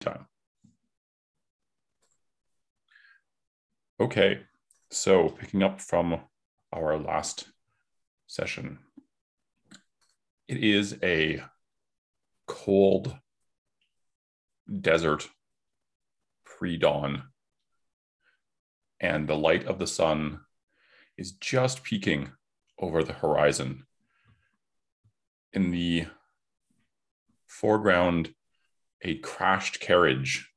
time. Okay, so picking up from our last session, it is a cold desert pre dawn, and the light of the sun is just peeking over the horizon. In the foreground, a crashed carriage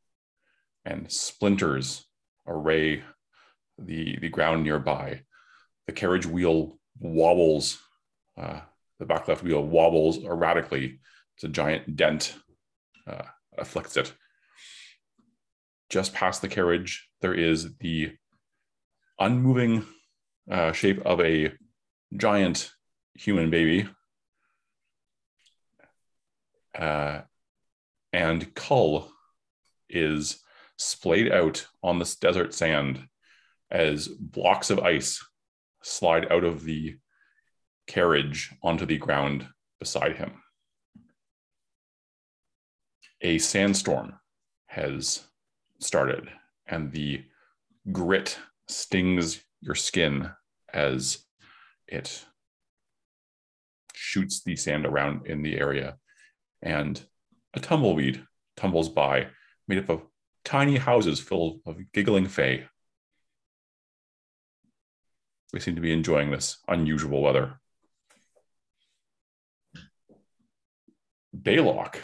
and splinters array the, the ground nearby. The carriage wheel wobbles, uh, the back left wheel wobbles erratically. It's a giant dent uh, afflicts it. Just past the carriage, there is the unmoving uh, shape of a giant human baby. And Cull is splayed out on this desert sand as blocks of ice slide out of the carriage onto the ground beside him. A sandstorm has started, and the grit stings your skin as it shoots the sand around in the area. And a tumbleweed tumbles by, made up of tiny houses full of giggling fae. We seem to be enjoying this unusual weather. Baylock,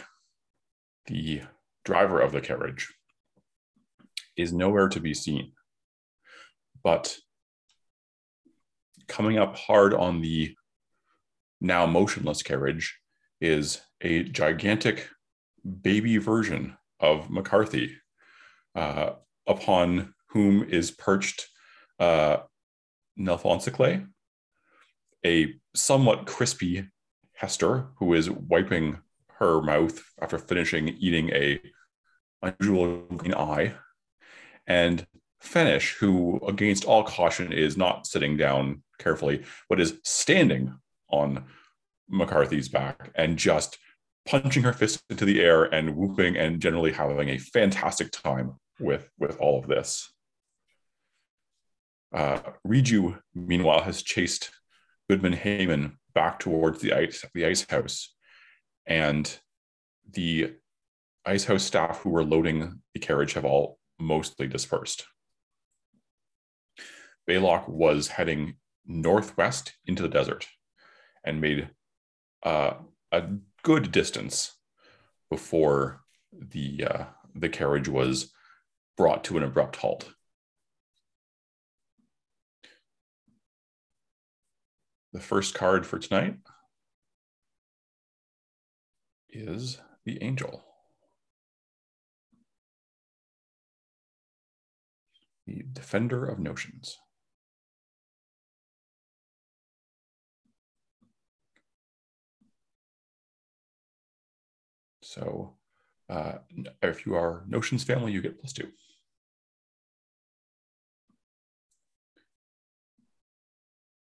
the driver of the carriage, is nowhere to be seen. But coming up hard on the now motionless carriage is a gigantic baby version of McCarthy, uh, upon whom is perched uh, Nelfonsicle, a somewhat crispy Hester who is wiping her mouth after finishing eating a unusual green eye, and Fenish, who against all caution is not sitting down carefully, but is standing on McCarthy's back and just punching her fist into the air and whooping and generally having a fantastic time with with all of this. Uh, Riju, meanwhile, has chased Goodman Heyman back towards the ice the ice house, and the ice house staff who were loading the carriage have all mostly dispersed. Baylock was heading northwest into the desert and made uh, a good distance before the uh, the carriage was brought to an abrupt halt. The first card for tonight is the angel. The defender of notions. So uh, if you are Notions family, you get plus two.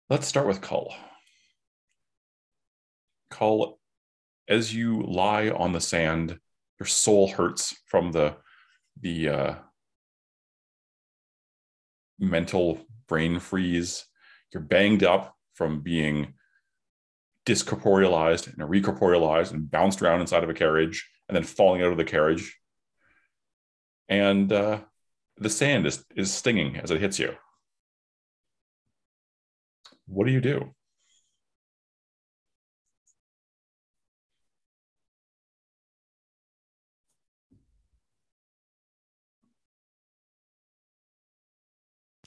Let's start with Cull. Cull, as you lie on the sand, your soul hurts from the the uh, mental brain freeze. You're banged up from being discorporealized and recorporealized and bounced around inside of a carriage and then falling out of the carriage. And uh, the sand is, is stinging as it hits you. What do you do?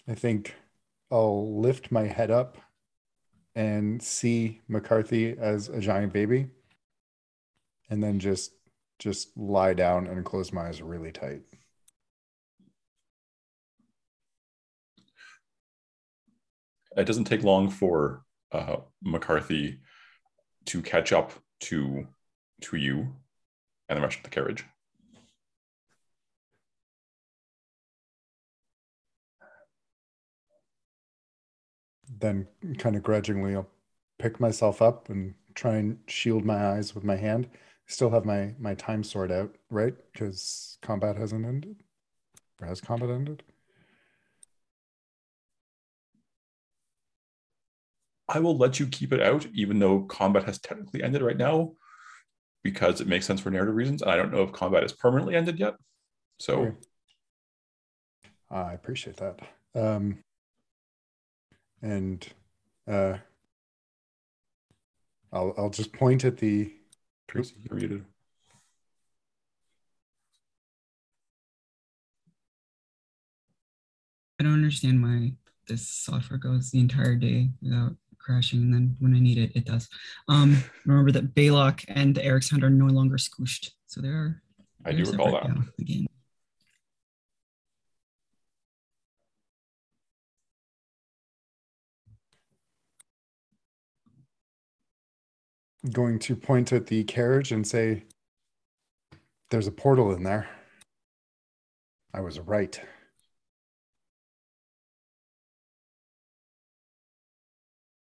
I think I'll lift my head up and see McCarthy as a giant baby and then just just lie down and close my eyes really tight. It doesn't take long for uh, McCarthy to catch up to to you and the rest of the carriage. Then kind of grudgingly I'll pick myself up and try and shield my eyes with my hand still have my my time sword out, right? Because combat hasn't ended. Or has combat ended? I will let you keep it out, even though combat has technically ended right now, because it makes sense for narrative reasons. And I don't know if combat is permanently ended yet. So Okay. I appreciate that. Um, and uh, I'll I'll just point at the Tracy, you're muted. I don't understand why this software goes the entire day without crashing, and then when I need it, it does. Um, remember that Baylock and the Eric's hound are no longer squished, so they are. I do recall separate that. Again, going to point at the carriage and say, "There's a portal in there." I was right.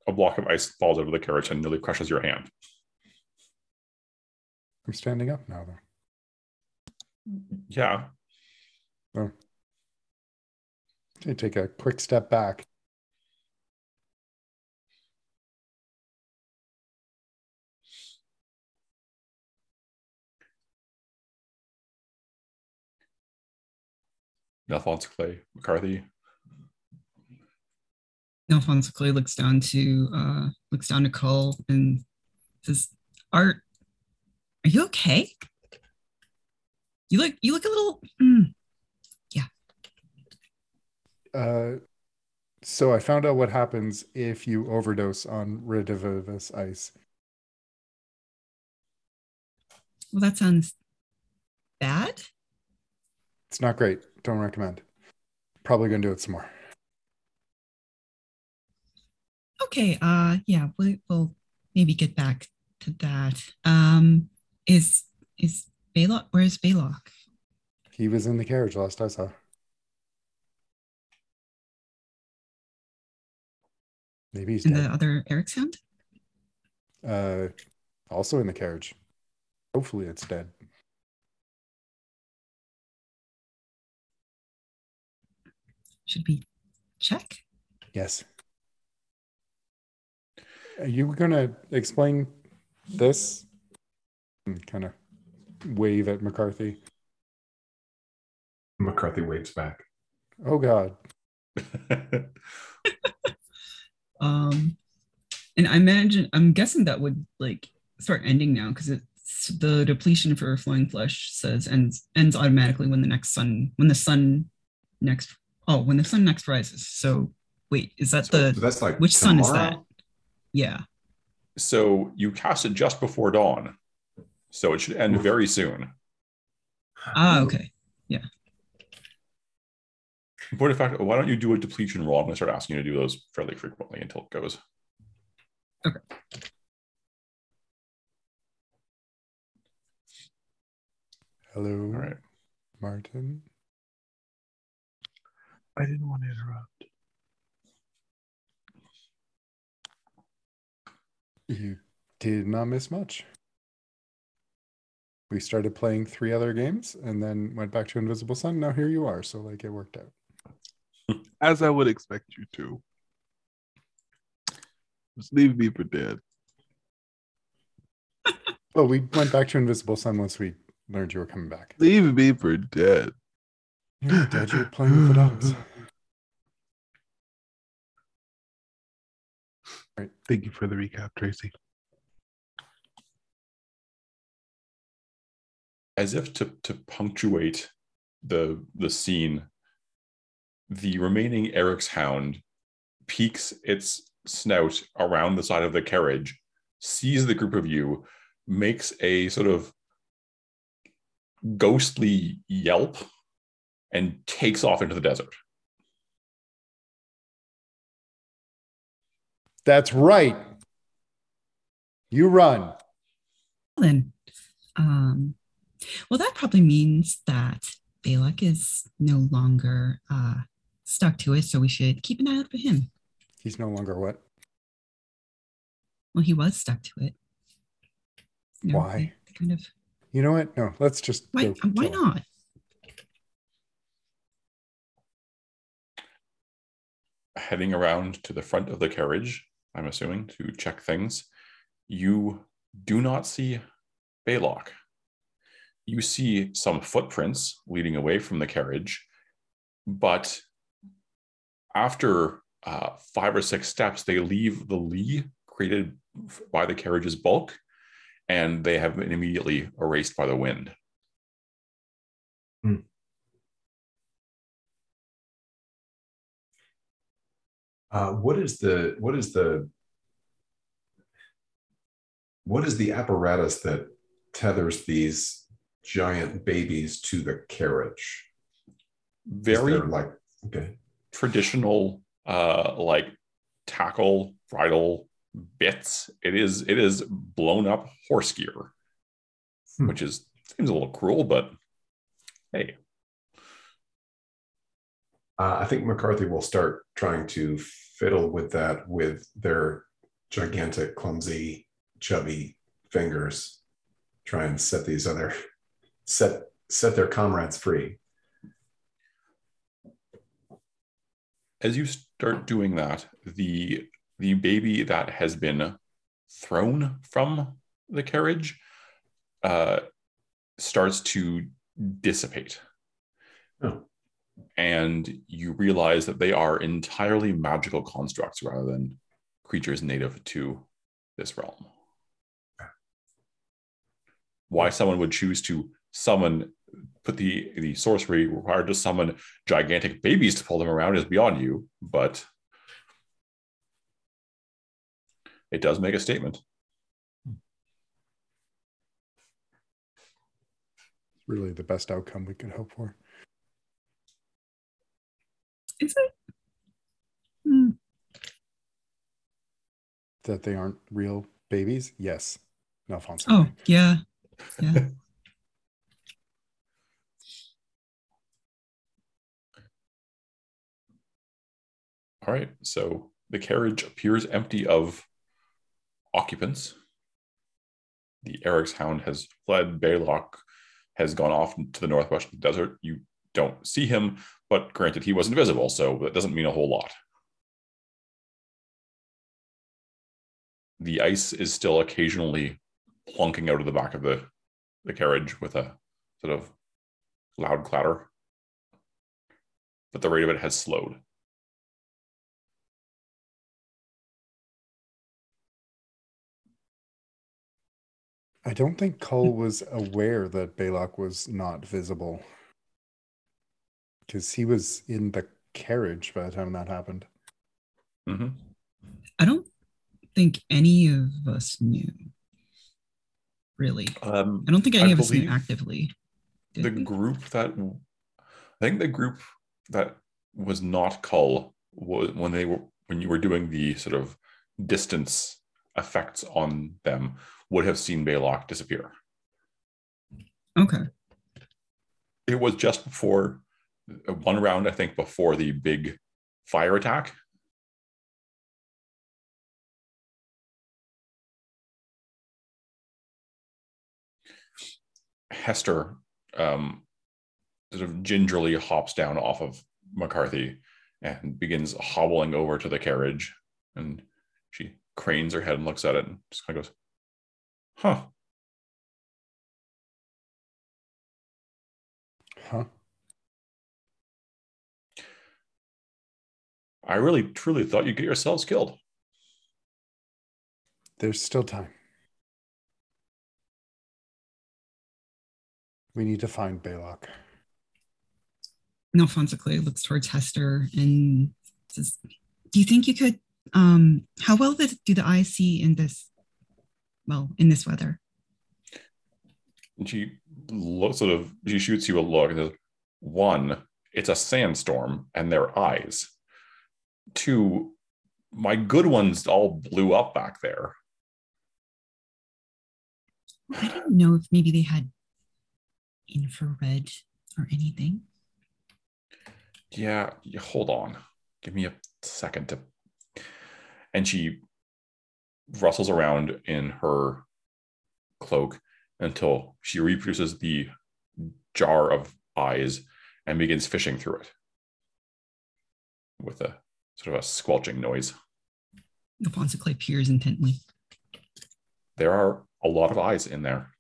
A block of ice falls over the carriage and nearly crushes your hand. I'm standing up now, though. Yeah. I take a quick step back. Alphonse Clay, McCarthy. Alphonse Clay looks down to uh, looks down to Cole and says, "Art, are you okay? You look you look a little." mm, Uh, so I found out what happens if you overdose on Redivivus ice. well, that sounds bad. It's not great. Don't recommend. Probably gonna do it some more. Okay, uh yeah, we, we'll maybe get back to that. Um is is Baylock where's Baylock? He was in the carriage last I saw. Maybe he's And dead. the other Eric's hound? Uh, also in the carriage. Hopefully, it's dead. Should we check? Yes. Are you gonna explain this? And kind of wave at McCarthy. McCarthy waves back. Oh God. Um and I imagine I'm guessing that would like start ending now because it's the depletion for flowing flesh says ends ends automatically when the next sun when the sun next oh when the sun next rises. So wait, is that So, the so that's like which sun is that? Yeah. so you cast it just before dawn. So it should end very soon. Ah, okay. But in fact, why don't you do a depletion roll? I'm going to start asking you to do those fairly frequently until it goes. Okay. Hello, All right. Martin. I didn't want to interrupt. You did not miss much. We started playing three other games and then went back to Invisible Sun. Now here you are. So like it worked out. As I would expect you to. Just leave me for dead. Well, we went back to Invisible Sun once we learned you were coming back. Leave me for dead. You're dead. You're playing with the dogs. Thank you for the recap, Tracy. As if to, to punctuate the the scene, the remaining Eric's hound peeks its snout around the side of the carriage, sees the group of you, makes a sort of ghostly yelp, and takes off into the desert. That's right. You run. Then um well that probably means that Balak is no longer uh stuck to it, so we should keep an eye out for him. He's no longer what? Well, he was stuck to it. You know, Why? kind of You know what? No, let's just why go why kill him. not? Heading around to the front of the carriage, I'm assuming, to check things, you do not see Baylock. You see some footprints leading away from the carriage, but after uh, five or six steps, they leave the lee created by the carriage's bulk, and they have been immediately erased by the wind. Uh, what is the what is the what is the apparatus that tethers these giant babies to the carriage? Very like okay, traditional uh like tackle bridle bits it is it is blown up horse gear Hmm. which is seems a little cruel but hey uh, I think McCarthy will start trying to fiddle with that with their gigantic, clumsy, chubby fingers. Try and set these other set set their comrades free. as you start doing that the the baby that has been thrown from the carriage uh starts to dissipate Oh. And you realize that they are entirely magical constructs rather than creatures native to this realm. Why someone would choose to summon, put the, the sorcery required to summon gigantic babies to pull them around is beyond you, but it does make a statement. It's really, the best outcome we could hope for. Is it? Hmm. That they aren't real babies. Yes, no, Alfonso. Oh yeah, yeah. All right, so the carriage appears empty of occupants. The Eric's hound has fled. Baylock has gone off to the northwest of the desert. You don't see him, but granted, he wasn't visible, so that doesn't mean a whole lot. The ice is still occasionally plunking out of the back of the, the carriage with a sort of loud clatter, but the rate of it has slowed. I don't think Cull was aware that Balak was not visible because he was in the carriage by the time that happened. Mhm. I don't think any of us knew. Really, Um, I don't think any I of us knew actively. The we? group that I think the group that was not Cull was when they were when you were doing the sort of distance effects on them would have seen Baylock disappear. Okay. It was just before one round, I think, before the big fire attack. Hester um, sort of gingerly hops down off of McCarthy and begins hobbling over to the carriage. And she cranes her head and looks at it and just kind of goes, Huh, Huh? I really truly thought you'd get yourselves killed. There's still time. We need to find Balak. And Alfonso Clay looks towards Hester and says, "Do you think you could? Um, how well do the eyes see in this? Well, in this weather? And she lo- sort of she shoots you a look and says, "One, it's a sandstorm, and their eyes. Two, my good ones all blew up back there. I don't know if maybe they had infrared or anything. Yeah, hold on, give me a second to." And she rustles around in her cloak until she reproduces the jar of eyes and begins fishing through it with a sort of a squelching noise. Alfonso Clay peers intently. There are a lot of eyes in there.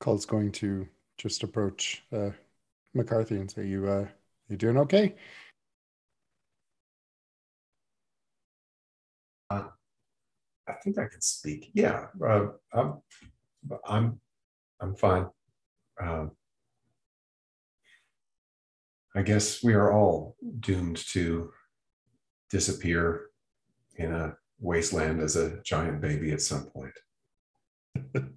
Cole's going to just approach uh, McCarthy and say, "You, uh, you doing okay?" I think I can speak. Yeah, uh, I'm, I'm, I'm fine. Um, I guess we are all doomed to disappear in a wasteland as a giant baby at some point.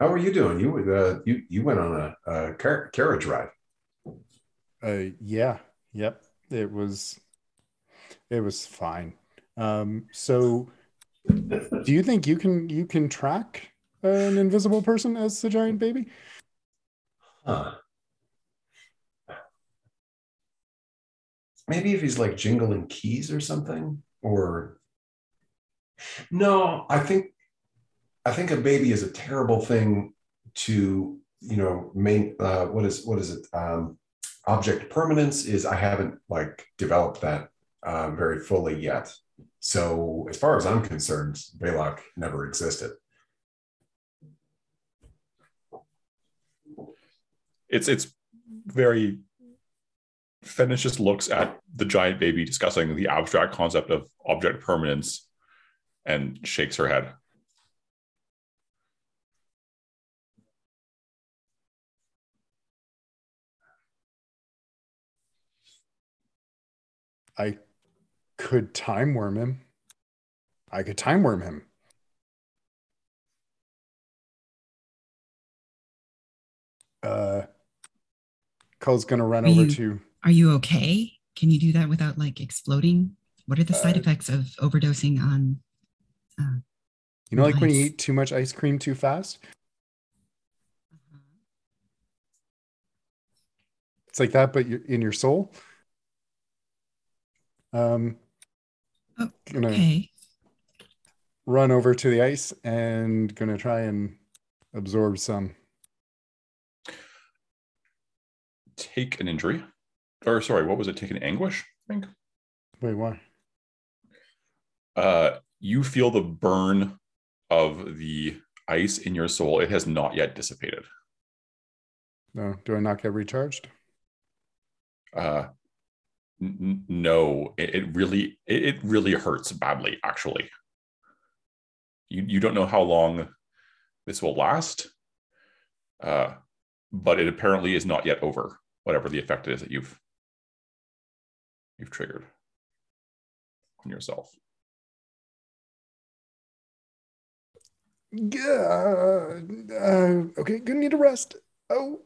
How are you doing? You uh, you you went on a, a car- carriage ride. Uh, yeah, yep. It was, it was fine. Um, so, do you think you can you can track an invisible person as the giant baby? Huh. Maybe if he's like jingling keys or something, or no, I think I think a baby is a terrible thing to you know main uh, what is what is it um, object permanence is I haven't like developed that uh, very fully yet. So as far as I'm concerned, Baylock never existed. It's it's very Fennis just looks at the giant baby discussing the abstract concept of object permanence and shakes her head. I could time worm him. I could time worm him. Uh, Cole's gonna run Are over you- to. Are you okay? Can you do that without like exploding? What are the side Uh, effects of overdosing on? You know, like when you eat too much ice cream too fast. It's like that, but you're in your soul. Um, Oh, gonna Okay. run over to the ice and gonna try and absorb some. Take an injury. Or sorry, what was it? Take an anguish, I think. Wait, why? Uh, you feel the burn of the ice in your soul. It has not yet dissipated. No, do I not get recharged? Uh, n- no, it, it really it, it really hurts badly. Actually, you you don't know how long this will last, uh, but it apparently is not yet over. Whatever the effect is that you've you've triggered on yourself. Yeah. Uh, okay, gonna need a rest. Oh,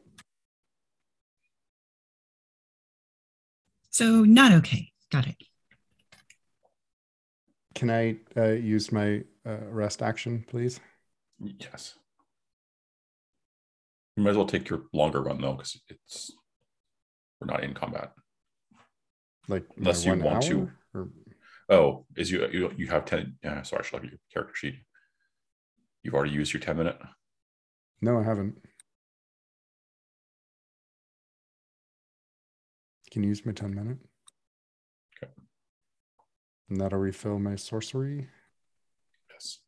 So not okay. Got it. can I uh, use my uh, rest action, please? Yes. You might as well take your longer run though, because it's we're not in combat. Like Unless you want to. Or, Oh, is you you, you have ten? Yeah, sorry, I should look at your character sheet. You've already used your ten minute. no, I haven't. Can you use my 10 minute? Okay. And that'll refill my sorcery. Yes.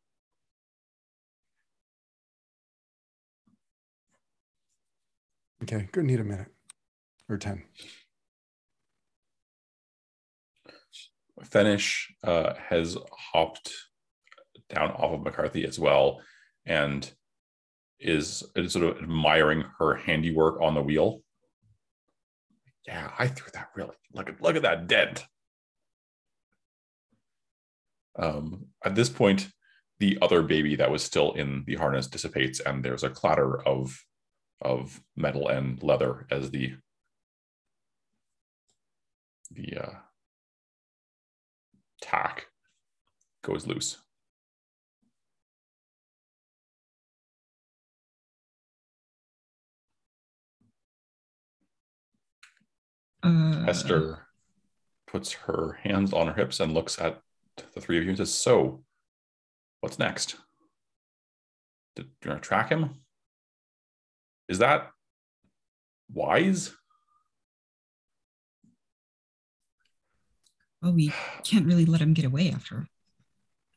Okay, gonna need a minute or 10. Fenish uh, has hopped down off of McCarthy as well, and is, is sort of admiring her handiwork on the wheel. Yeah, I threw that really. Look at look at that dent. Um, at this point, the other baby that was still in the harness dissipates, and there's a clatter of of metal and leather as the the uh, tack goes loose. Uh, Esther puts her hands on her hips and looks at the three of you and says, So, what's next? Do you want to track him? Is that wise? Well, we can't really let him get away after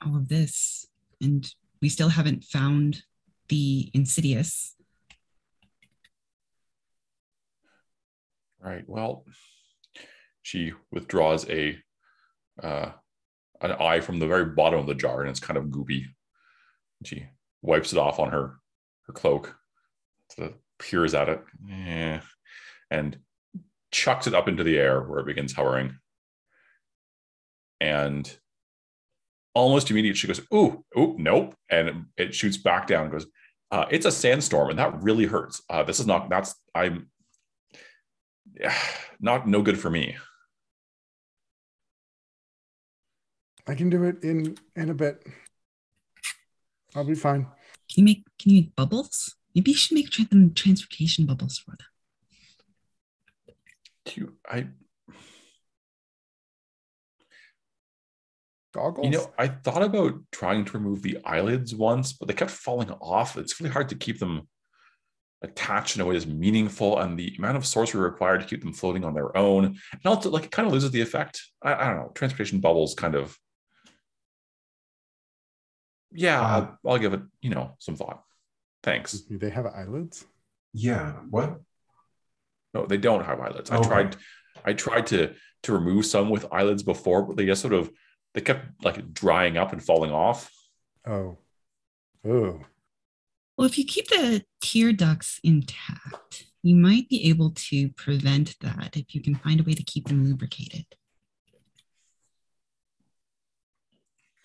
all of this. And we still haven't found the insidious. Right. Well, she withdraws a uh, an eye from the very bottom of the jar, and it's kind of goopy. She wipes it off on her her cloak, peers at it, eh, and chucks it up into the air where it begins hovering. And almost immediately, she goes, "Ooh, ooh, nope!" And it, it shoots back down. And goes, uh, "It's a sandstorm, and that really hurts. Uh, this is not. That's I'm." Not no good for me. I can do it in in a bit. I'll be fine. Can you make can you make bubbles? Maybe you should make tra- them transportation bubbles for them. Do you, I Goggles. You know, I thought about trying to remove the eyelids once, but they kept falling off. It's really hard to keep them attached in a way that's meaningful, and the amount of sorcery required to keep them floating on their own, and also like it kind of loses the effect. I, I don't know. Transportation bubbles kind of. Yeah, uh, I'll, I'll give it you know some thought. Thanks. Do they have eyelids? Yeah. What? No, they don't have eyelids. I oh, tried. I tried to to remove some with eyelids before, but they just sort of they kept like drying up and falling off. Oh. Oh. Well, if you keep the tear ducts intact, you might be able to prevent that if you can find a way to keep them lubricated.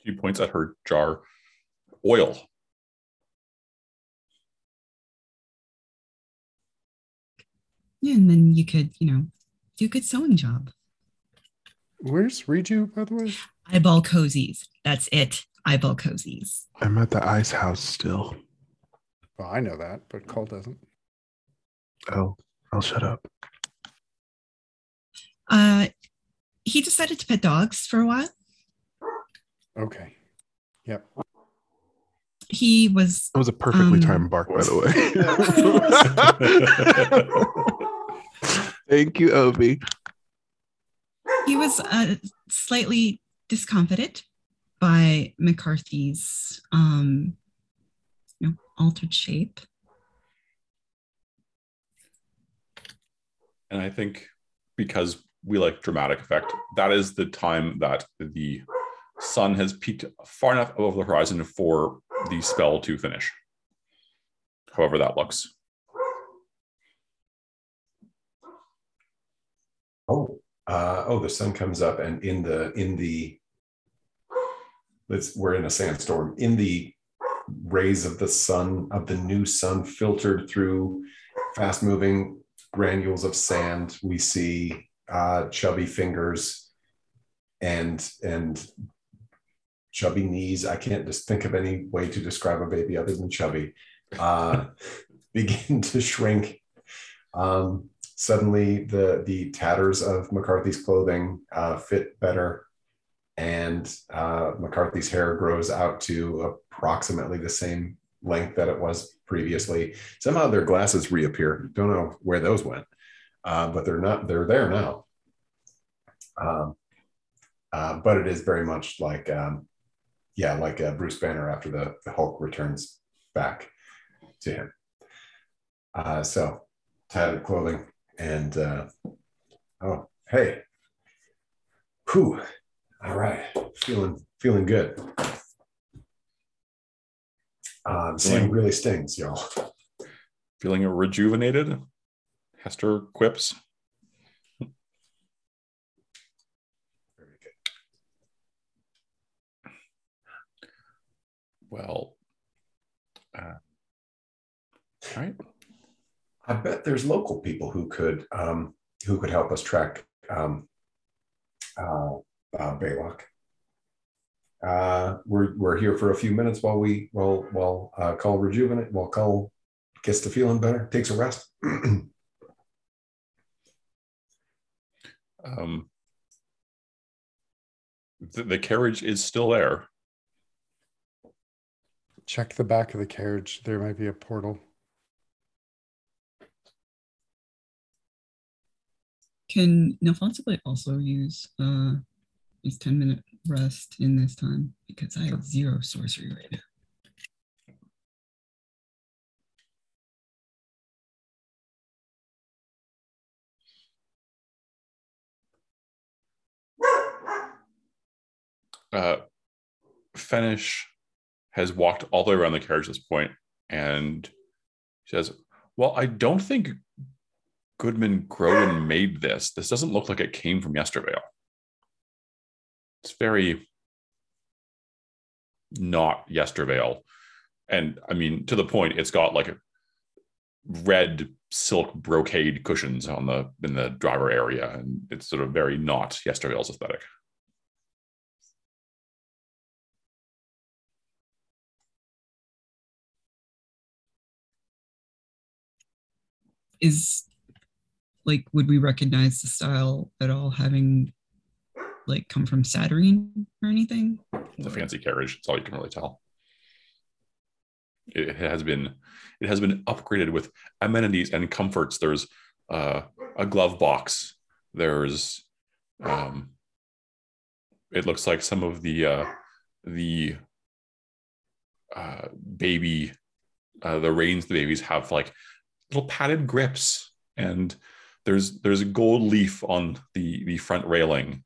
She points at her jar. Oil. Yeah, and then you could, you know, do a good sewing job. Where's Riju, by the way? Eyeball cozies. That's it. Eyeball cozies. I'm at the ice house still. Well, I know that, but Cole doesn't. Oh, I'll shut up. Uh, he decided to pet dogs for a while. Okay. Yep. He was That was a perfectly Um, timed bark, by the way. Thank you, Obi. He was uh, slightly discomfited by McCarthy's um, you know, altered shape. And I think because we like dramatic effect, that is the time that the sun has peaked far enough above the horizon for the spell to finish. However, that looks. Uh, oh, the sun comes up, and in the in the let's we're in a sandstorm. In the rays of the sun of the new sun filtered through fast moving granules of sand, we see uh, chubby fingers and and chubby knees. I can't just think of any way to describe a baby other than chubby. Uh, begin to shrink. Um, suddenly the the tatters of McCarthy's clothing uh, fit better, and uh, McCarthy's hair grows out to approximately the same length that it was previously. Somehow their glasses reappear. Don't know where those went, uh, but they're not. They're there now. Um, uh, but it is very much like, um, yeah, like uh, Bruce Banner after the, the Hulk returns back to him. Uh, so tattered clothing and uh, oh hey whew all right feeling feeling good um Feeling- really stings y'all Feeling rejuvenated? Hester quips. very good Well, uh, all right. I bet there's local people who could um who could help us track um uh, uh baylock uh we're we're here for a few minutes while we while while uh call rejuvenate while call gets to feeling better takes a rest Um, the, the carriage is still there. Check the back of the carriage. There might be a portal. Can Nelfonsible also use uh his 10 minute rest in this time? Because I have zero sorcery right now. uh, Fenish has walked all the way around the carriage at this point and says, Well, I don't think Goodman Groden made this. This doesn't look like it came from Yestervale. It's very not Yestervale. And I mean, to the point, it's got like red silk brocade cushions on the in the driver area, and it's sort of very not Yestervale's aesthetic. Is like, would we recognize the style at all having like come from Satyrine or anything? It's a fancy carriage. That's all you can really tell. It has been it has been upgraded with amenities and comforts. There's uh, a glove box. There's um, it looks like some of the uh, the uh, baby uh, the reins the babies have like little padded grips and there's there's a gold leaf on the the front railing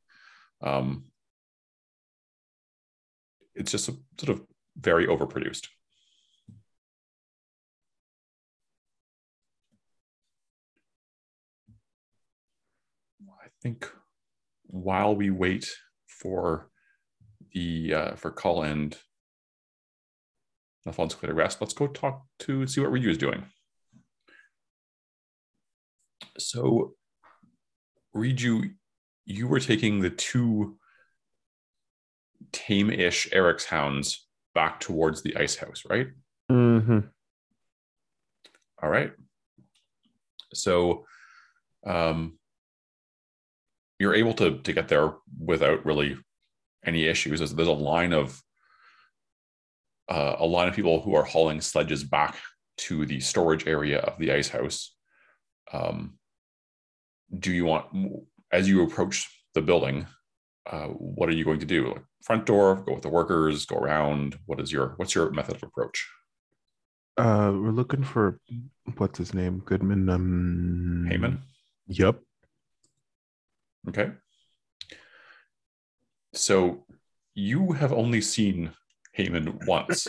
um, it's just a, sort of very overproduced. I think while we wait for the uh, for Cull and Alfonso to rest, let's go talk to see what Riju is doing. So, Riju, you were taking the two tame-ish Eric's hounds back towards the ice house, right? Mm-hmm. All right. So um, you're able to to get there without really any issues. There's, there's a line of uh, a line of people who are hauling sledges back to the storage area of the ice house. Um, do you want, as you approach the building, uh, what are you going to do? Like front door, go with the workers, go around. What is your what's your method of approach? Uh, we're looking for what's his name? Goodman. Um, Heyman. Yep. Okay. So you have only seen Heyman once.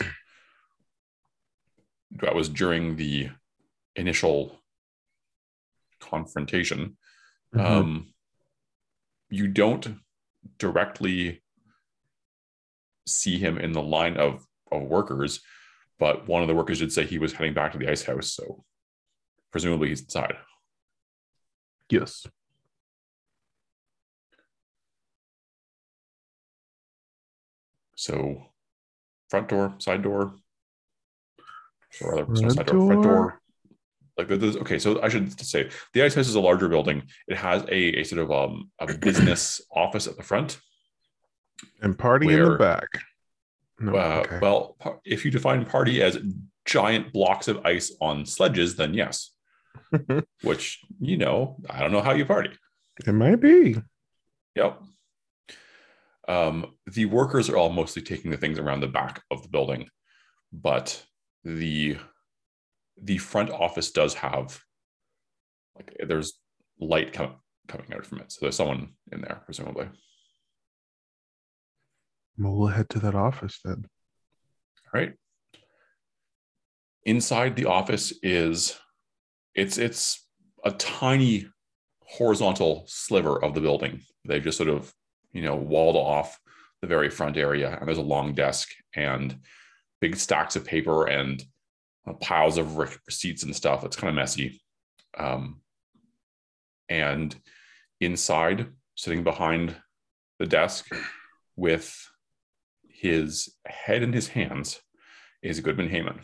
that was during the initial confrontation. Mhm. Um, you don't directly see him in the line of, of workers, but one of the workers did say he was heading back to the ice house. So presumably he's inside. yes. So front door, side door, or other Front side door, front door. Like this, okay, so I should say the ice house is a larger building. It has a, a sort of um, a business office at the front. And party in the back. No, Uh, okay. Well, if you define party as giant blocks of ice on sledges, then yes. Which you know, I don't know how you party. it might be. Yep. Um, the workers are all mostly taking the things around the back of the building, but the the front office does have like there's light com- coming out from it. So there's someone in there, presumably. Well, we'll head to that office then. All right. Inside the office is it's it's a tiny horizontal sliver of the building. They've just sort of, you know, walled off the very front area. And there's a long desk and big stacks of paper and piles of receipts and stuff. It's kind of messy. Um, and inside, sitting behind the desk with his head in his hands, is Goodman Heyman.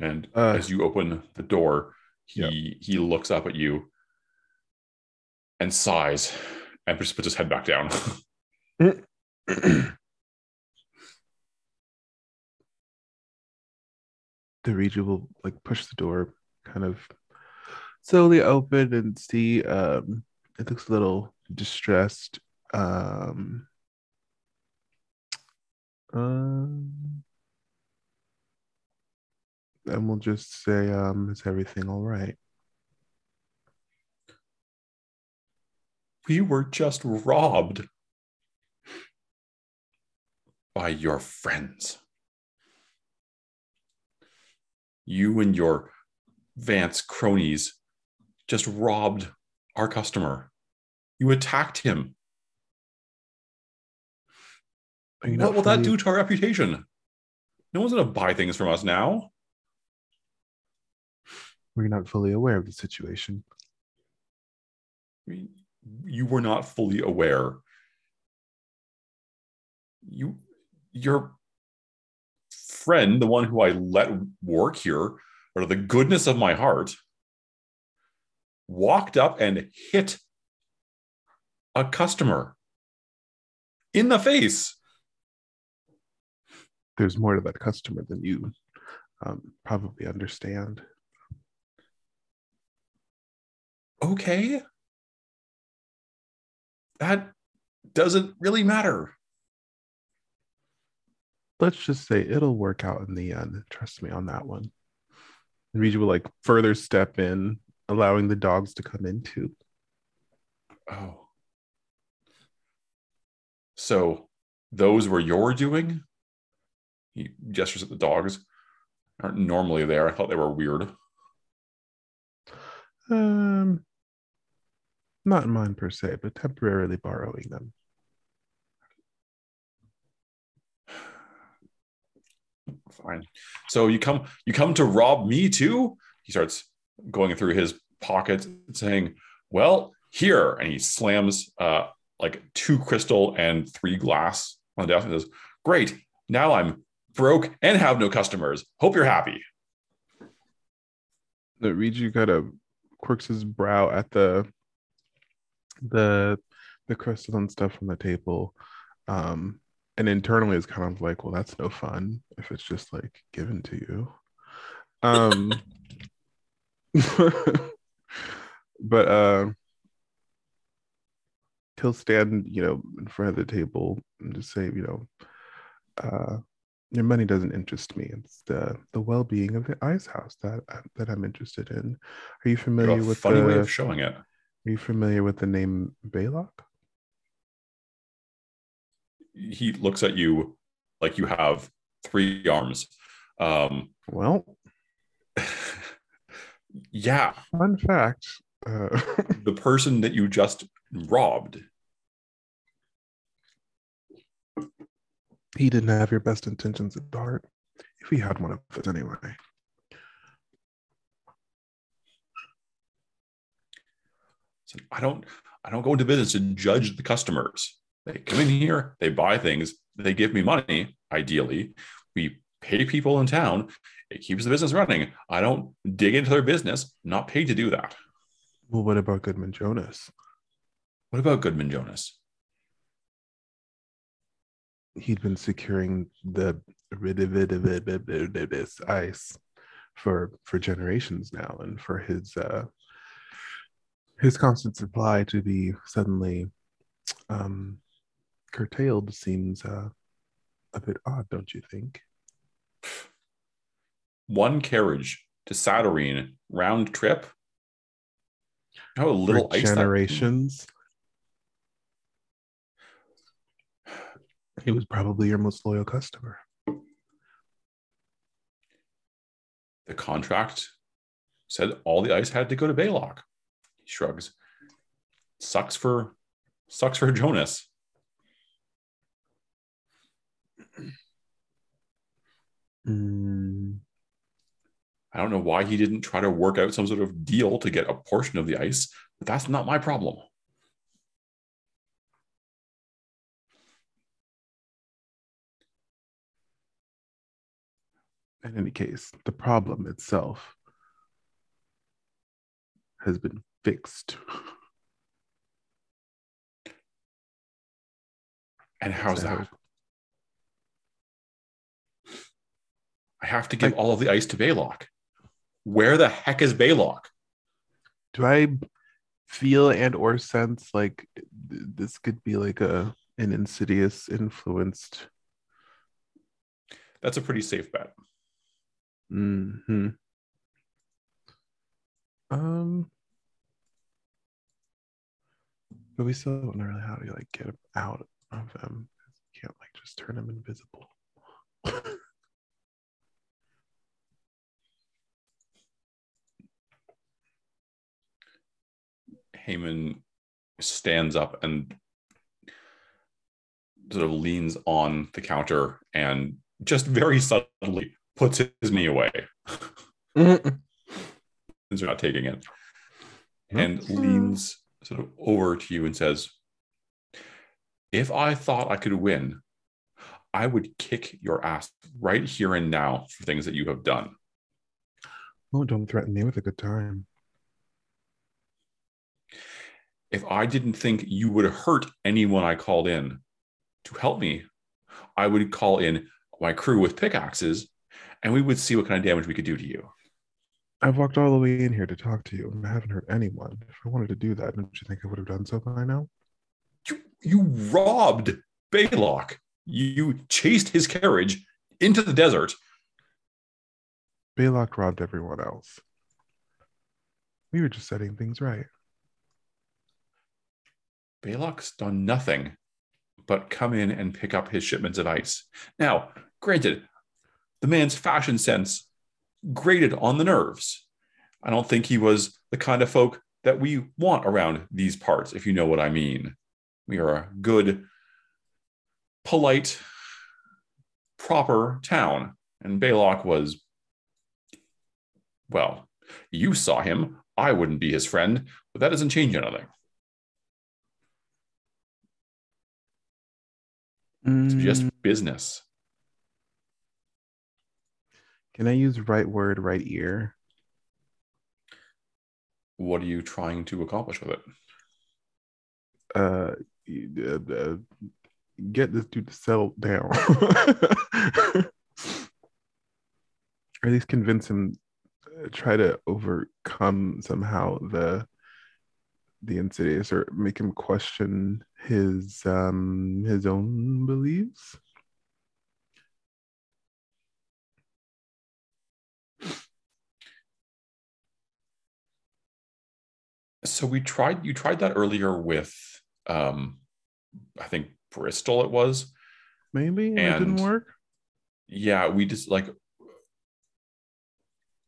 And Uh, as you open the door, he he looks up at you and sighs and just puts his head back down. the Regent will like push the door kind of slowly open and see um it looks a little distressed. Um, um and we'll just say, um, is everything all right? we were just robbed by your friends. You and your Vance cronies just robbed our customer. You attacked him. What will that do to our reputation? No one's going to buy things from us now. We're not fully aware of the situation. I mean, you were not fully aware. You, your friend, the one who I let work here, out of the goodness of my heart, walked up and hit a customer in the face. There's more to that customer than you um, probably understand. Okay. That doesn't really matter. Let's just say it'll work out in the end. Trust me on that one. And Regent will like further step in, allowing the dogs to come in too. Oh. So those were your doing? He gestures at the dogs. Aren't normally there. I thought they were weird. Um, not mine per se, but temporarily borrowing them. Fine. So you come you come to rob me too? He starts going through his pockets saying, Well, here. And he slams uh like two crystal and three glass on the desk and says, Great. Now I'm broke and have no customers. Hope you're happy. The Riju kind of quirks his brow at the the the crystal and stuff on the table. Um, and internally is kind of like, well, that's no fun if it's just like given to you. Um but uh he'll stand, you know, in front of the table and just say, you know, uh your money doesn't interest me. It's the the well being of the ice house that that I'm interested in. Are you familiar with funny the, way of showing it. Are you familiar with the name Baylock? He looks at you like you have three arms. Um, Well, yeah, fun fact. Uh, the person that you just robbed. he didn't have your best intentions at heart. If he had one of us anyway. So I don't I don't go into business to judge the customers. They come in here, they buy things, they give me money, ideally. We pay people in town. It keeps the business running. I don't dig into their business. I'm not paid to do that. Well, what about Goodman Jonas? What about Goodman Jonas? He'd been securing the ice for for generations now, and for his uh, his constant supply to be suddenly um, curtailed seems uh, a bit odd, don't you think? One carriage to Satyrine round trip. How little for ice generations. He was probably your most loyal customer. The contract said all the ice had to go to Baylock. He shrugs. Sucks for sucks for Jonas. Mm. I don't know why he didn't try to work out some sort of deal to get a portion of the ice, but that's not my problem. In any case, the problem itself has been fixed. And how's that? I have to give I- all of the ice to Baylock. Where the heck is Baylock? Do I feel and or sense like th- this could be like a an insidious influenced? That's a pretty safe bet. hmm Um, but we still don't know really how to like get him out of them. You can't like just turn him invisible. Heyman stands up and sort of leans on the counter and just very subtly puts his knee away. Mm-hmm. Since you're not taking it. Mm-hmm. And leans sort of over to you and says, If I thought I could win, I would kick your ass right here and now for things that you have done. oh, don't threaten me with a good time. If I didn't think you would hurt anyone I called in to help me, I would call in my crew with pickaxes and we would see what kind of damage we could do to you. I've walked all the way in here to talk to you, and I haven't hurt anyone. If I wanted to do that, don't you think I would have done so by now? You, you robbed Baylock. You chased his carriage into the desert. Baylock robbed everyone else. We were just setting things right. Baylock's done nothing but come in and pick up his shipments of ice. Now, granted, the man's fashion sense grated on the nerves. I don't think he was the kind of folk that we want around these parts, if you know what I mean. We are a good, polite, proper town. And Baylock was, well, you saw him. I wouldn't be his friend, but that doesn't change anything. It's just Mm, business. can I use right word, right ear? What are you trying to accomplish with it? Uh, uh, uh, get this dude to settle down, or at least convince him. uh, Try to overcome somehow the the insidious, or make him question his um his own beliefs. So we tried you tried that earlier with um I think Bristol it was. Maybe and it didn't work. Yeah, we just like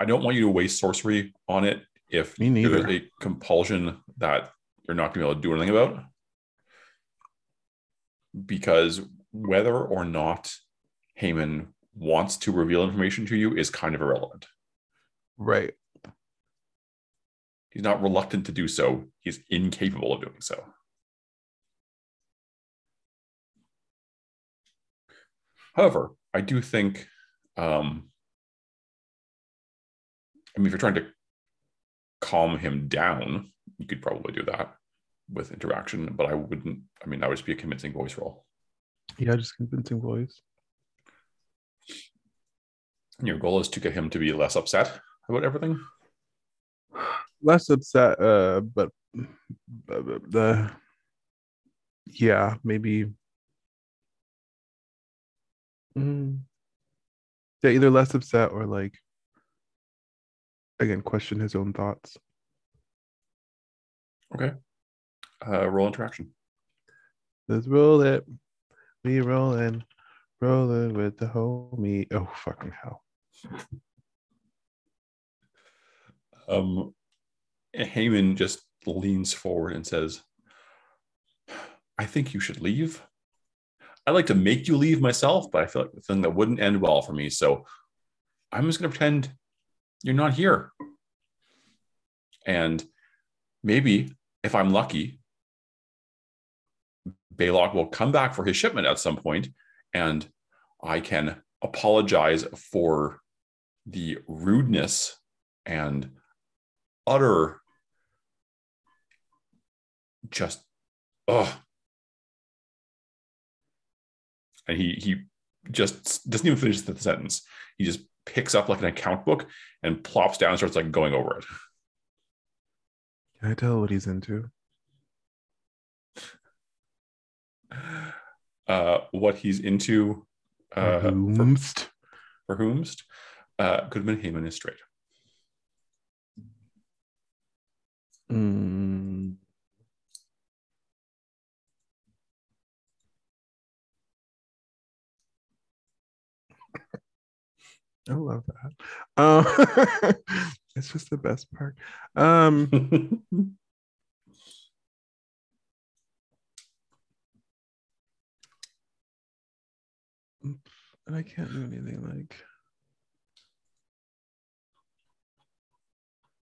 I don't want you to waste sorcery on it if Me neither. there's a compulsion that you're not gonna be able to do anything about. Because whether or not Heyman wants to reveal information to you is kind of irrelevant. Right. He's not reluctant to do so. He's incapable of doing so. However, I do think, um, I mean, if you're trying to calm him down, you could probably do that with interaction, but I wouldn't, I mean, that would just be a convincing voice role. Yeah, just convincing voice. And your goal is to get him to be less upset about everything. less upset uh but but- but the yeah maybe Mm. yeah either less upset or like again question his own thoughts Okay. Uh, roll interaction. let's roll it we rolling rolling with the homie oh fucking hell Um, Heyman just leans forward and says, I think you should leave. I'd like to make you leave myself, but I feel like the thing that wouldn't end well for me. So I'm just going to pretend you're not here. And maybe if I'm lucky, Baylock will come back for his shipment at some point and I can apologize for the rudeness and utter just ugh and he he just doesn't even finish the sentence. He just picks up like an account book and plops down and starts like going over it. Can I tell what he's into? Uh, what he's into uh, for, Whomst. for whomst. Uh, Goodman Heyman is straight. Mm. I love that. Um, it's just the best part. Um, and I can't do anything like.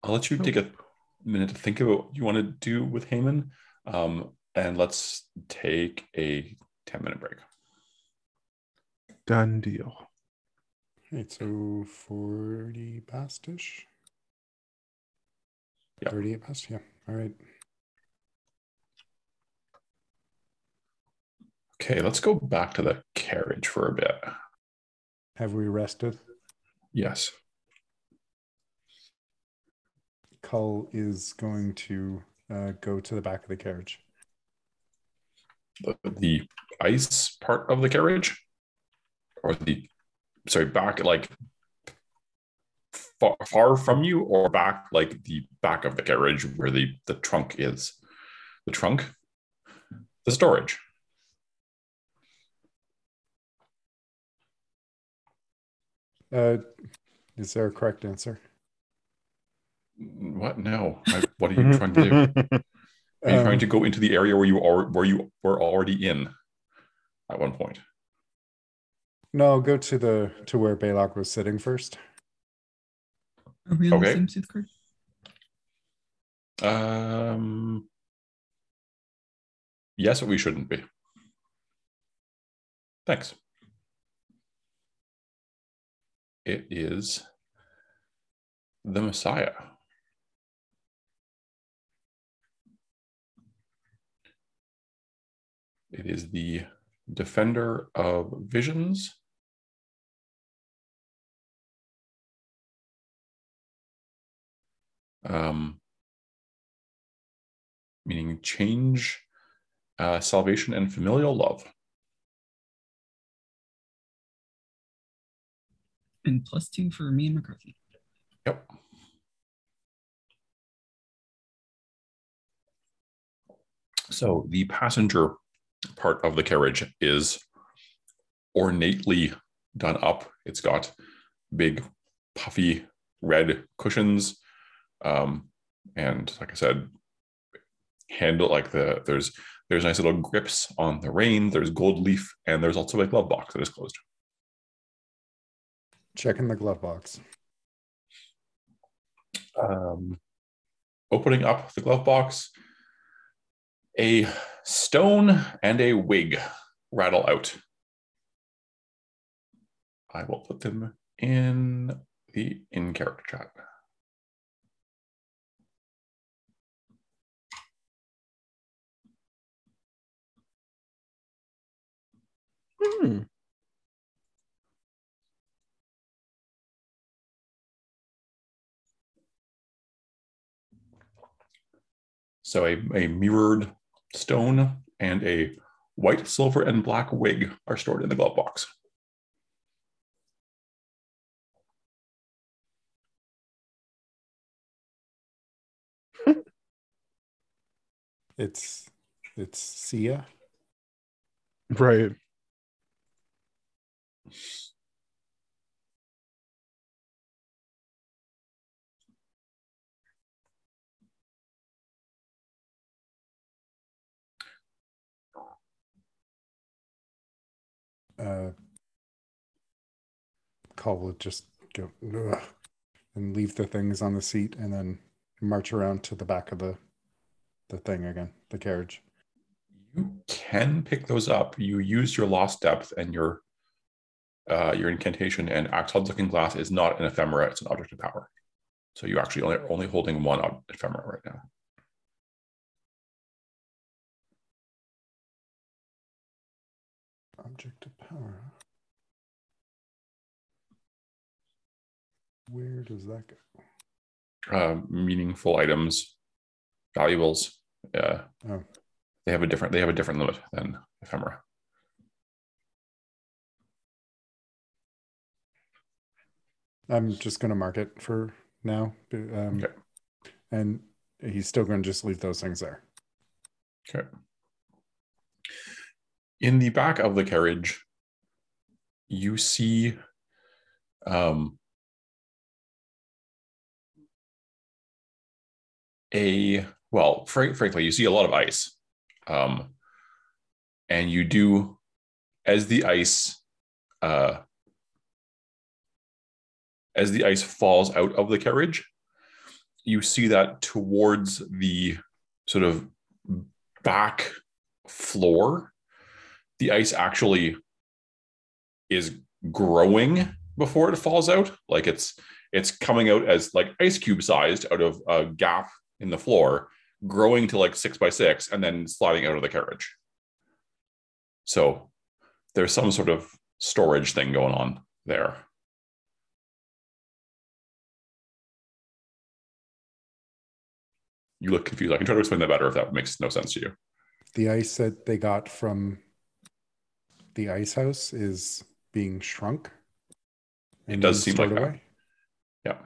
I'll let you take a minute to think about what you want to do with Heyman. Um, and let's take a 10 minute break. Done deal. Right, so 40 past ish. Yeah. 38 past, yeah. All right. Okay, let's go back to the carriage for a bit. Have we rested? Yes. Cull is going to uh, go to the back of the carriage. The, the ice part of the carriage? Or the, sorry, back like far, far from you or back like the back of the carriage where the, the trunk is? The trunk? The storage. Uh, is there a correct answer? What? No. I, what are you trying to do? Are you Um, trying to go into the area where you are where you were already in at one point? No, go to the to where Baylock was sitting first. Are we on Okay. the same sooth card? Um yes, but we shouldn't be. Thanks. It is the Messiah. It is the defender of visions. Um, meaning change, uh, salvation, and familial love. And plus two for me and McCarthy. Yep. So the passenger part of the carriage is ornately done up. It's got big, puffy red cushions, um, and like I said, handle like the there's there's nice little grips on the rein. There's gold leaf, and there's also a glove box that is closed. Check in the glove box. um, opening up the glove box, a stone and a wig rattle out. I will put them in the in character chat. Hmm. So a, a mirrored stone and a white, silver, and black wig are stored in the glove box. It's it's Sia. Right. Uh, will just go and leave the things on the seat, and then march around to the back of the the thing again, the carriage. You can pick those up. You use your lost depth and your uh, your incantation, and Axel's looking glass is not an ephemera; it's an object of power. So you actually only only holding one ephemera right now. Object of power. Where does that go? uh, meaningful items, valuables. Uh, Oh. They have a different. They have a different limit than ephemera. I'm just going to mark it for now. Um, Okay. And he's still going to just leave those things there. Okay. In the back of the carriage, you see um, a well, fr- frankly, you see a lot of ice, um, and you do as the ice uh, as the ice falls out of the carriage, you see that towards the sort of back floor, the ice actually is growing before it falls out. Like it's it's coming out as like ice cube sized out of a gap in the floor, growing to like six by six, and then sliding out of the carriage. So there's some sort of storage thing going on there. You look confused. I can try to explain that better if that makes no sense to you. The ice that they got from the ice house is being shrunk. It does seem like stored that. Yeah.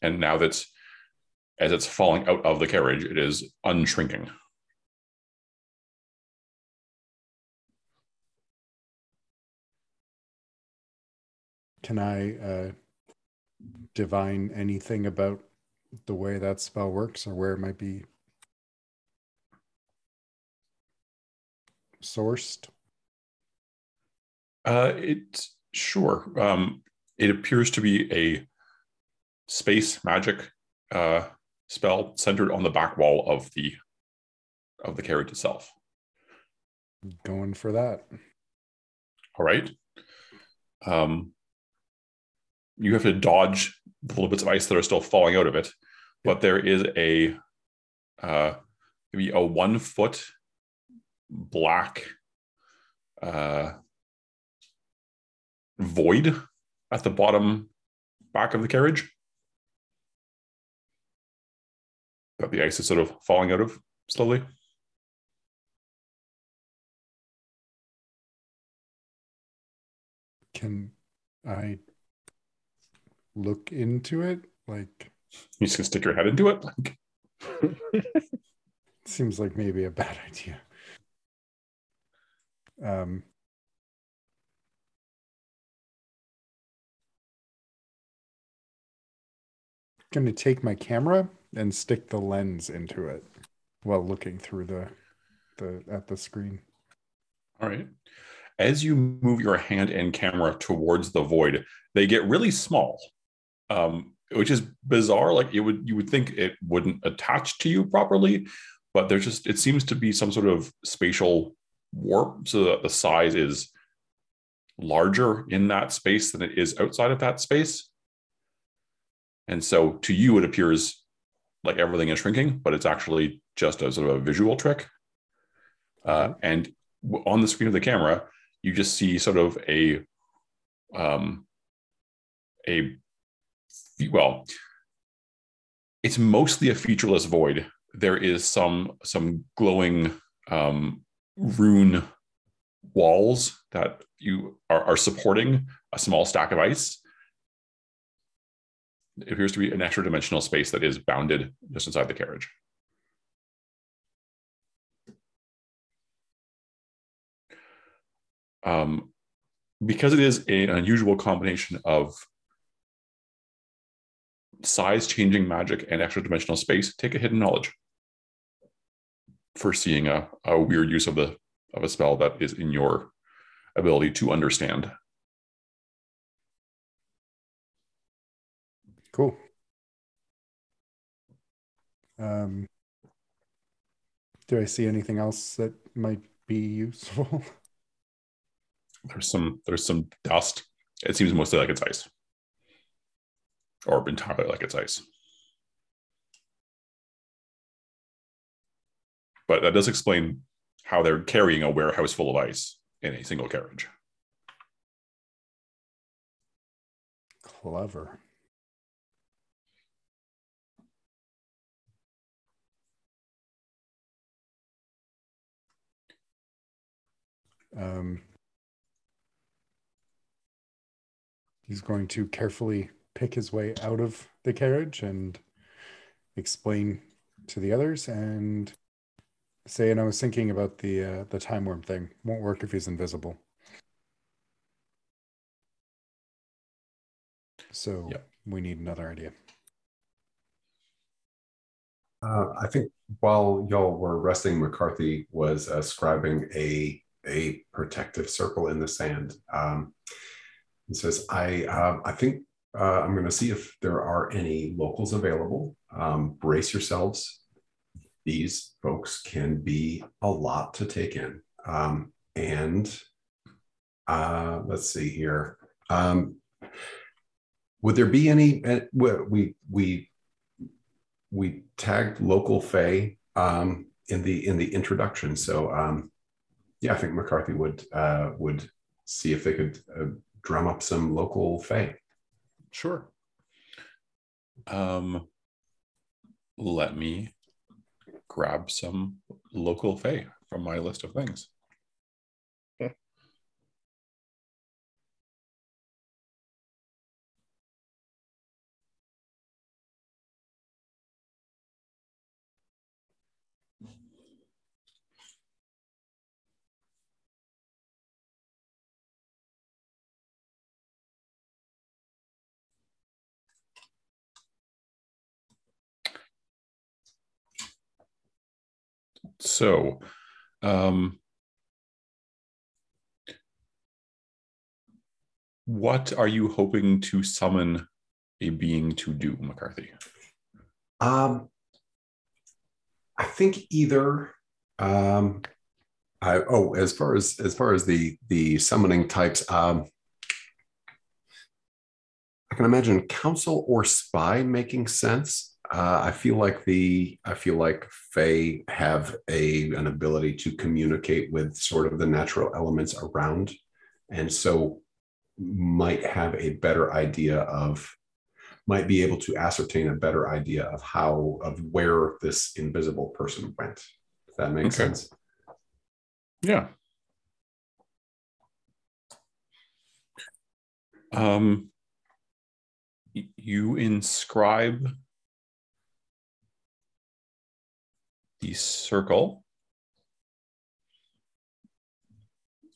And now that's as it's falling out of the carriage, it is unshrinking. Can I uh, divine anything about the way that spell works or where it might be sourced? Uh, it sure. Um, it appears to be a space magic uh, spell centered on the back wall of the of the carriage itself. Going for that. All right. Um, you have to dodge the little bits of ice that are still falling out of it, but there is a uh, maybe a one foot black uh, void at the bottom back of the carriage that the ice is sort of falling out of slowly. Can I look into it? Like, You just gonna stick your head into it. Like, seems like maybe a bad idea. Um, going to take my camera and stick the lens into it while looking through the the at the screen. All right. As you move your hand and camera towards the void, they get really small, um, which is bizarre. Like you would you would think it wouldn't attach to you properly, but there's just it seems to be some sort of spatial warp, so that the size is larger in that space than it is outside of that space. And so to you, it appears like everything is shrinking, but it's actually just a sort of a visual trick. Uh, and on the screen of the camera, you just see sort of a um, a well, it's mostly a featureless void. There is some some glowing um, rune walls that you are, are supporting a small stack of ice. It appears to be an extra dimensional space that is bounded just inside the carriage. Um, because it is an unusual combination of size changing magic and extra dimensional space, take a hidden knowledge for seeing a, a weird use of the of a spell that is in your ability to understand. Cool. Um, do I see anything else that might be useful? There's some there's some dust. It seems mostly like it's ice. Or entirely like it's ice. But that does explain how they're carrying a warehouse full of ice in a single carriage. Clever. Um, he's going to carefully pick his way out of the carriage and explain to the others and say and i was thinking about the uh, the time worm thing won't work if he's invisible so Yep. we need another idea Uh, I think while y'all were resting, McCarthy was uh, scribing a a protective circle in the sand. Um, he says, "I uh, I think uh, I'm going to see if there are any locals available. Um, brace yourselves. These folks can be a lot to take in. Um, and uh, let's see here. Um, would there be any? uh, We we we tagged local Fay um, in the in the introduction. So um, yeah, I think McCarthy would uh, would see if they could uh, drum up some local Fay. Sure. Um, let me grab some local Fey from my list of things. So, um, what are you hoping to summon a being to do, McCarthy? Um, I think either. Um, I oh, as far as as far as the the summoning types, um, I can imagine council or spy making sense. Uh, I feel like the I feel like Fae have a an ability to communicate with sort of the natural elements around, and so might have a better idea of might be able to ascertain a better idea of how of where this invisible person went. If that makes Okay. sense. Yeah. Um, you inscribe the circle,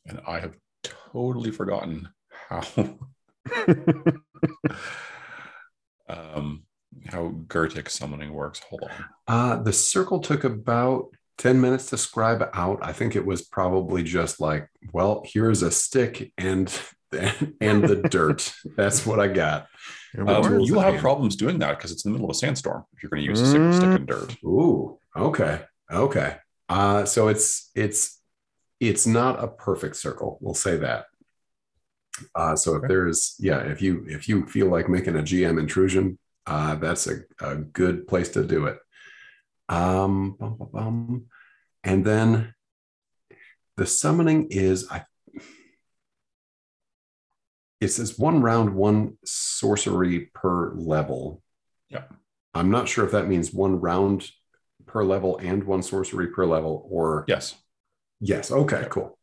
and I have totally forgotten how um how Goetic summoning works. Hold on. Uh, the circle took about 10 minutes to scribe out. I think it was probably just like, well, here's a stick and and the dirt. That's what I got. Um, you will have hand. problems doing that because it's in the middle of a sandstorm. If you're going to use a stick, stick and dirt. Ooh, okay. Okay. Uh, so it's it's it's not a perfect circle. We'll say that. Uh, so if there's yeah, if you if you feel like making a GM intrusion, uh, that's a, a good place to do it. Um, bum, bum, bum. and then the summoning is I. It says one round, one sorcery per level. Yeah. I'm not sure if that means one round per level and one sorcery per level, or Yes. yes. Okay, cool.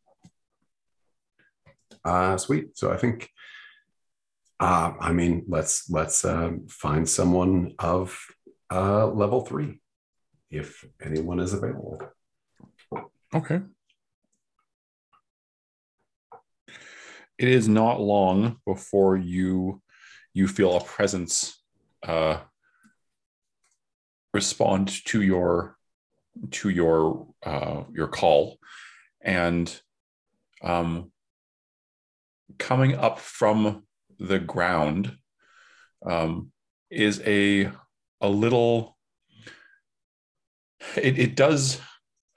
Uh sweet. So I think uh I mean let's let's um find someone of uh level three if anyone is available. Okay. It is not long before you you feel a presence uh, respond to your to your uh, your call, and um, coming up from the ground um, is a a little. It, it does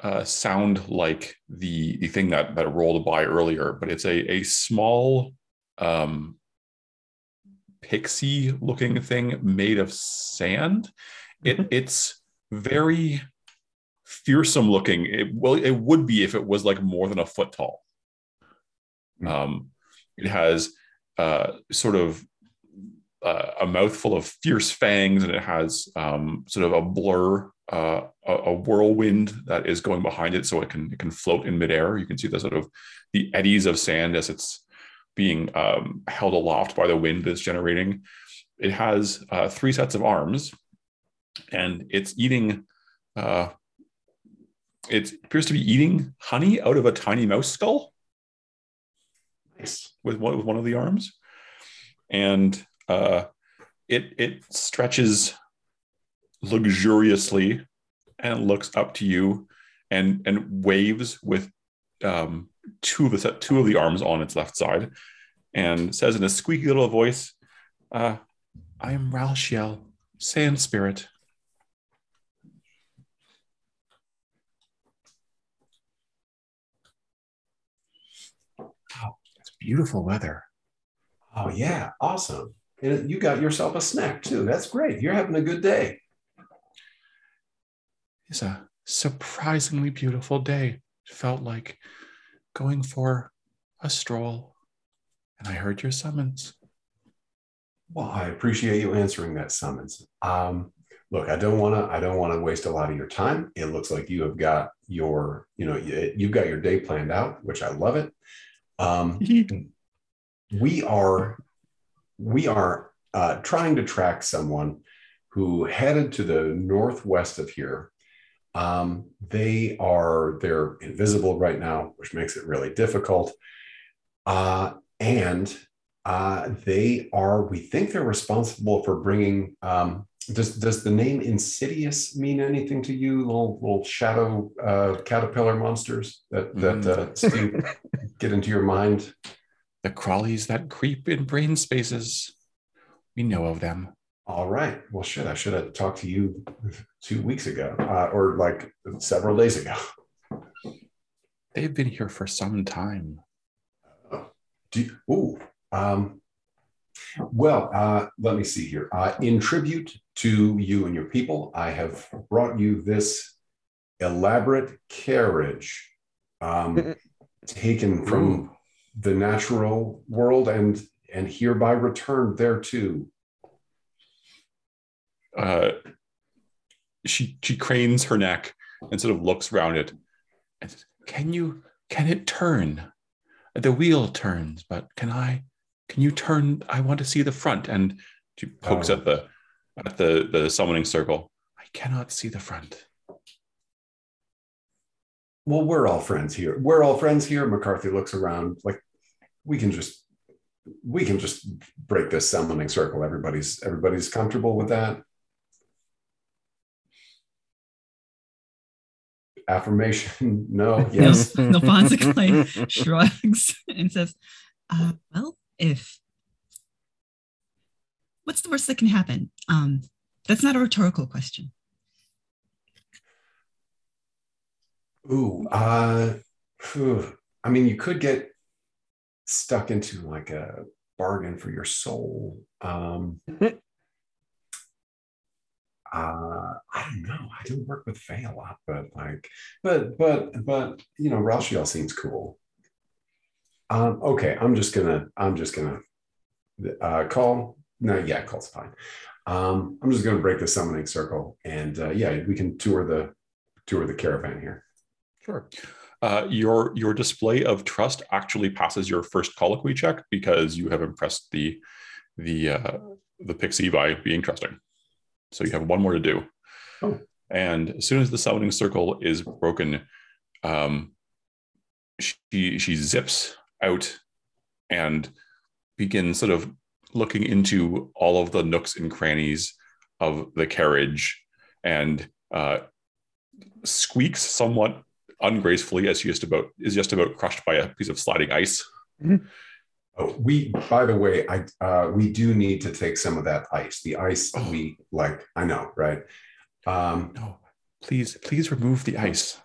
uh, sound like the the thing that that rolled by earlier, but it's a a small um, pixie looking thing made of sand. It it's very fearsome looking. It well, it would be if it was like more than a foot tall. Mm. Um, it has uh, sort of uh, a mouthful of fierce fangs, and it has um, sort of a blur, uh, a, a whirlwind that is going behind it, so it can it can float in midair. You can see the sort of the eddies of sand as it's being um, held aloft by the wind that's generating. It has uh, three sets of arms, and it's eating. Uh, it appears to be eating honey out of a tiny mouse skull Nice. with one, with one of the arms, and uh, it it stretches luxuriously and looks up to you and and waves with um, two of the two of the arms on its left side, and says in a squeaky little voice, uh, "I am Ralshiel, Sand Spirit." It's beautiful weather. Oh yeah, awesome. And you got yourself a snack too. That's great. You're having a good day. It's a surprisingly beautiful day. It felt like going for a stroll, and I heard your summons. Well, I appreciate you answering that summons. Um, look, I don't want to. I don't want to waste a lot of your time. It looks like you have got your, you know, you, you've got your day planned out, which I love it. Um, we are, we are uh, trying to track someone who headed to the northwest of here. Um, they are they're invisible right now, which makes it really difficult. Uh, and uh, they are, we think they're responsible for bringing. Um, does does the name Insidious mean anything to you? Little little shadow uh, caterpillar monsters that that Mm. uh, Steve, get into your mind. the crawlies that creep in brain spaces. We know of them. All right. Well, shit, I should have talked to you two weeks ago, uh, or like several days ago. They've been here for some time. Do you, ooh, um, well, uh, let me see here. Uh, in tribute to you and your people, I have brought you this elaborate carriage um, taken from Ooh. the natural world and and hereby returned there too. Uh, she she cranes her neck and sort of looks around it. And says, can you can it turn? The wheel turns, but can I? Can you turn? I want to see the front. And she pokes Oh. at the at the the summoning circle. I cannot see the front. Well, we're all friends here. We're all friends here. McCarthy looks around like we can just we can just break this summoning circle. Everybody's everybody's comfortable with that. Affirmation, no, yes. No, like shrugs and says, uh, "Well, if what's the worst that can happen? Um, that's not a rhetorical question. Ooh, uh. I mean, you could get stuck into like a bargain for your soul. Um, uh, I don't know. I don't work with Faye a lot, but like, but but but you know, Rashiel seems cool. Um, okay, I'm just gonna I'm just gonna uh, call. No, yeah, call's fine. Um, I'm just gonna break the summoning circle, and uh, yeah, we can tour the tour the caravan here. Sure. Uh, your your display of trust actually passes your first colloquy check because you have impressed the the uh, the pixie by being trusting. So you have one more to do. Oh. And as soon as the summoning circle is broken, um, she she zips out and begins sort of looking into all of the nooks and crannies of the carriage and uh, squeaks somewhat ungracefully as she just about is just about crushed by a piece of sliding ice. Oh, we, by the way, I uh, we do need to take some of that ice. The ice Oh. we like, I know, right? Um, No, please, please remove the ice.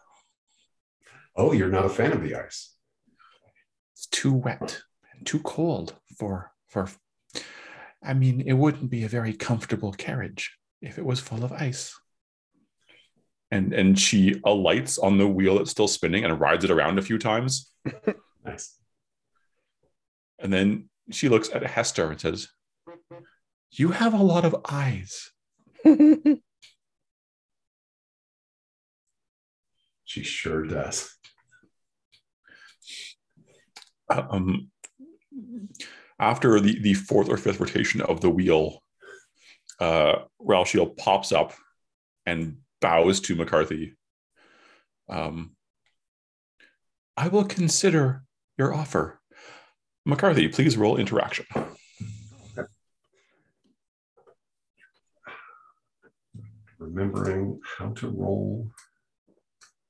oh, you're not a fan of the ice. It's too wet and too cold for for. I mean, it wouldn't be a very comfortable carriage if it was full of ice. And and she alights on the wheel that's still spinning and rides it around a few times. Nice. And then she looks at Hester and says, You have a lot of eyes. She sure does. Um, after the, the fourth or fifth rotation of the wheel, uh, Ralshiel pops up and bows to McCarthy. Um, I will consider your offer. McCarthy, please roll interaction. Remembering how to roll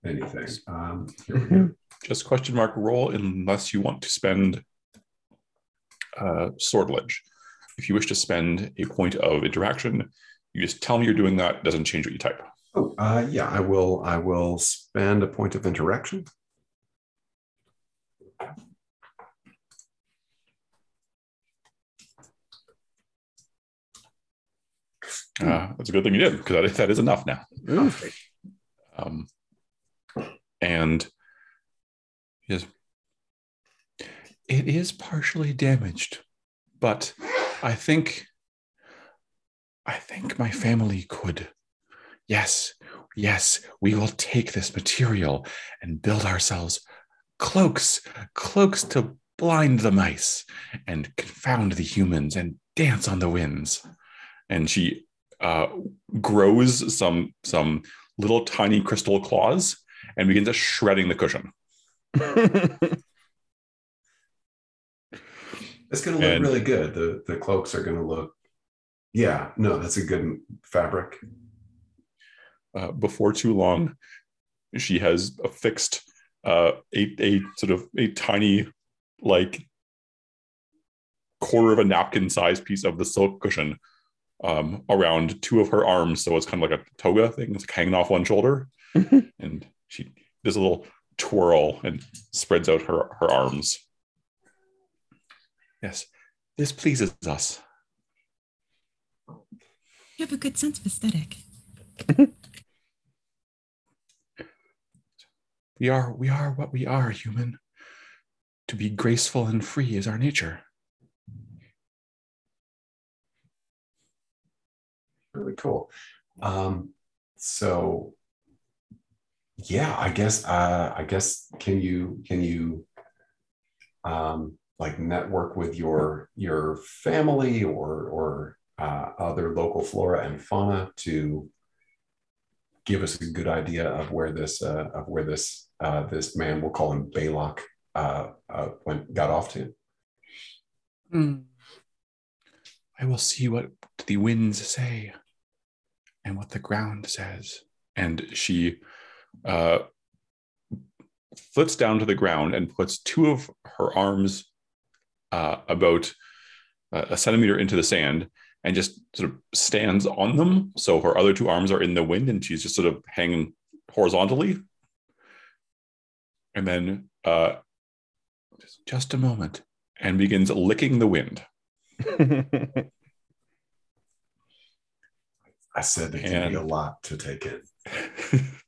anything. Um, here we go. Just question mark roll unless you want to spend uh, swordledge. If you wish to spend a point of interaction, you just tell me you're doing that. It doesn't change what you type. Oh, uh, yeah, I will. I will spend a point of interaction. Uh, that's a good thing you did because that, that is enough now. Um, and yes, it is partially damaged, but I think, I think my family could. Yes, yes, we will take this material and build ourselves cloaks, cloaks to blind the mice and confound the humans and dance on the winds. And she uh, grows some some little tiny crystal claws and begins just shredding the cushion. It's going to look And- really good. The the cloaks are going to look. Yeah, no, that's a good fabric. Uh, before too long, she has affixed uh, a a sort of a tiny like quarter of a napkin size piece of the silk cushion um, around two of her arms. So it's kind of like a toga thing. It's hanging off one shoulder. and she does a little twirl and spreads out her, her arms. Yes, this pleases us. You have a good sense of aesthetic. We are we are what we are, human. To be graceful and free is our nature. Really cool. Um, so yeah, I guess uh, I guess can you can you um, like network with your your family or or uh, other local flora and fauna to give us a good idea of where this uh, of where this uh, this man we'll call him Baylock uh, uh, went got off to. I will see what the winds say and what the ground says. And she uh, flits down to the ground and puts two of her arms uh, about uh, a centimeter into the sand and just sort of stands on them. So her other two arms are in the wind and she's just sort of hanging horizontally. And then uh, just, just a moment and begins licking the wind. I said there can be a lot to take in.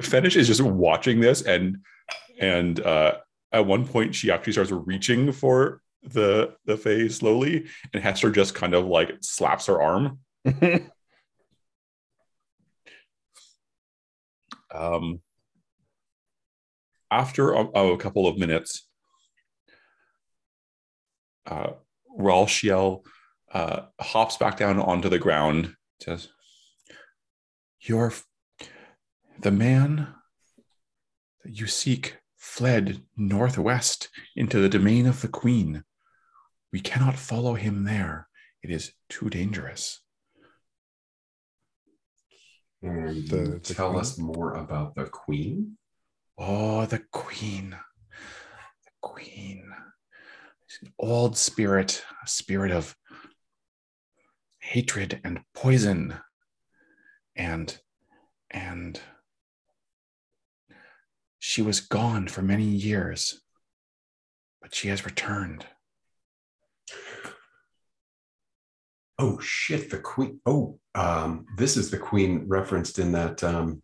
Fetish is just watching this and and uh at one point she actually starts reaching for the the Fae slowly and Hester just kind of like slaps her arm. Um after a, a couple of minutes, uh uh hops back down onto the ground, says, You're the man that you seek fled northwest into the domain of the queen. We cannot follow him there. It is too dangerous. And The- the tell queen? us more about the queen. Oh, the queen. The queen. She's an old spirit, a spirit of hatred and poison. And and she was gone for many years, but she has returned. Oh shit, the queen. Oh, um, this is the queen referenced in that um,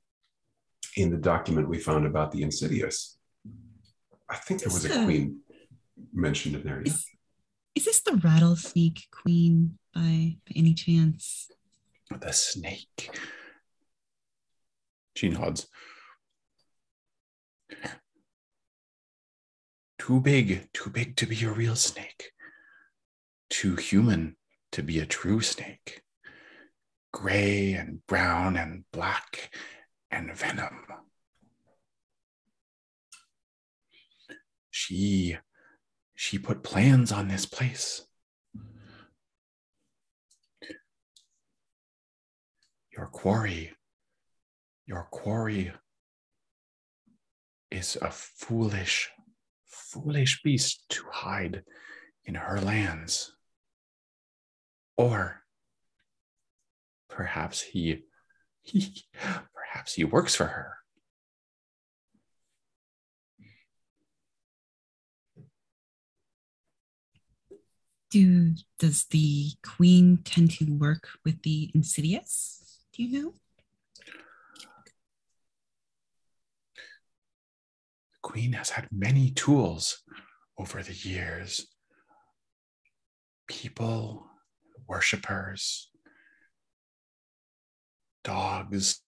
in the document we found about the Insidious. I think there was a queen. mentioned in there yet. Is, is this the rattlesnake queen by, by any chance? The snake. She nods. Too big, too big to be a real snake. Too human to be a true snake. Gray and brown and black and venom. She she put plans on this place. Your quarry, your quarry is a foolish, foolish beast to hide in her lands. Or perhaps he, he perhaps he works for her. Do does the queen tend to work with the insidious? Do you know? Queen has had many tools over the years. People, worshippers, dogs,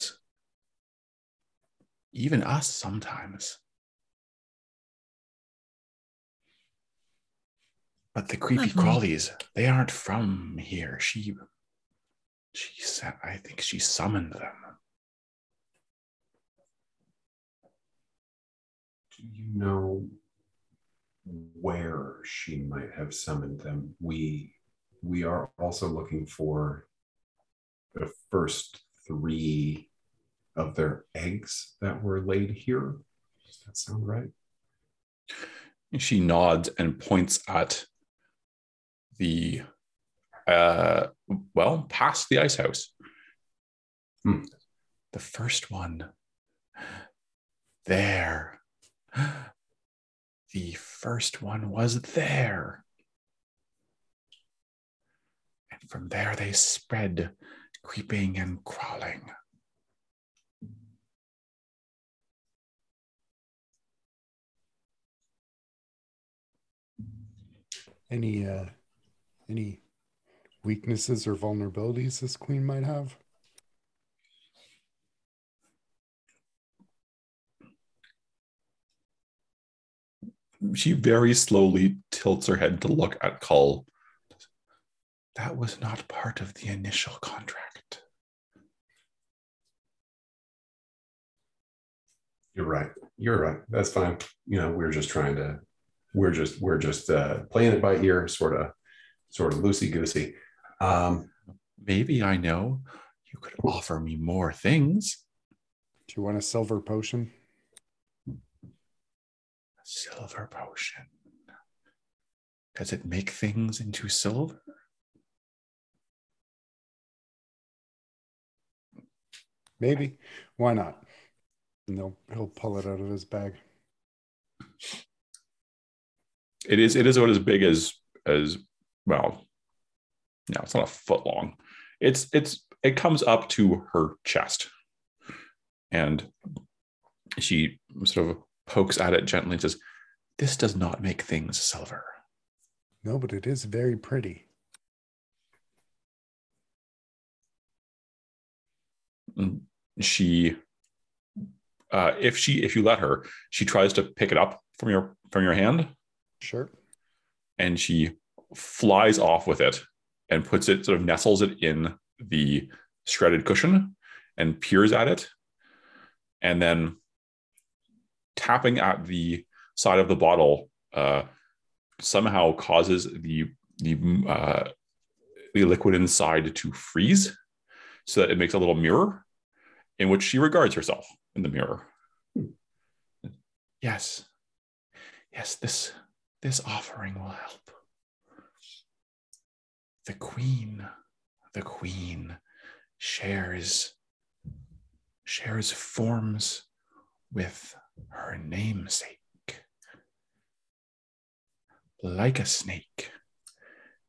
even us sometimes. But the creepy crawlies, they aren't from here. She, she said, I think she summoned them. You know where she might have summoned them? We we are also looking for the first three of their eggs that were laid here. Does that sound right? She nods and points at the, uh, well, past the ice house. Hmm. The first one. There. The first one was there. And from there they spread, creeping and crawling. Any uh any weaknesses or vulnerabilities this queen might have? She very slowly tilts her head to look at Cull. That was not part of the initial contract. You're right. You're right. That's fine. You know, we're just trying to we're just we're just uh playing it by ear, sort of sort of loosey goosey. Um Maybe I know you could offer me more things. Do you want a silver potion? Silver potion. Does it make things into silver? Maybe. Why not? And he'll he'll pull it out of his bag. It is. It is about as big as as well. No, it's not a foot long. It's it's it comes up to her chest, and she sort of pokes at it gently and says, "This does not make things silver." No, but it is very pretty. She uh, if she if you let her she tries to pick it up from your from your hand Sure. and she flies off with it and puts it sort of nestles it in the shredded cushion and peers at it and then tapping at the side of the bottle uh, somehow causes the the uh, the liquid inside to freeze so that it makes a little mirror in which she regards herself in the mirror. Yes. Yes this this offering will help. The queen the queen shares shares forms with her namesake like a snake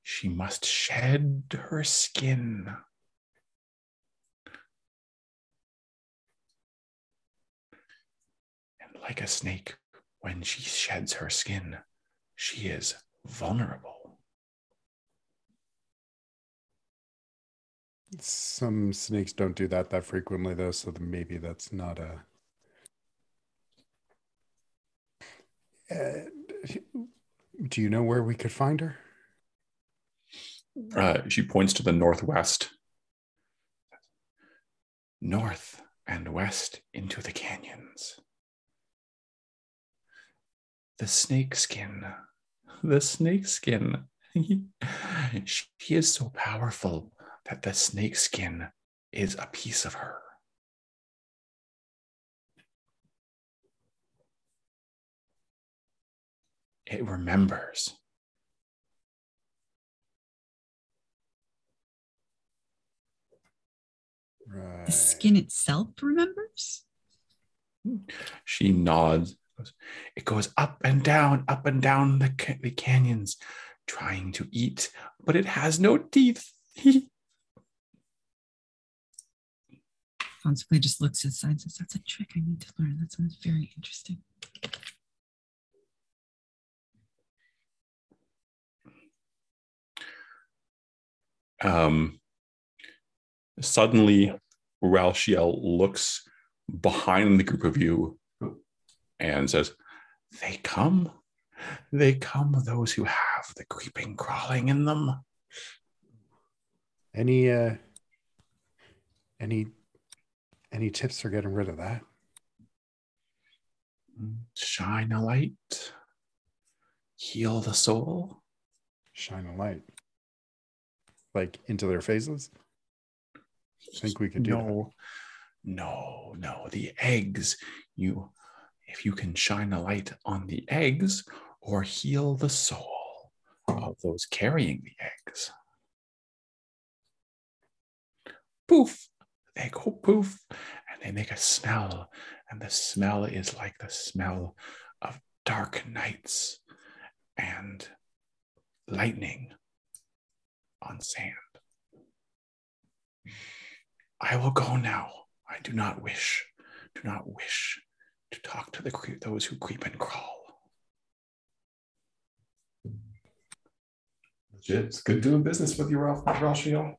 she must shed her skin and like a snake when she sheds her skin she is vulnerable. Some snakes don't do that that frequently, though, so maybe that's not a. Do you know where we could find her? Uh, she points to the northwest. North and west into the canyons. The snake skin. The snake skin. she is so powerful that the snake skin is a piece of her. It remembers. Right. The skin itself remembers? Hmm. She nods. It goes up and down, up and down the, ca- the canyons, trying to eat, but it has no teeth. Fonsically just looks at side and says, That's a trick I need to learn. That sounds very interesting. Um, suddenly, Ralshiel looks behind the group of you and says, They come. They come, those who have the creeping crawling in them. Any uh any any tips for getting rid of that? Shine a light, heal the soul. Shine a light. Like into their faces? I think we could do that. no, no, no. The eggs. You, if you can shine a light on the eggs or heal the soul of those carrying the eggs. Poof, they go poof, and they make a smell, and the smell is like the smell of dark nights and lightning on sand. I will go now. I do not wish, do not wish to talk to the cre- those who creep and crawl. Legit. It's good doing business with you, Ralph Ralshiel.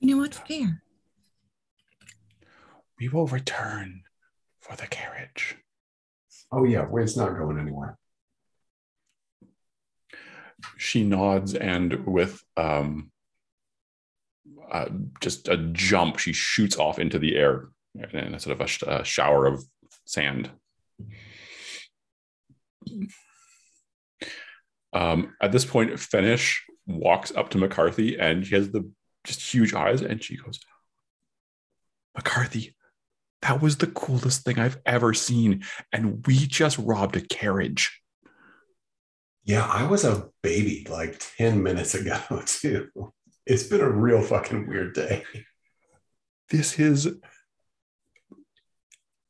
You know what? Fair. We will return for the carriage. Oh yeah, it's not going anywhere. She nods and with um, uh, just a jump, she shoots off into the air in a sort of a, a shower of sand. Um, at this point, Finish walks up to McCarthy and she has the just huge eyes and she goes, McCarthy, that was the coolest thing I've ever seen. And we just robbed a carriage. Yeah, I was a baby like 10 minutes ago, too. It's been a real fucking weird day. This is.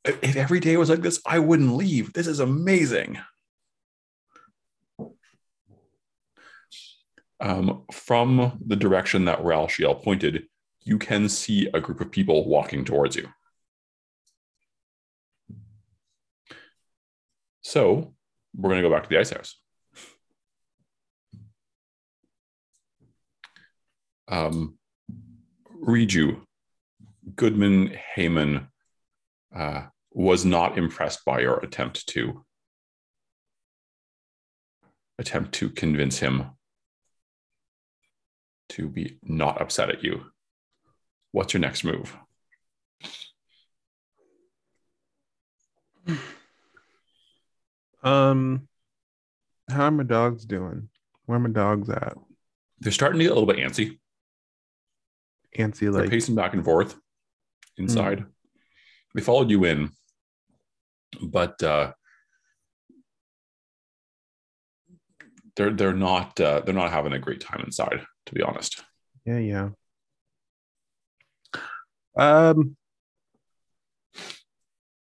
If every day was like this, I wouldn't leave. This is amazing. Um, from the direction that Ralshiel pointed, you can see a group of people walking towards you. So we're going to go back to the ice house. Um, Riju, Goodman Heyman uh, was not impressed by your attempt to attempt to convince him to be not upset at you. What's your next move? Um, how are my dogs doing? Where are my dogs at? They're starting to get a little bit antsy. Antsy, They're pacing back and forth inside. They followed you in, but uh, they're they're not uh, they're not having a great time inside. To be honest, yeah, yeah. Um,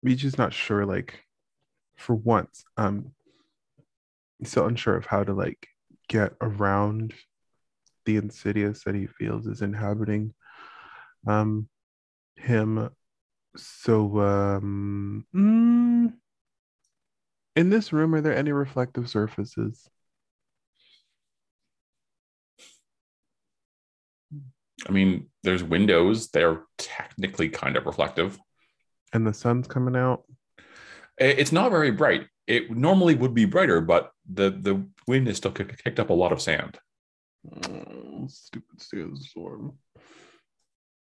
we just not sure. Like, for once, um, still unsure of how to like get around the insidious that he feels is inhabiting um him so um mm, In this room, are there any reflective surfaces? I mean, there's windows. They're technically kind of reflective. And the sun's coming out? It's not very bright. It normally would be brighter, but the the wind has still kicked up a lot of sand. Oh, stupid sandstorm.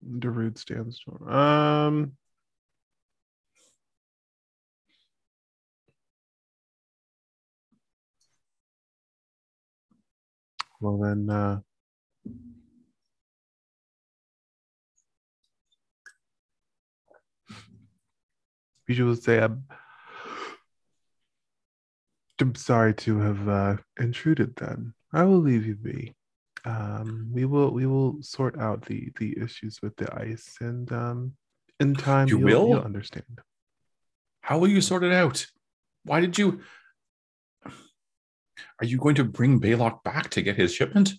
Darude sandstorm. Um. Well then, uh, you will say I'm, I'm sorry to have uh, intruded. Then I will leave you be um we will we will sort out the the issues with the ice and um in time You you'll, will? you'll understand How will you sort it out? Why did you? Are you going to bring Baylock back to get his shipment?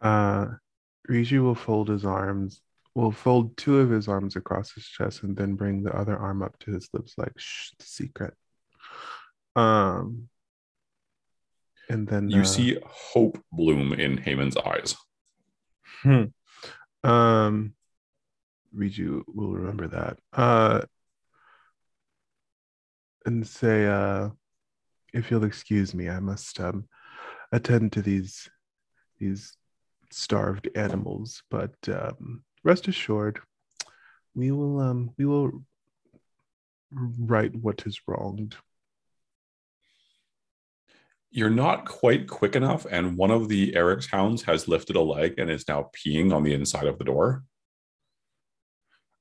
uh Riju will fold his arms will fold two of his arms across his chest and then bring the other arm up to his lips like shh secret um and then You uh, see hope bloom in Heyman's eyes. Hmm. Um, Riju will remember that. Uh, and say, uh, if you'll excuse me, I must um attend to these these starved animals. But um, rest assured, we will um we will right what is wronged. You're not quite quick enough, and one of the Eric's hounds has lifted a leg and is now peeing on the inside of the door.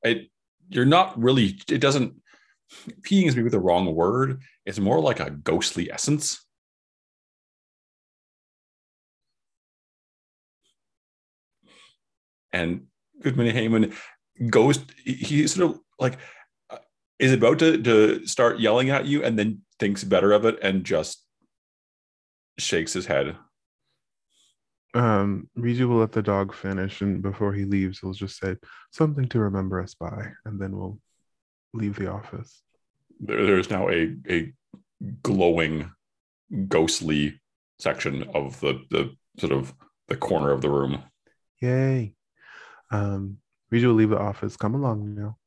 It, you're not really. It doesn't. Peeing is maybe the wrong word. It's more like a ghostly essence. And Goodman Heyman goes. he- sort of like uh, is about to to start yelling at you, and then thinks better of it and just shakes his head. Um, Riju will let the dog finish, and before he leaves, he'll just say something to remember us by, and then we'll leave the office. There, there's now a a glowing, ghostly section of the the sort of the corner of the room. Yay! Um, Riju will leave the office. Come along now.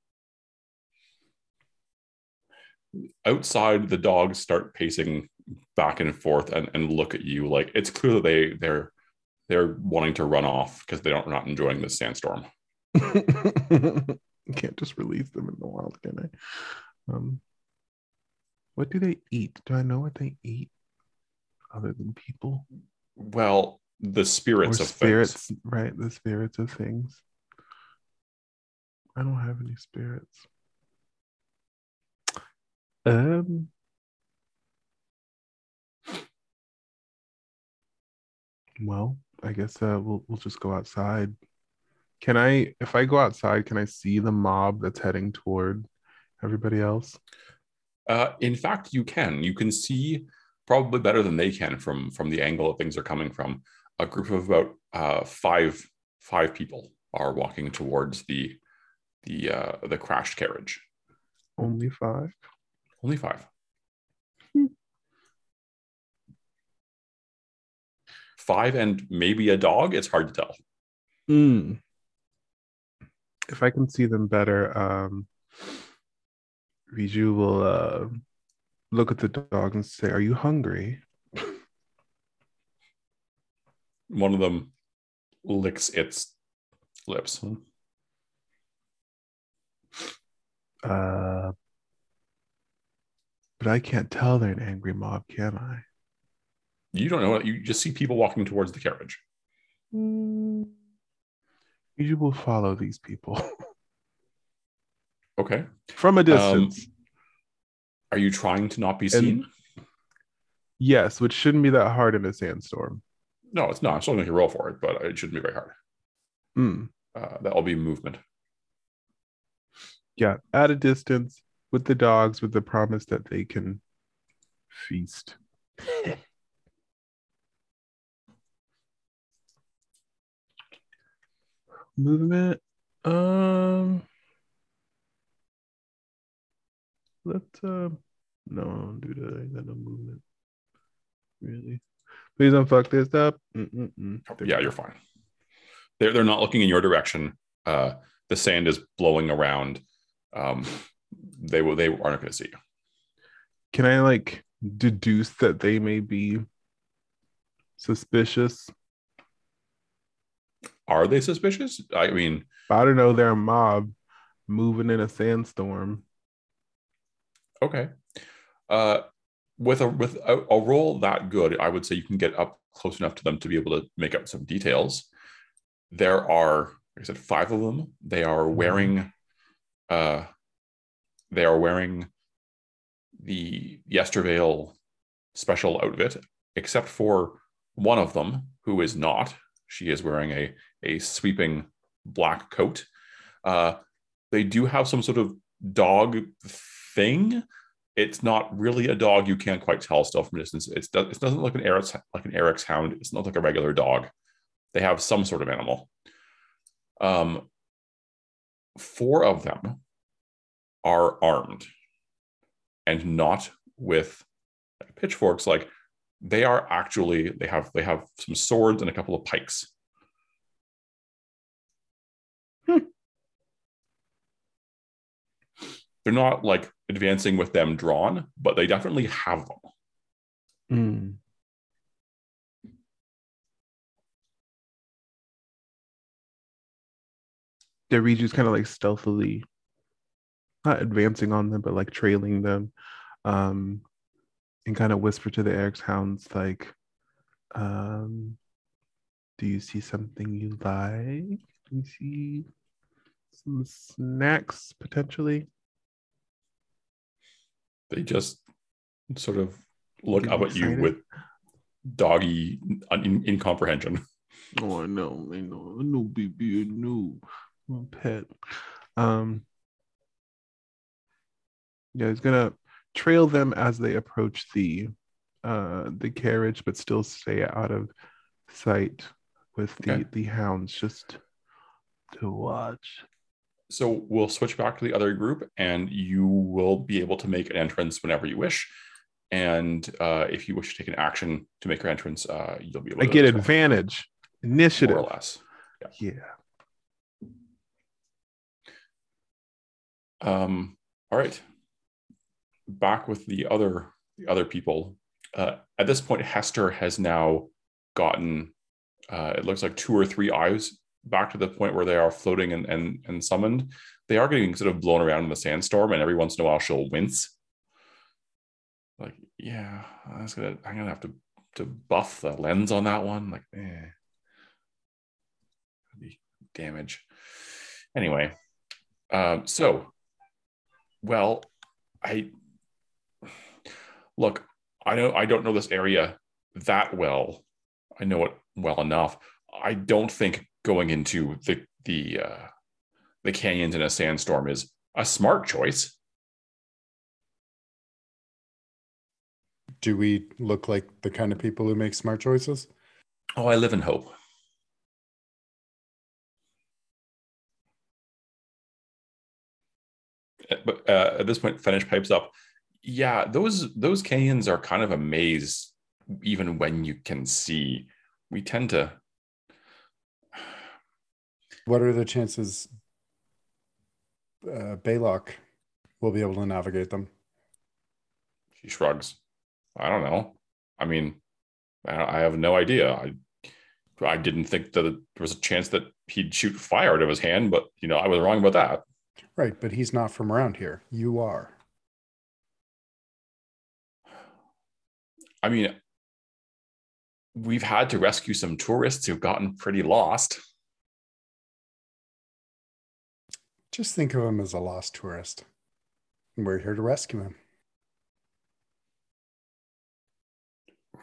Outside, the dogs start pacing back and forth and, and look at you like it's clear that they they're they're wanting to run off because they don't not enjoying this sandstorm. You can't just release them in the wild, can I? Um, what do they eat? Do I know what they eat other than people Well, the spirits or of spirits? things. Right, the spirits of things. I don't have any spirits. Um. Well, I guess uh, we'll we'll just go outside. Can I, if I go outside, can I see the mob that's heading toward everybody else? Uh, in fact, you can. You can see probably better than they can from from the angle that things are coming from. A group of about uh, five five people are walking towards the the uh, the crashed carriage. Only five. Only five. Five and maybe a dog. It's hard to tell. Mm. If I can see them better, um, Riju will uh, look at the dog and say, "Are you hungry?" One of them licks its lips. Uh, but I can't tell they're an angry mob, can I? You don't know it. You just see people walking towards the carriage. Mm. Riju will follow these people Okay. from a distance. Are you trying to not be seen? yes, which shouldn't be that hard in a sandstorm. no, it's not. I'm still going to roll for it, but it shouldn't be very hard. Mm. Uh, that'll be movement. Yeah, at a distance with the dogs, with the promise that they can feast. Movement. Um. Let's uh, No, I don't do that. I ain't got no movement. Really? Please don't fuck this up. Mm-mm-mm. Yeah, you're fine. They're they're not looking in your direction. Uh, the sand is blowing around. Um, they will they aren't going to see you. Can I like deduce that they may be suspicious? Are they suspicious? I mean, I don't know. They're a mob moving in a sandstorm. okay. Uh, with a with a, a roll that good, I would say you can get up close enough to them to be able to make up some details. There are, like I said, five of them. They are wearing, uh, they are wearing the Yestervale special outfit, except for one of them who is not. She is wearing a a sweeping black coat. Uh, they do have some sort of dog thing. It's not really a dog. You can't quite tell still from distance. It's, it doesn't look an Eric's like an Eric's hound. It's not like a regular dog. They have some sort of animal. Um, four of them are armed and not with pitchforks. Like they are actually they have they have some swords and a couple of pikes. They're not like advancing with them drawn, but they definitely have them. Mm. Deriju's kind of like stealthily, not advancing on them, but like trailing them, um, and kind of whisper to the Eric's hounds, like, um, "Do you see something you like? Do you see some snacks potentially?" They just sort of look Get up at you with doggy in- incomprehension. Oh, I know, I know, I know, baby, I know, my pet. Um, yeah, he's gonna trail them as they approach the uh the carriage, but still stay out of sight with the Okay. the hounds just to watch. So we'll switch back to the other group, and you will be able to make an entrance whenever you wish. And uh, if you wish to take an action to make your entrance, uh, you'll be able I to get well, advantage, more initiative. or less. Yeah. Um, all right. Back with the other the other people. Uh, at this point, Hester has now gotten. Uh, it looks like two or three eyes back to the point where they are floating and and, and summoned. They are getting sort of blown around in the sandstorm, and every once in a while she'll wince. Like, yeah, I was gonna. I'm gonna have to to buff the lens on that one. Like, eh, damage. Anyway, um, so well, I look, I know I don't know this area that well. I know it well enough. I don't think going into the the uh, the canyons in a sandstorm is a smart choice. Do we look like the kind of people who make smart choices? Oh, I live in hope. Uh, But uh, at this point, Finish pipes up. Yeah, those those canyons are kind of a maze, even when you can see. We tend to. What are the chances uh, Baylock will be able to navigate them? She shrugs. I don't know. I mean, I I have no idea. I I didn't think that there was a chance that he'd shoot fire out of his hand, but you know, I was wrong about that. Right, but he's not from around here. You are. I mean, we've had to rescue some tourists who've gotten pretty lost. Just think of him as a lost tourist. And we're here to rescue him.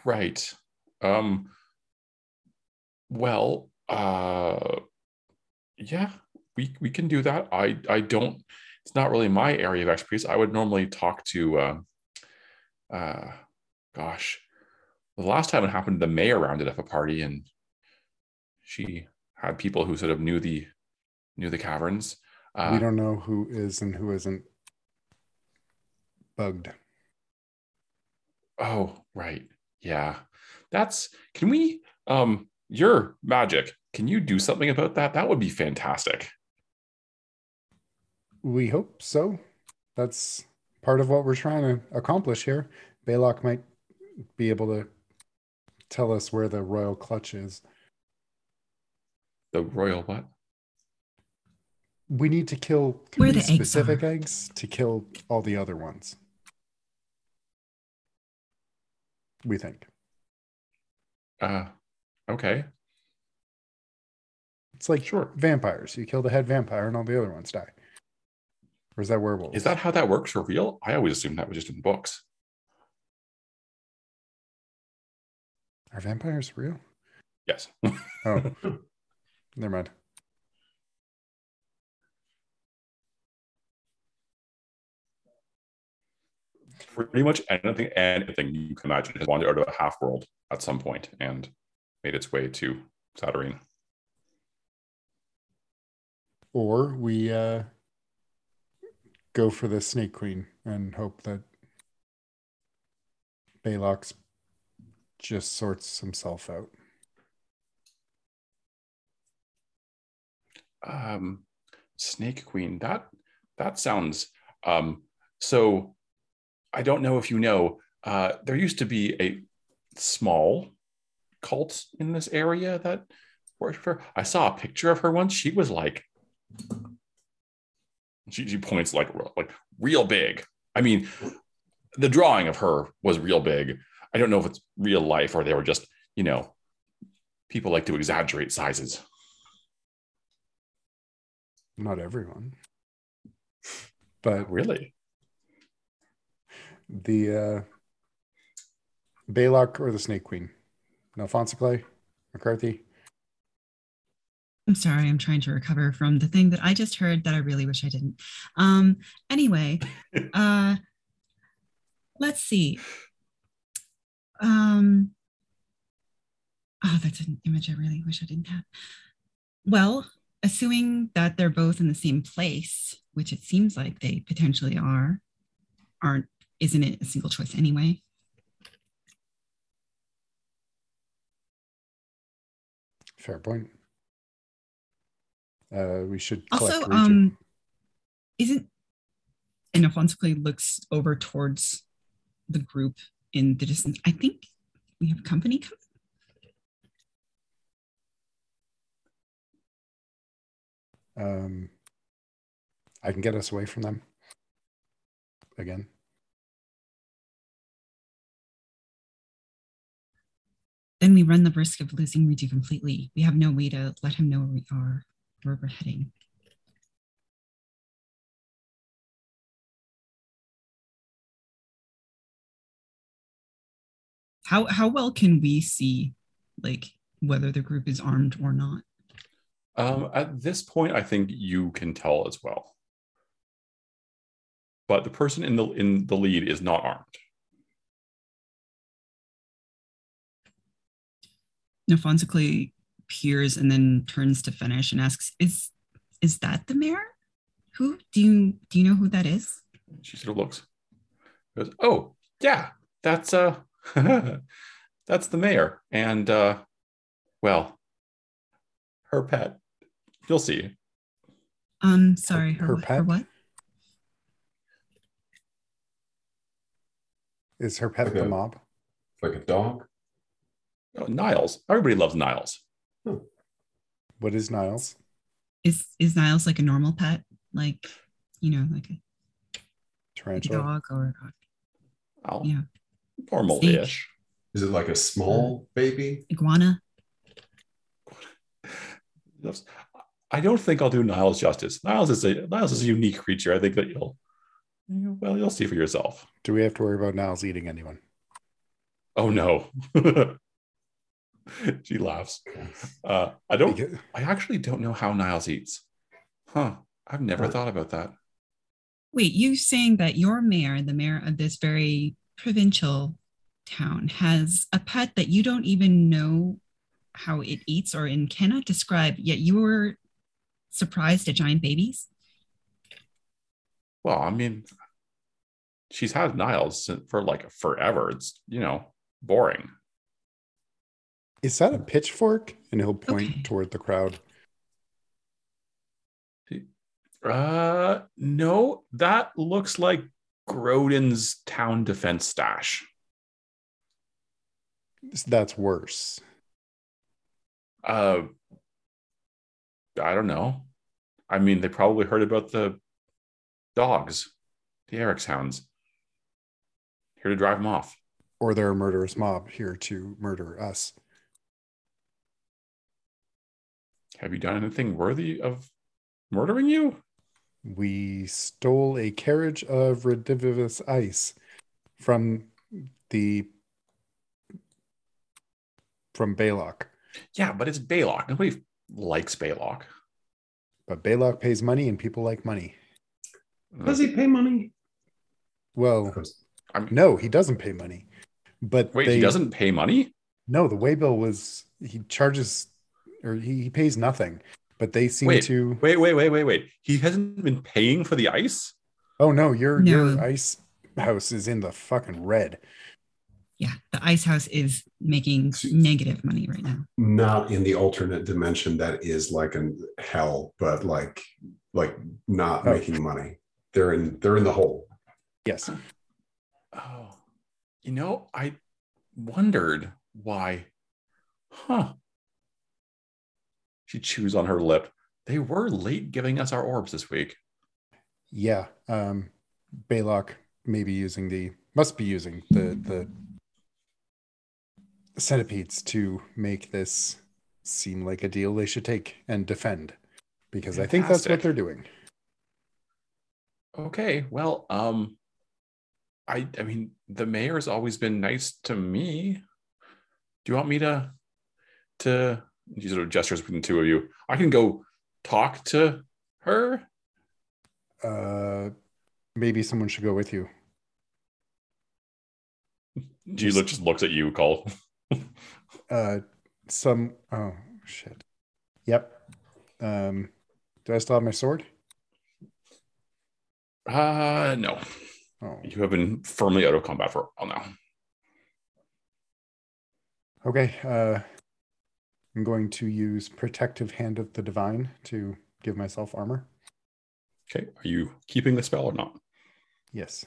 Right. Um well, uh yeah, we we can do that. I I don't it's not really my area of expertise. I would normally talk to uh uh gosh. The last time it happened, the mayor rounded up a party and she had people who sort of knew the knew the caverns. Uh, we don't know who is and who isn't bugged. Oh, right. Yeah. That's can we um your magic, can you do something about that? That would be fantastic. We hope so. That's part of what we're trying to accomplish here. Baylock might be able to tell us where the royal clutch is. The royal what? We need to kill Where the three eggs specific are. eggs to kill all the other ones. We think. Uh okay. It's like Sure. vampires. You kill the head vampire and all the other ones die. Or is that werewolves? Is that how that works for real? I always assumed that was just in books. Are vampires real? Yes. Oh, never mind. Pretty much anything, anything you can imagine has wandered out of a half world at some point and made its way to Satyrine. Or we uh, go for the Snake Queen and hope that Baylox just sorts himself out. um snake queen that that sounds um so i don't know if you know uh there used to be a small cult in this area that worked for i saw a picture of her once she was like she, she points like like real big i mean the drawing of her was real big i don't know if it's real life or they were just you know people like to exaggerate sizes Not everyone. But really the uh, Baylock or the Snake Queen? Alfonso Clay? McCarthy? I'm sorry, I'm trying to recover from the thing that I just heard that I really wish I didn't. Um, anyway, uh, let's see. Um, oh, that's an image I really wish I didn't have. Well, assuming that they're both in the same place, which it seems like they potentially are, aren't isn't it a single choice anyway? Fair point. Uh, we should Also, region. um, isn't and Alfonso looks over towards the group in the distance. I think we have company coming. Um, I can get us away from them again. Then we run the risk of losing Riju completely. We have no way to let him know where we are, where we're heading. How how well can we see like whether the group is armed or not? Um, at this point, I think you can tell as well. But the person in the in the lead is not armed. Alfonso Clay peers and then turns to finish and asks, "Is is that the mayor? Who do you do you know who that is?" She sort of looks. Goes, oh yeah, that's uh, that's the mayor, and uh, well, her pet. You'll see. Um, sorry, her, her her pet? what? Is her pet Like the a- mob? like a dog. Oh, Niles. Everybody loves Niles. What is Niles? Is is Niles like a normal pet, like you know, like a, like a Tarantula? dog or Oh, yeah, normal-ish. Is it like a small baby? iguana? I don't think I'll do Niles justice. Niles is a Niles is a unique creature. I think that you'll well, you'll see for yourself. Do we have to worry about Niles eating anyone? Oh no. she laughs. Uh, I don't I actually don't know how Niles eats. Huh. I've never Huh. thought about that. Wait, you saying that your mayor, the mayor of this very provincial town, has a pet that you don't even know how it eats or and cannot describe, yet you were surprised at giant babies? Well, I mean, she's had Niles for like forever. It's you know boring. Is that a pitchfork? And he'll point Okay. toward the crowd. Uh, no, that looks like Grodin's town defense stash. That's worse. Uh, I don't know. I mean, they probably heard about the dogs, the Eric's hounds. Here to drive them off. Or they're a murderous mob here to murder us. Have you done anything worthy of murdering you? We stole a carriage of redivivus ice from the from Baylock. Yeah, but it's Baylock. Nobody likes Baylock. But Baylock pays money and people like money. Does he pay money? Well, I'm, no, he doesn't pay money. But wait, they, he doesn't pay money? No, the waybill was he charges or he, he pays nothing. But they seem Wait, to Wait, wait, wait, wait, wait. He hasn't been paying for the ice? Oh no, your your ice house is in the fucking red. Yeah, the ice house is making negative money right now. Not in the alternate dimension that is like an hell, but like like not Oh. making money. They're in they're in the hole. Yes. Oh, you know, I wondered why. Huh. She chews on her lip. They were late giving us our orbs this week. Yeah. Um Baylock may be using the must be using the the centipedes to make this seem like a deal they should take and defend. Because I think that's what they're doing. Okay, well, um, I I mean, the mayor's always been nice to me. Do you want me to to he sort of gestures between the two of you? I can go talk to her. Uh maybe someone should go with you. She look, just looks at you, Cull. Uh some oh shit. Yep. Um do I still have my sword? Uh no. Oh. You have been firmly out of combat for a while now. Okay, uh, I'm going to use Protective Hand of the Divine to give myself armor. Okay, are you keeping the spell or not? Yes.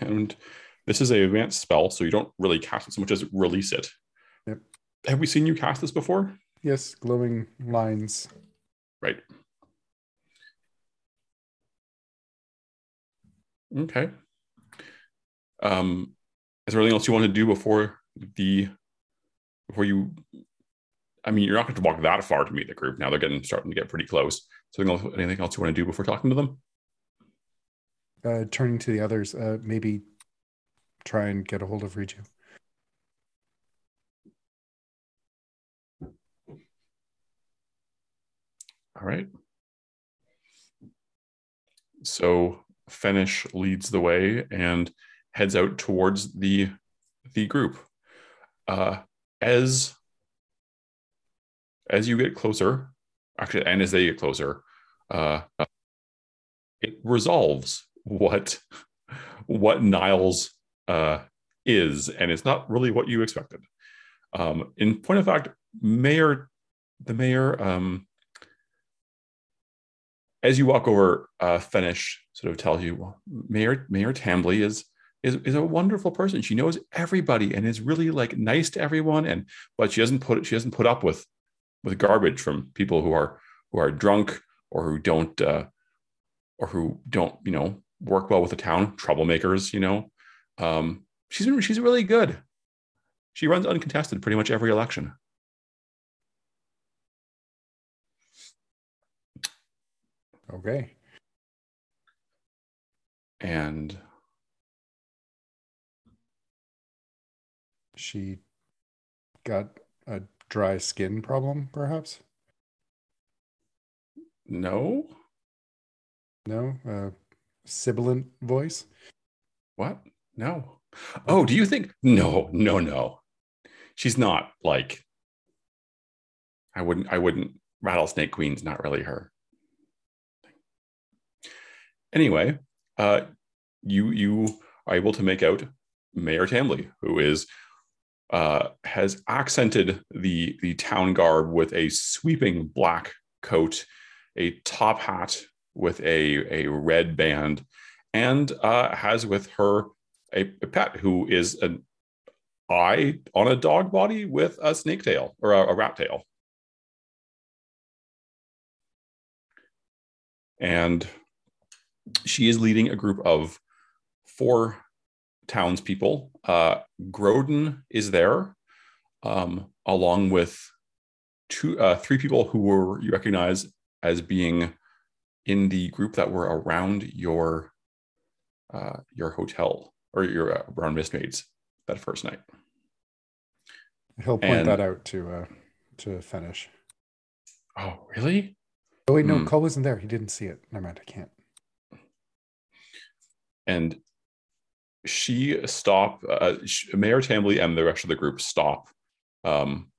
And this is a advanced spell, so you don't really cast it so much as release it. Yep. Have we seen you cast this before? Yes, glowing lines. Right. Okay. Um, is there anything else you want to do before the before you? I mean, you're not going to walk that far to meet the group. Now they're getting starting to get pretty close. So anything else, you want to do before talking to them? Uh, turning to the others, uh, maybe try and get a hold of Riju. All right. So Fenish leads the way and heads out towards the the group. Uh, as as you get closer, actually, and as they get closer, uh, it resolves what what Niles uh, is, and it's not really what you expected. Um, in point of fact, Mayor, the mayor, um, as you walk over, uh, Fenish sort of tells you, well, Mayor Mayor Tambly is is is a wonderful person. She knows everybody and is really like nice to everyone. And but she doesn't put she doesn't put up with with garbage from people who are who are drunk or who don't uh, or who don't you know work well with the town troublemakers. You know, um, she's she's really good. She runs uncontested pretty much every election. Okay. And She got a dry skin problem, perhaps? no, No? Uh, sibilant voice? what? No. Oh, do you think? No, no, no. She's not like. I wouldn't. I wouldn't. Rattlesnake Queen's not really her. Anyway, uh, you you are able to make out Mayor Tambly, who is uh, has accented the the town garb with a sweeping black coat, a top hat with a a red band, and uh, has with her a, a pet who is an eye on a dog body with a snake tail or a, a rat tail. And she is leading a group of four townspeople. Uh, Groden is there, um, along with two, uh, three people who were you recognize as being in the group that were around your uh, your hotel or your uh, around Mistmaids that first night. He'll point And- that out to uh to Fenish. Oh, really? Oh wait, no, Hmm. Cull wasn't there. He didn't see it. Never mind, I can't. and she stop uh, mayor Tambly and the rest of the group stop um,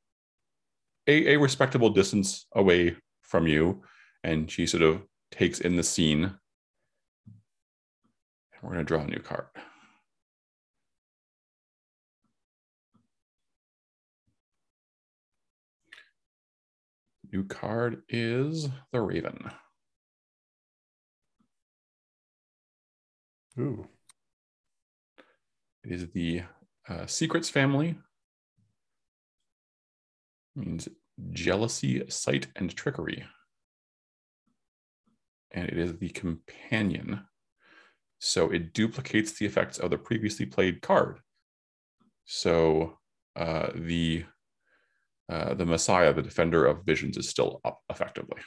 a, a respectable distance away from you. And she sort of takes in the scene. And we're going to draw a new card. New card is the raven. Ooh. It is the uh, secrets family. Means jealousy, sight, and trickery. And it is the companion. So it duplicates the effects of the previously played card. So uh, the uh, the Messiah, the defender of visions, is still up effectively.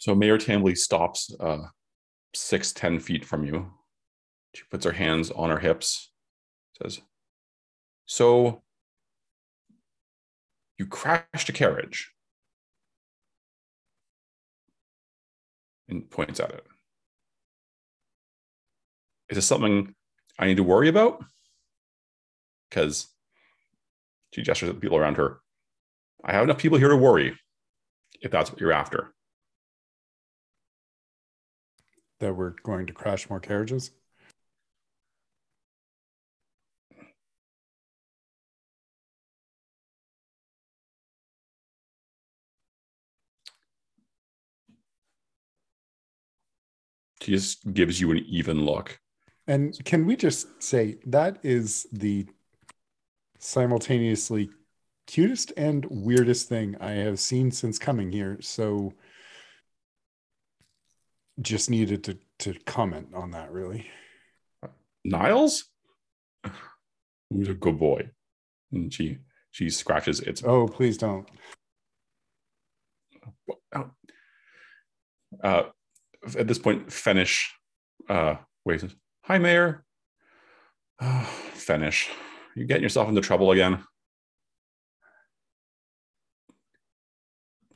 So Mayor Tambly stops uh, six, ten feet from you. She puts her hands on her hips, says, So you crashed a carriage. And points at it. Is this something I need to worry about? Because she gestures at the people around her. I have enough people here to worry if that's what you're after. That we're going to crash more carriages. She just gives you an even look. And can we just say that is the simultaneously cutest and weirdest thing I have seen since coming here. So just needed to to comment on that really. Niles? Who's a good boy? And she she scratches its Oh, please don't. uh at this point Fenish uh wait hi mayor oh, Fenish you getting yourself into trouble again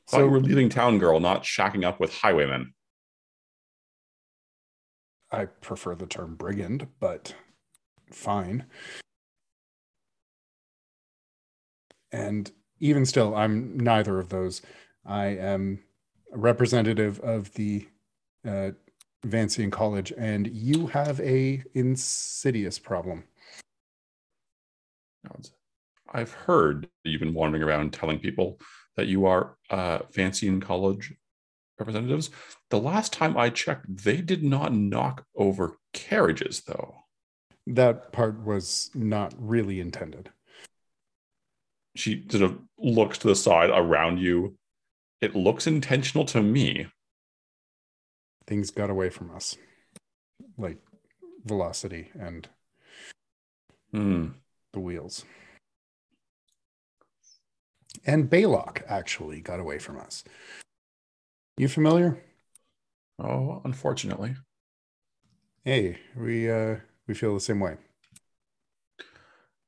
thought you So were leaving town girl not shacking up with highwaymen I prefer the term brigand, but fine. And even still, I'm neither of those. I am a representative of the uh, Vancian College, and you have a insidious problem. I've heard that you've been wandering around telling people that you are uh, fancy in college representatives. The last time I checked, they did not knock over carriages, though. That part was not really intended. She sort of looks to the side around you. It looks intentional to me. Things got away from us, like velocity and Hmm. the wheels. And Baylock actually got away from us. You familiar? Oh, unfortunately. Hey, we uh we feel the same way.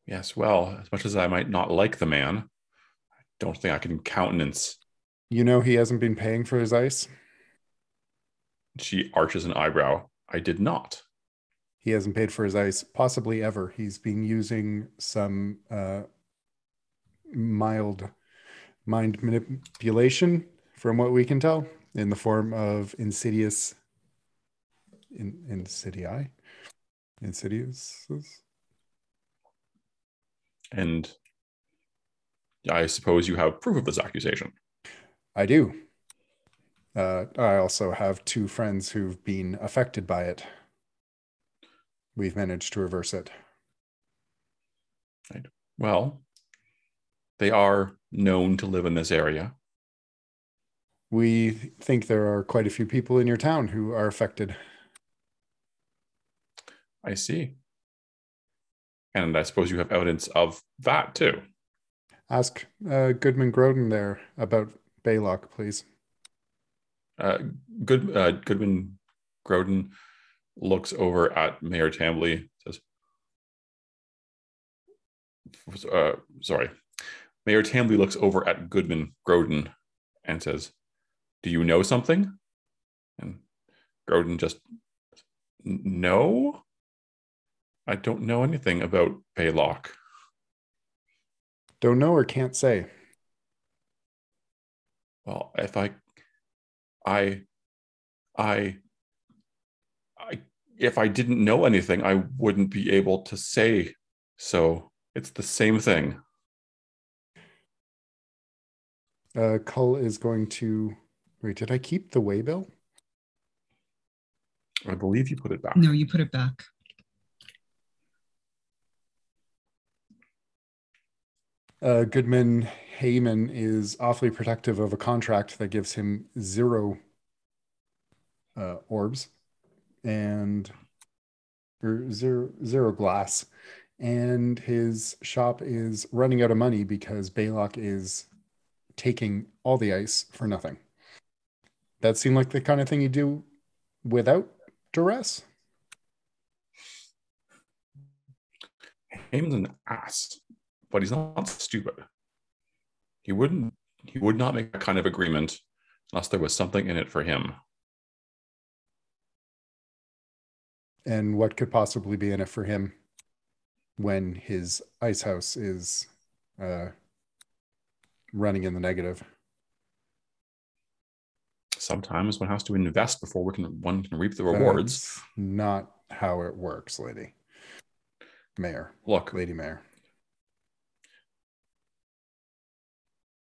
Yes, well, as much as I might not like the man, I don't think I can countenance. You know he hasn't been paying for his ice. She arches an eyebrow. I did not. He hasn't paid for his ice possibly ever. He's been using some uh mild mind manipulation, from what we can tell, in the form of insidious, in insidii, insidious. And I suppose you have proof of this accusation. I do. Uh, I also have two friends who've been affected by it. We've managed to reverse it. Right. Well, they are known to live in this area. We think there are quite a few people in your town who are affected. I see. And I suppose you have evidence of that too. Ask uh, Goodman Groden there about Baylock, please. Uh, Good uh, Goodman Groden looks over at Mayor Tambly, says, uh, "Sorry." Mayor Tambly looks over at Goodman Groden and says, "Do you know something?" And Groden just, "No, I don't know anything about Baylock." Don't know or can't say. Well, if I, I, I, I, if I didn't know anything, I wouldn't be able to say so. It's the same thing. Uh, Cull is going to. Wait, did I keep the waybill? I believe you put it back. No, you put it back. Uh, Goodman Heyman is awfully protective of a contract that gives him zero uh, orbs and or zero zero glass, and his shop is running out of money because Baylock is taking all the ice for nothing. That seemed like the kind of thing you do without duress. Heyman's an ass, but he's not stupid. He wouldn't. He would not make a kind of agreement unless there was something in it for him. And what could possibly be in it for him when his ice house is uh, running in the negative? Sometimes one has to invest before we can one can reap the rewards. That's not how it works, lady. Mayor, Look, lady mayor.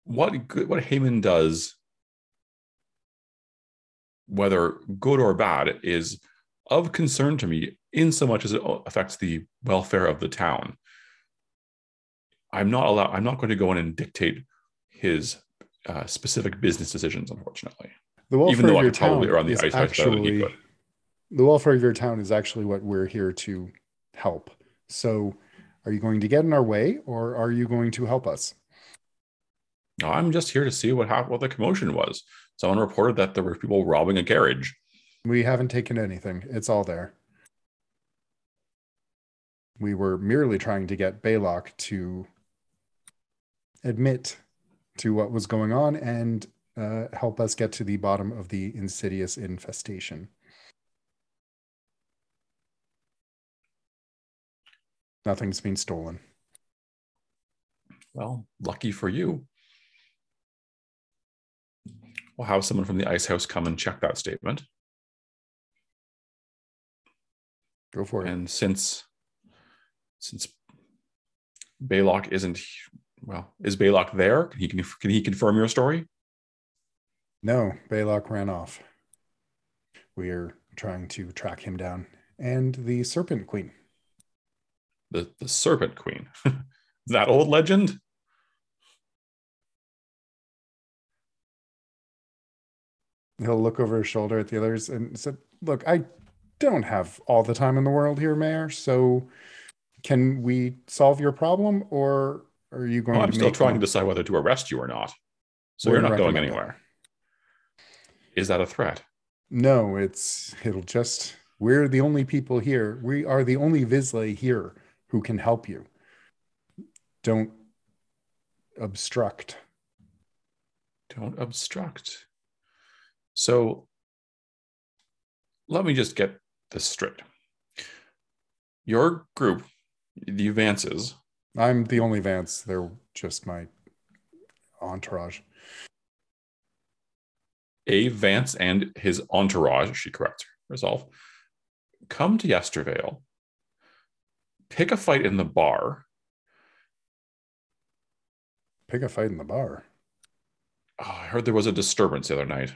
what good, what Heyman does, whether good or bad, is of concern to me in so much as it affects the welfare of the town. I'm not allowed. I'm not going to go in and dictate his uh, specific business decisions. Unfortunately, The welfare even though of I your could probably the is ice house than he actually the welfare of your town is actually what we're here to help. So, are you going to get in our way, or are you going to help us? No, I'm just here to see what happened. What the commotion was. Someone reported that there were people robbing a garage. We haven't taken anything. It's all there. We were merely trying to get Baylock to admit to what was going on and uh, help us get to the bottom of the insidious infestation. Nothing's been stolen. Well, lucky for you. We'll have someone from the ice house come and check that statement. Go for it. And since since Baylock isn't well, is Baylock there? Can he can, can he confirm your story? No, Baylock ran off. We are trying to track him down. And the Serpent Queen. The the Serpent Queen. that old legend? He'll look over his shoulder at the others and said, Look, I don't have all the time in the world here, Mayor. So can we solve your problem or are you oh, going Well, I'm still make trying to decide whether to arrest you or not. So Wouldn't you're not going anywhere. Is that a threat? No, it's it'll just we're the only people here. We are the only Visley here who can help you. Don't obstruct. Don't obstruct. So let me just get this straight. Your group, the advances, I'm the only Vance. They're just my entourage. A Vance and his entourage, she corrects herself, come to Yestervale, pick a fight in the bar. Pick a fight in the bar. Oh, I heard there was a disturbance the other night.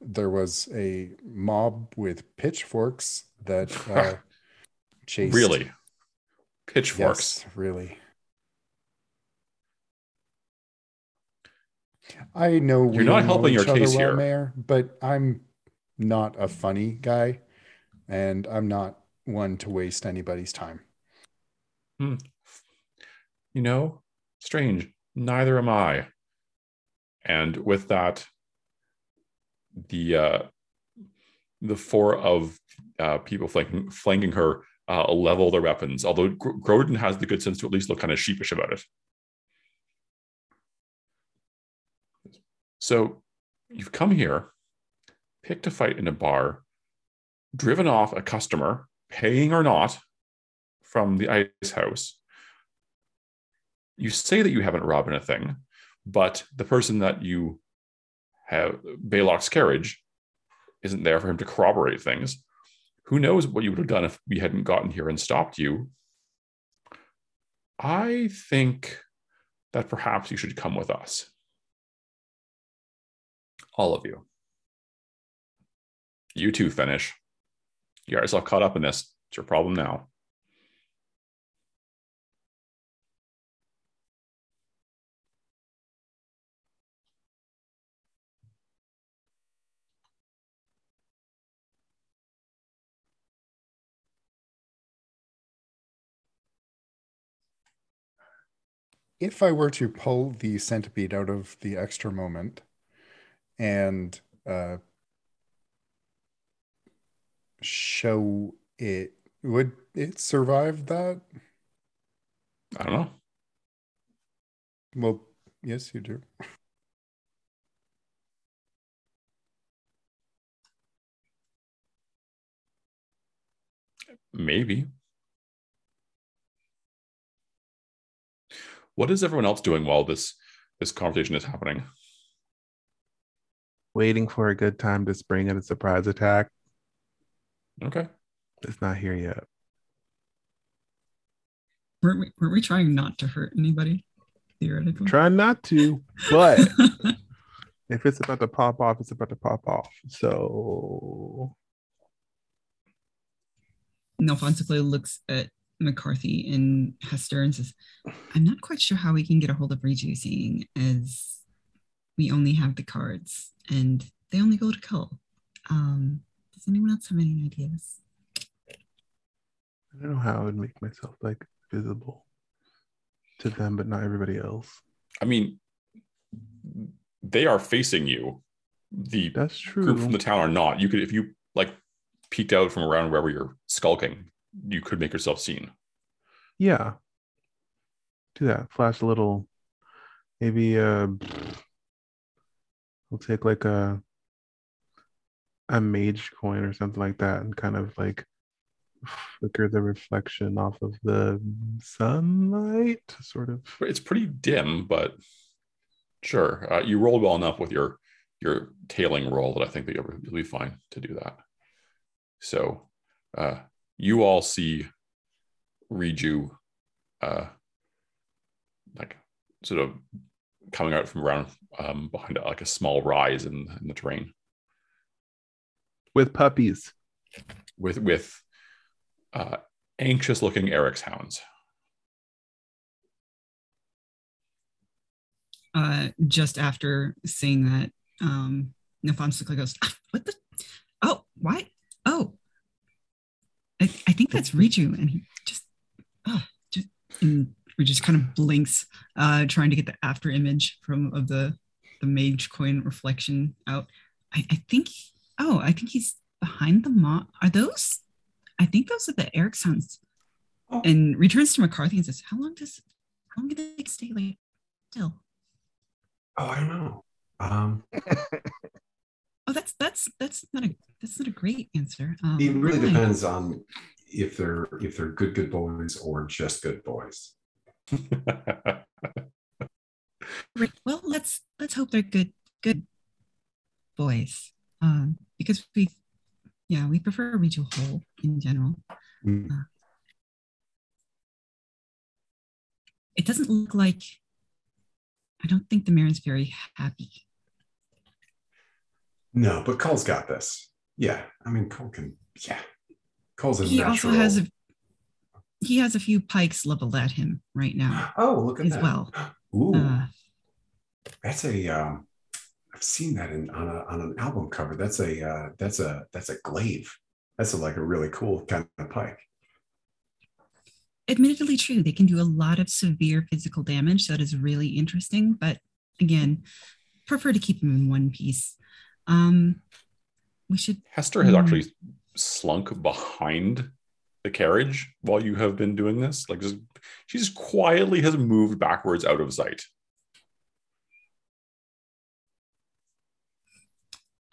There was a mob with pitchforks that uh, chased. Really? Pitchforks. Yes, really. I know You're not helping your case well, here. Mayor, but I'm not a funny guy, and I'm not one to waste anybody's time. You know, strange. Neither am I. And with that, the uh, the four of uh, people flanking, flanking her uh, level their weapons. Although Gr- Grodin has the good sense to at least look kind of sheepish about it. So you've come here, picked a fight in a bar, driven off a customer, paying or not, from the ice house. You say that you haven't robbed anything, but the person that you have, Baylock's carriage, isn't there for him to corroborate things. Who knows what you would have done if we hadn't gotten here and stopped you? I think that perhaps you should come with us. All of you. You too, Fenish. You got yourself caught up in this. It's your problem now. If I were to pull the centipede out of the extra moment and uh, show it, would it survive that? I don't know. Well, yes, you do. Maybe. What is everyone else doing while this this conversation is happening? Waiting for a good time to spring at a surprise attack. Okay. It's not here yet. Weren't we, weren't we trying not to hurt anybody? Theoretically. Try not to, but if it's about to pop off, it's about to pop off. So Nelfonsicle looks at McCarthy and Hester and says, I'm not quite sure how we can get a hold of Riju, seeing as we only have the cards and they only go to Cull. Um, does anyone else have any ideas? I don't know how I would make myself like visible to them, but not everybody else. I mean, they are facing you. The That's true. group from the town are not. You could, if you like, peeked out from around wherever you're skulking, you could make yourself seen. Yeah. Do that. Flash a little. Maybe uh we'll take like a a mage coin or something like that and kind of like flicker the reflection off of the sunlight sort of It's pretty dim, but sure. Uh, you rolled well enough with your your tailing roll that I think that you'll, be fine to do that. So uh, you all see Riju uh, like sort of coming out from around um, behind like a small rise in, in the terrain with puppies. with with uh, anxious looking Eric's hounds. Uh, just after saying that, um, Nelfonsicle goes, "Ah, What the? Oh, why? Oh, I, I think that's Riju. And he just, oh, just, and just kind of blinks, uh, trying to get the after image from of the the mage coin reflection out. I, I think, oh, I think he's behind the mob. Are those? I think those are the Eric's hounds. Oh. And returns to McCarthy and says, "How long does? How long do they stay like still?" Oh, I don't know. Um, Oh, that's that's that's not a that's not a great answer. Um, it really depends on if they're if they're good good boys or just good boys. Well, let's let's hope they're good good boys. Um, because we, yeah, we prefer Rachel Hole in general. Mm. It doesn't look like. I don't think the mayor is very happy. No, but Cull's got this. Yeah, I mean Cull can. Yeah, Cull's a He natural. also has a he has a few pikes leveled at him right now Oh, look at as that. well. Ooh, Uh, that's a. Um, I've seen that in on a on an album cover. That's a uh, that's a that's a glaive. That's a, like a really cool kind of pike. admittedly true. They can do a lot of severe physical damage. So that is really interesting. But again, prefer to keep them in one piece. Um, we should Hester has Hmm. actually slunk behind the carriage while you have been doing this. Like just, she just quietly has moved backwards out of sight.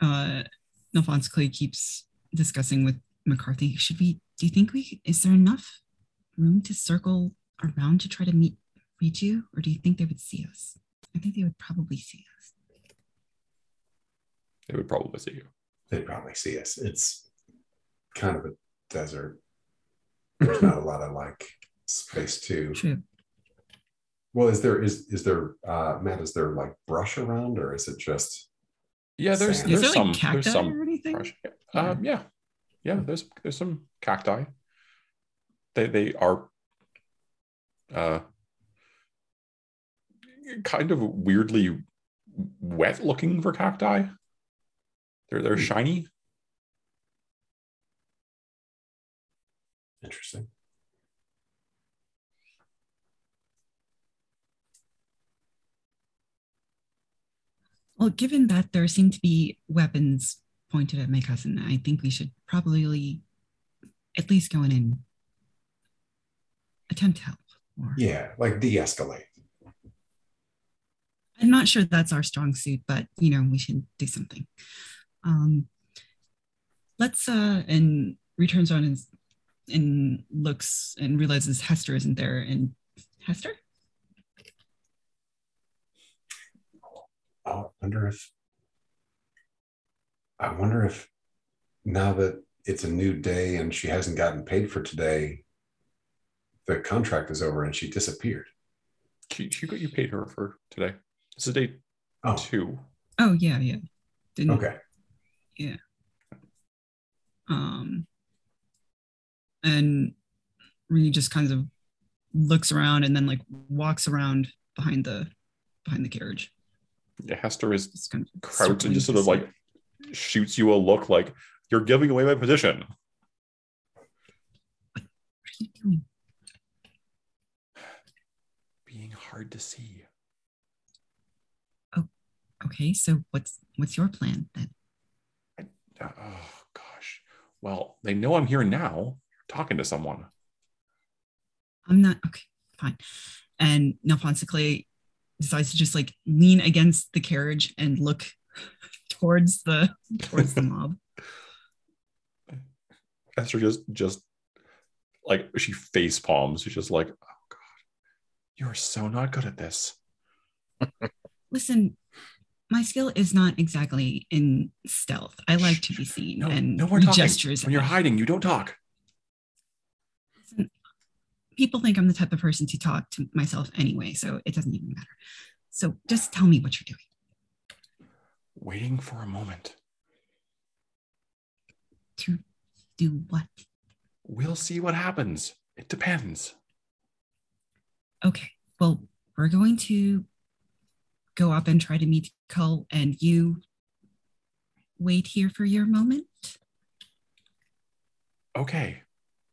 uh Nelfonsicle keeps discussing with McCarthy. Should we do you think we is there enough room to circle around to try to meet meet you? Or do you think they would see us? I think they would probably see us. They would probably see you. They'd probably see us. It's kind of a desert. There's not a lot of like space to. True. Well, is there is is there uh Matt? Is there like brush around, or is it just? Yeah, there's Sand. Is there's there some like cacti there's some or anything? brush. Um, yeah, yeah. There's there's some cacti. They they are uh kind of weirdly wet looking for cacti. They're they're Hmm. shiny. Interesting. Well, given that there seem to be weapons pointed at my cousin, I think we should probably at least go in and attempt to help. Or Yeah, like de-escalate. I'm not sure that's our strong suit, but you know, we should do something. Um, let's uh, and returns on and, and looks and realizes Hester isn't there. And Hester, I wonder if I wonder if now that it's a new day and she hasn't gotten paid for today, the contract is over and she disappeared. She, she got you paid her for today. This is day Oh, two. oh yeah, yeah, didn't okay. Yeah. Um and Reed just kind of looks around and then like walks around behind the behind the carriage. Yeah, Hester is Just kind of crouched and just sort of like shoots you a look like you're giving away my position. what are you doing? Being hard to see. Oh, okay, so what's what's your plan then? Uh, oh gosh. Well, they know I'm here now, talking to someone. I'm not okay, fine. And Clay decides to just like lean against the carriage and look towards the towards the mob. Hester just just like she face palms. She's just like, oh god, you are so not good at this. Listen, my skill is not exactly in stealth. I like to be seen No, and no more talking. gestures. When you're hiding, you don't talk. People think I'm the type of person to talk to myself anyway, so it doesn't even matter. So just tell me what you're doing. Waiting for a moment. To do what? We'll see what happens. It depends. Okay. Well, we're going to go up and try to meet Cull, and you wait here for your moment. Okay.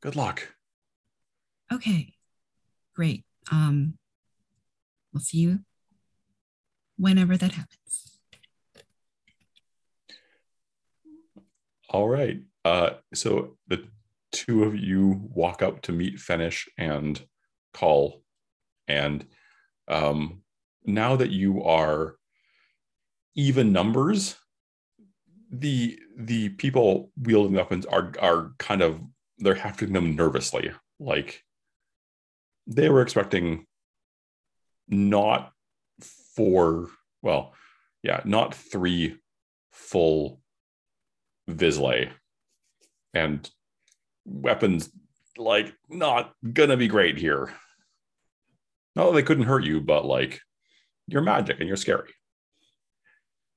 Good luck. Okay. Great. Um, we'll see you whenever that happens. All right. Uh, so the two of you walk up to meet Fenish and Cull, and um, now that you are even numbers, the the people wielding weapons are are kind of they're hefting them nervously, like they were expecting not four, well, yeah, not three full Visley and weapons like not gonna be great here. No, they couldn't hurt you, but like you're magic and you're scary.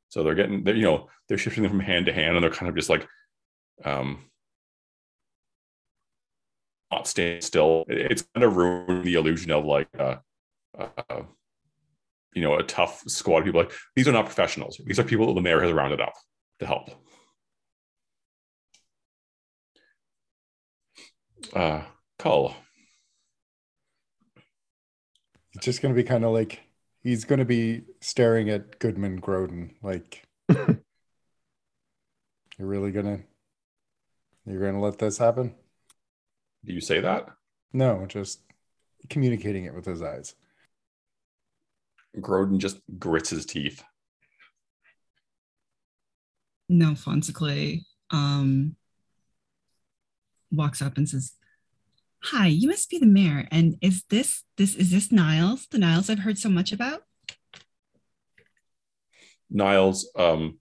So they're getting, they're, you know, they're shifting them from hand to hand, and they're kind of just like, um, not stand still. It's kind of ruined the illusion of like, uh, uh, you know, a tough squad of people. Like these are not professionals. These are people that the mayor has rounded up to help. Uh, Cull. It's just going to be kind of like he's going to be staring at Goodman Groden like you're really going to you're going to let this happen? Do you say that? No, just communicating it with his eyes. Groden just grits his teeth. Nelfonsicle um, walks up and says, Hi, you must be the mayor. And is this this is this Niles? The Niles I've heard so much about? Niles um,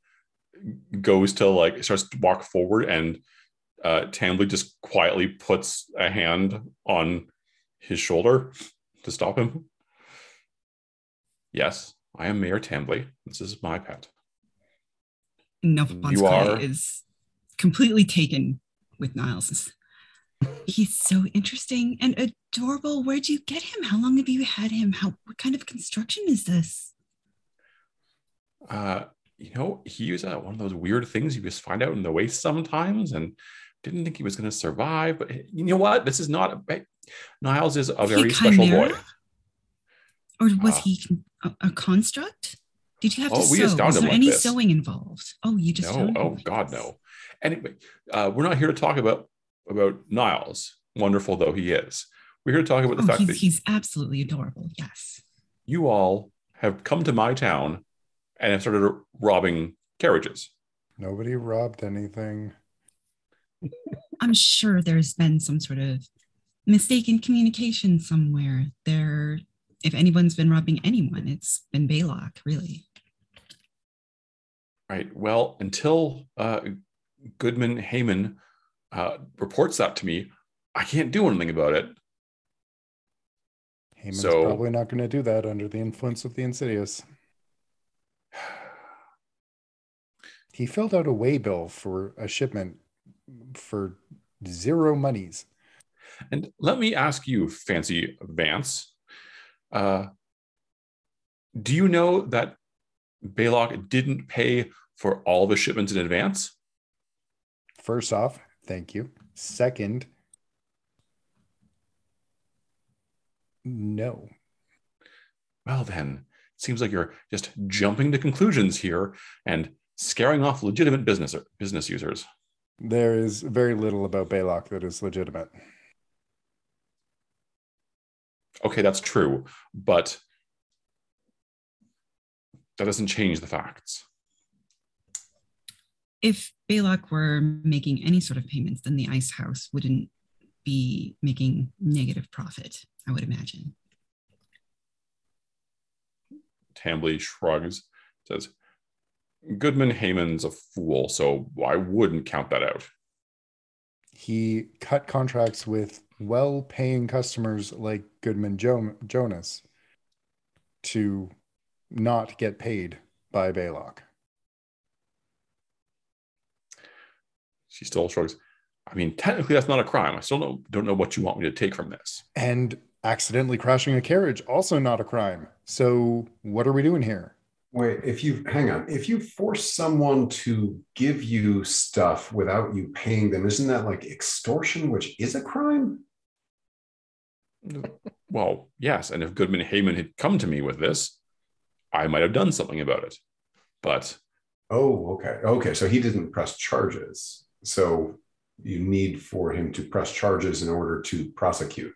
goes to like starts to walk forward and uh, Tambly just quietly puts a hand on his shoulder to stop him. Yes, I am Mayor Tambly. This is my pet. Fonsicle are- is completely taken with Niles. He's so interesting and adorable. Where'd you get him? How long have you had him? How what kind of construction is this? Uh, you know, he was uh, one of those weird things you just find out in the waste sometimes, and didn't think he was going to survive. But you know what? This is not. A, Niles is a Is very special boy. Or was Ah. he a, a construct? Did you have to Oh, we sew? just found Was him there like any this. sewing involved? Oh, you just no, found oh like God, this. no. Anyway, uh, we're not here to talk about about Niles, wonderful though he is. We're here to talk about the Oh, fact he's, that he's absolutely adorable. Yes. you all have come to my town and have started robbing carriages. Nobody robbed anything. I'm sure there's been some sort of mistaken communication somewhere. There, if anyone's been robbing anyone, it's been Baylock, really. Right. Well, until uh, Goodman Heyman uh, reports that to me, I can't do anything about it. Heyman's So- probably not going to do that under the influence of the Insidious. He filled out a waybill for a shipment for zero monies. And let me ask you, Fancy Vance, uh, do you know that Baylock didn't pay for all the shipments in advance? First off, thank you. Second, no. Well, then, it seems like you're just jumping to conclusions here and scaring off legitimate business business users. There is very little about Baylock that is legitimate. Okay, that's true, but that doesn't change the facts. If Baylock were making any sort of payments, then the ice house wouldn't be making negative profit, I would imagine. Tambly shrugs, says, Goodman Heyman's a fool, so I wouldn't count that out. He cut contracts with well paying customers like Goodman jo- Jonas to not get paid by Baylock. She still shrugs. I mean, technically, that's not a crime. I still don't, don't know what you want me to take from this. And accidentally crashing a carriage, also not a crime. So, what are we doing here? Wait, if you hang on, if you force someone to give you stuff without you paying them, isn't that like extortion, which is a crime? Well, yes. And if Goodman Heyman had come to me with this, I might have done something about it. But Oh, okay. Okay. So he didn't press charges. So you need for him to press charges in order to prosecute.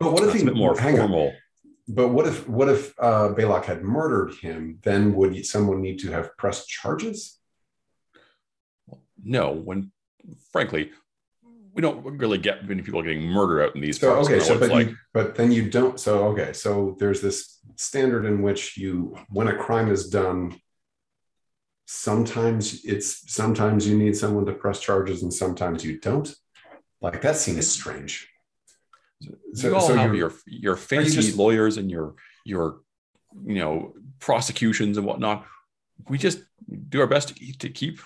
But what if that's he a bit more hang on. But what if what if uh, Baylock had murdered him? Then would someone need to have pressed charges? No, when frankly, we don't really get many people getting murdered out in these So parts. okay, so but like you, but then you don't. So okay, so there's this standard in which you, when a crime is done, sometimes it's sometimes you need someone to press charges, and sometimes you don't. Like that seems strange. You all have your your fancy just- lawyers and your your you know prosecutions and whatnot. We just do our best to, keep- to keep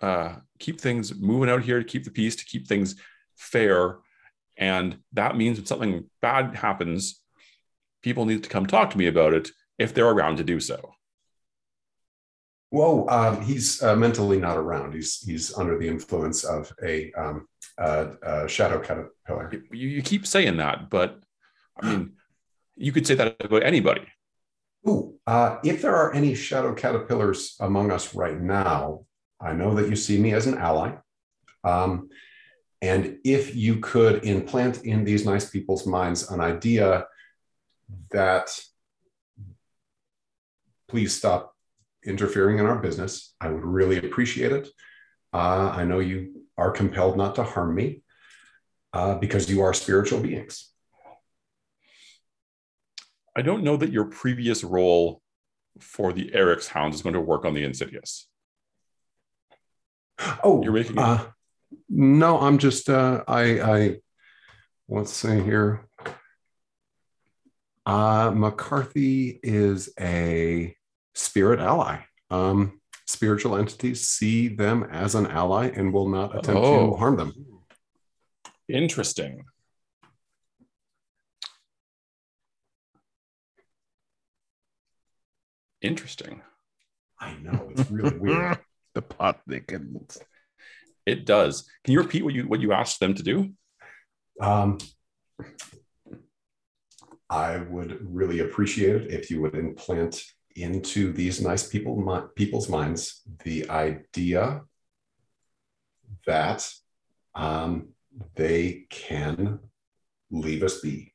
uh, keep things moving out here, to keep the peace, to keep things fair, and that means when something bad happens, people need to come talk to me about it if they're around to do so. Whoa, um, he's uh, mentally not around. He's he's under the influence of a um, uh, uh, shadow caterpillar. You, you keep saying that, but I mean, you could say that about anybody. Ooh, uh, if there are any shadow caterpillars among us right now, I know that you see me as an ally. Um, and if you could implant in these nice people's minds an idea that please stop interfering in our business, I would really appreciate it. Uh, I know you are compelled not to harm me uh, because you are spiritual beings. I don't know that your previous role for the Eric's Hounds is going to work on the Insidious. Oh, You're making uh, no, I'm just uh, I I let's see here. Uh, McCarthy is a spirit ally. Um, spiritual entities see them as an ally and will not attempt Oh. to harm them. Interesting. Interesting. I know it's really weird. the plot thickens. It does. Can you repeat what you what you asked them to do? Um, I would really appreciate it if you would implant into these nice people mi- people's minds the idea that um, they can leave us be.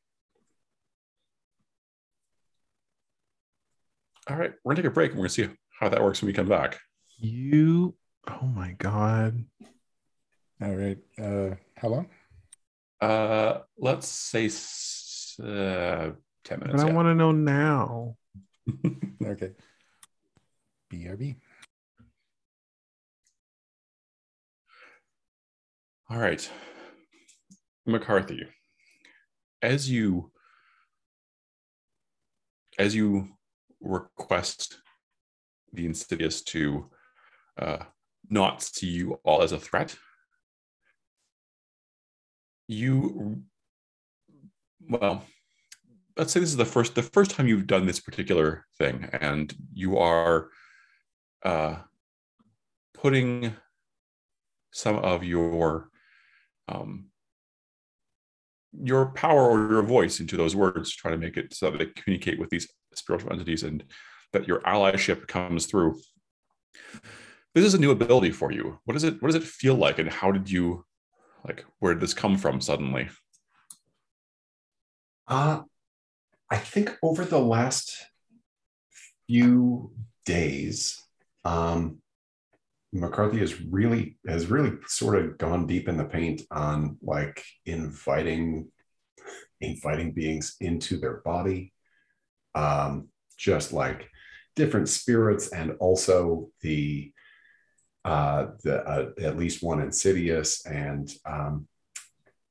All right, we're gonna take a break and we're gonna see how that works when we come back. You, oh my god. All right. Uh, how long? Uh, let's say uh, ten But minutes. I yeah. want to know now. Okay. BRB. All right, McCarthy. As you as you request the Insidious to uh, not see you all as a threat, you well, let's say this is the first the first time you've done this particular thing, and you are uh, putting some of your um, your power or your voice into those words, try to make it so that they communicate with these spiritual entities and that your allyship comes through. This is a new ability for you. What does it what does it feel like and how did you like where did this come from suddenly? Uh, I think over the last few days, um, McCarthy has really has really sort of gone deep in the paint on like inviting inviting beings into their body, um, just like different spirits, and also the uh, the uh, at least one insidious, and um,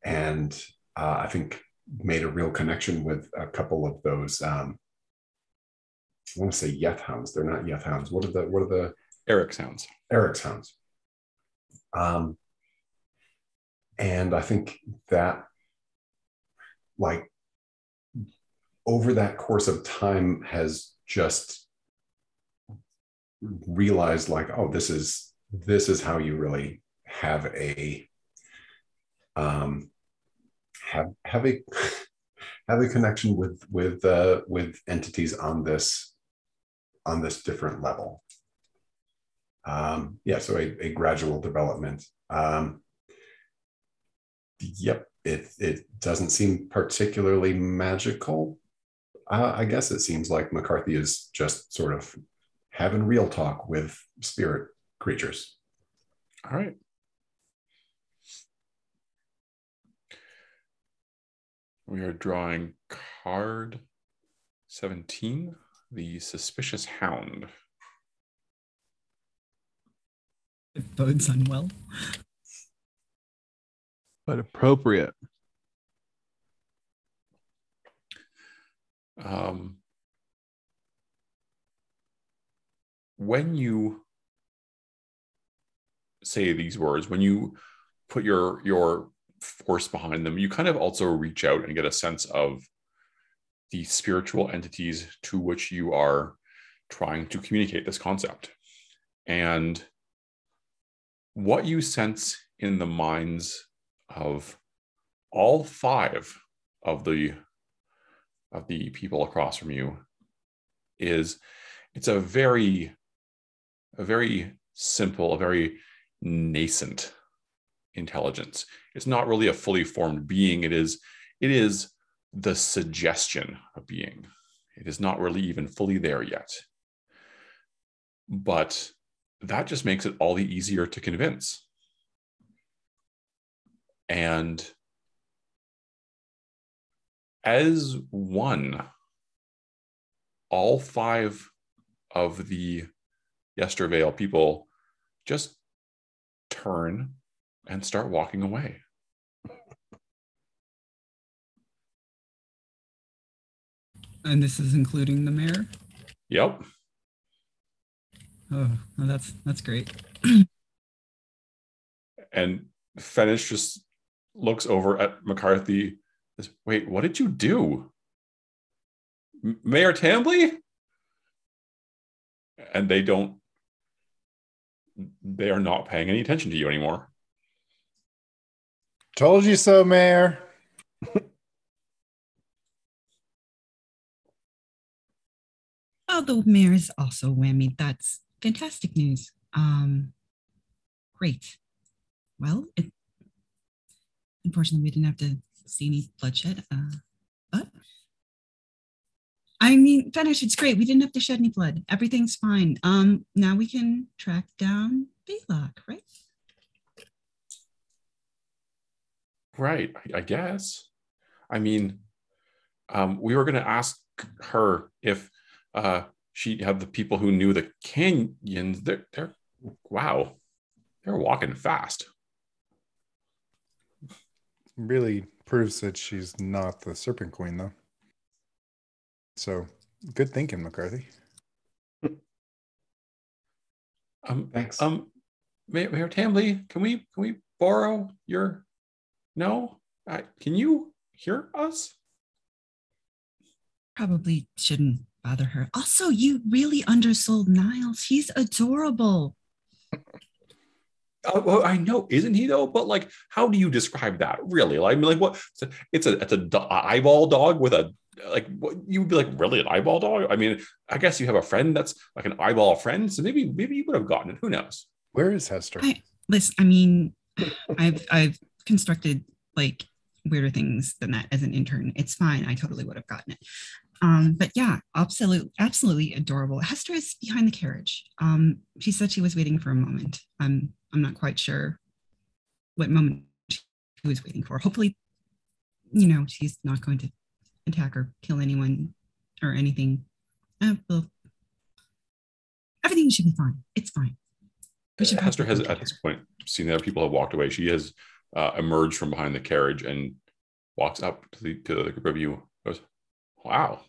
and uh, I think made a real connection with a couple of those. Um, I want to say Yeth hounds. They're not Yeth hounds. What are the what are the Eric sounds. Eric's hounds? Um, and I think that, like, over that course of time, has just realized, like, oh, this is this is how you really have a um, have have a have a connection with with uh, with entities on this on this different level. Um, yeah, so a, a gradual development. Um, yep, it it doesn't seem particularly magical. Uh, I guess it seems like McCarthy is just sort of having real talk with spirit creatures. All right. We are drawing card 17, the suspicious hound. It bodes unwell. But appropriate. Um, when you say these words, when you put your your force behind them, you kind of also reach out and get a sense of the spiritual entities to which you are trying to communicate this concept. And what you sense in the minds of all five of the of the people across from you is it's a very a very simple a very nascent intelligence. It's not really a fully formed being. It is it is the suggestion of being. It is not really even fully there yet. But that just makes it all the easier to convince. And as one, all five of the Yestervale people just turn and start walking away. And this is including the mayor. Yep. Oh, well, that's that's great. And Fenish just looks over at McCarthy. Says, Wait, what did you do? M- Mayor Tambly? And they don't, they are not paying any attention to you anymore. Told you so, Mayor. Oh, the mayor is also whammy. That's fantastic news. Um, great. Well, it, unfortunately, we didn't have to see any bloodshed. Uh, but I mean, Fenish. It's great. We didn't have to shed any blood. Everything's fine. Um, now we can track down Baylock, right? Right, I, I guess. I mean, um, we were going to ask her if uh, she had the people who knew the canyons. They're, they're wow, they're walking fast. Really proves that she's not the Serpent Queen, though. So good thinking, McCarthy. Um, Thanks. Um, Mayor, Mayor Tambly, can we can we borrow your? No, uh, can you hear us? Probably shouldn't bother her. Also, you really undersold Niles. He's adorable. Oh, well, I know, isn't he though? But like, how do you describe that? Really? Like, I mean, like what? It's a it's a do- eyeball dog with a like. What you would be like? Really, an eyeball dog? I mean, I guess you have a friend that's like an eyeball friend, so maybe maybe you would have gotten it. Who knows? Where is Hester? I listen. I mean, I've I've constructed like weirder things than that as an intern. It's fine. I totally would have gotten it. Um, but yeah, absolutely, absolutely adorable. Hester is behind the carriage. Um, she said she was waiting for a moment. I'm I'm not quite sure what moment she was waiting for. Hopefully, you know, she's not going to attack or kill anyone or anything. Uh, well, everything should be fine. It's fine. Hester has at this point seen that people have walked away. She has uh, emerged from behind the carriage and walks up to the to the group of you. Goes, "Wow,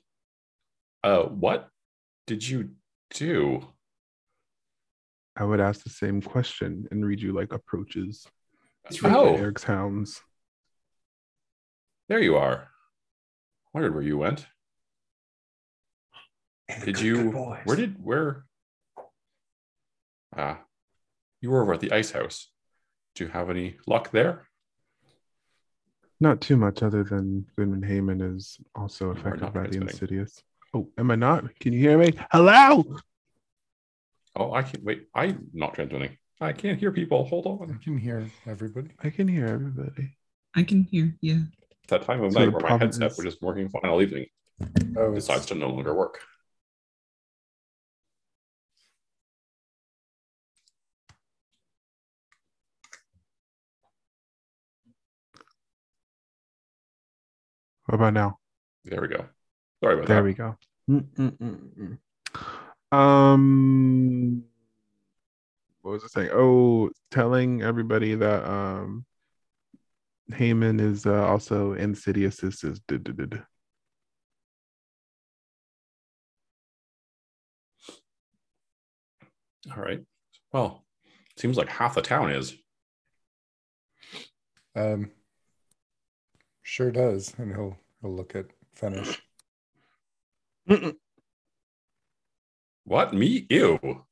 uh, what did you do?" I would ask the same question and read you like approaches. Oh, Eric's hounds. there you are. Wondered where you went. And Did good, you? good. Where did where? Ah, you were over at the ice house. Do you have any luck there? Not too much other than Goodman Heyman is also affected by the insidious. Oh, am I not? Can you hear me? Hello? Oh, I can't wait. I'm not transmitting. I can't hear people. Hold on. I can hear everybody. I can hear everybody. I can hear. Yeah. It's that time of So night the where my headset, is- which is working fine all evening, Oh, it's, decides to no longer work. What about now? There we go. Sorry about There that. There we go. Mm-mm-mm-mm. Um, what was I saying? Oh, telling everybody that um, Heyman is uh, also Insidious's is did did did. All right. Well, seems like half the town is. Um, sure does, and he'll he'll look at Fenish. Mm-mm. What? Me? Ew.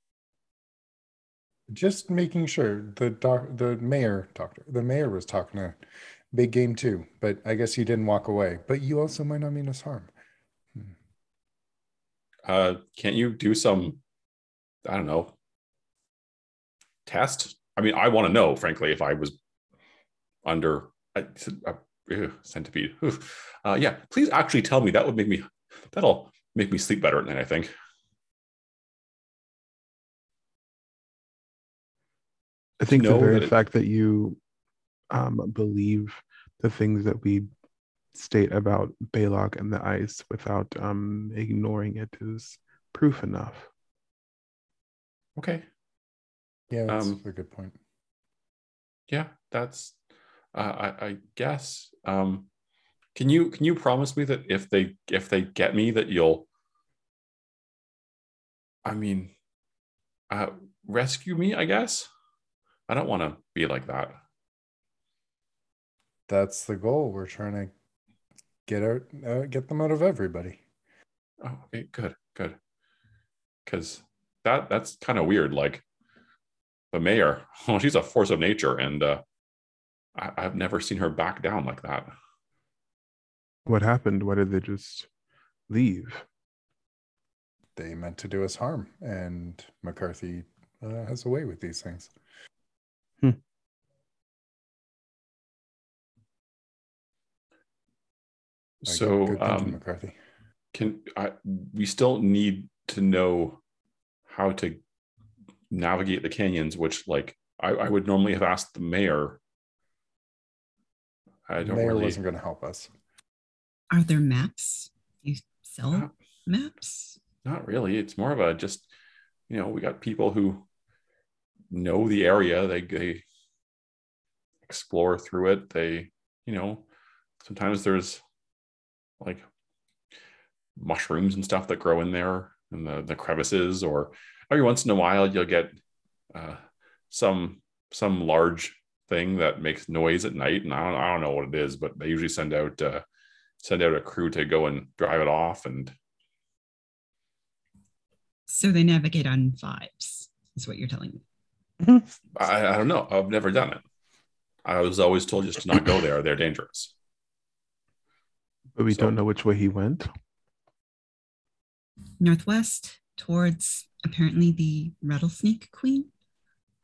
Just making sure the doc, the mayor doctor, the mayor was talking to big game too, but I guess you didn't walk away. But you also might not mean us harm. Uh, can't you do some, I don't know, test? I mean, I want to know, frankly, if I was under a, a ew, centipede. Uh, yeah, please actually tell me. That would make me, that'll make me sleep better at night, I think. I think the very that it- fact that you um, believe the things that we state about Baylock and the ice without um, ignoring it is proof enough. Okay. Yeah, that's Um, a good point. Yeah, that's, I, I guess. Um, can you can you promise me that if they if they get me that you'll I mean uh rescue me, I guess? I don't want to be like that. That's the goal. We're trying to get out, uh, get them out of everybody. Oh, okay, good, good. Cause that that's kind of weird. Like the mayor, well, she's a force of nature, and uh I, I've never seen her back down like that. What happened? Why did they just leave? They meant to do us harm, and McCarthy uh, has a way with these things. Like, So good thinking, um, McCarthy. can I we still need to know how to navigate the canyons which like i, I would normally have asked the mayor i don't mayor really wasn't going to help us. Are there maps? You sell not, maps? not really it's more of a just you know we got people who know the area they they explore through it they you know sometimes there's like mushrooms and stuff that grow in there and the, the crevices or every once in a while you'll get uh, some some large thing that makes noise at night and I don't, I don't know what it is but they usually send out uh, send out a crew to go and drive it off and So they navigate on vibes, is what you're telling me. I, I don't know. I've never done it. I was always told just to not go there. They're dangerous. But we So- don't know which way he went. Northwest towards apparently the Rattlesnake Queen,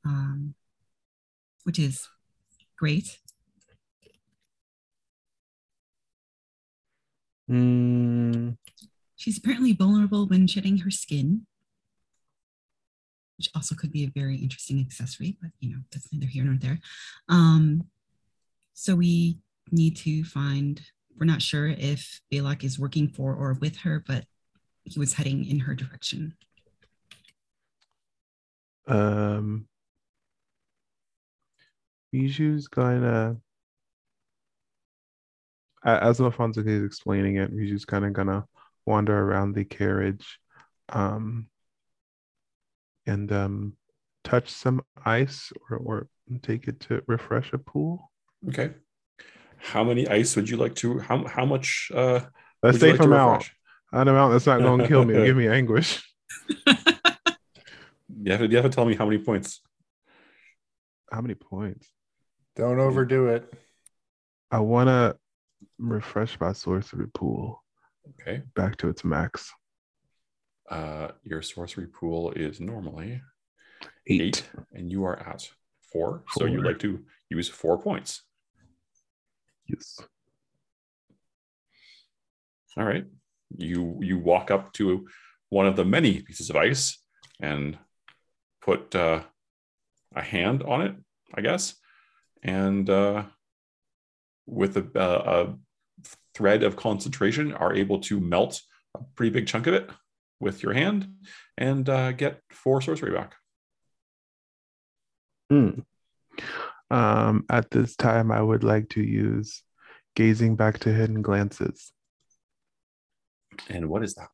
um, which is great. Mm, She's apparently vulnerable when shedding her skin, which also could be a very interesting accessory, but you know, that's neither here nor there. Um, so we need to find, we're not sure if Baylock is working for or with her, but he was heading in her direction. um, Riju's gonna, a- as Alfonso is explaining it, Riju's kind of gonna wander around the carriage, um, and um, touch some ice or or take it to refresh a pool. okay how many ice would you like to how, how much uh A would you safe like to amount, refresh? an amount that's not going to kill me give me anguish. you have to you have to tell me how many points How many points? Don't overdo it. I want to refresh my sorcery pool okay back to its max. uh your sorcery pool is normally Eight. eight, and you are at four. So you Four. like to use four points. Yes. All right. You you walk up to one of the many pieces of ice and put uh, a hand on it, I guess, and uh, with a, a, a thread of concentration are able to melt a pretty big chunk of it with your hand and uh, get four sorcery back. Hmm. Um, at this time, I would like to use gazing back to hidden glances. And what is that?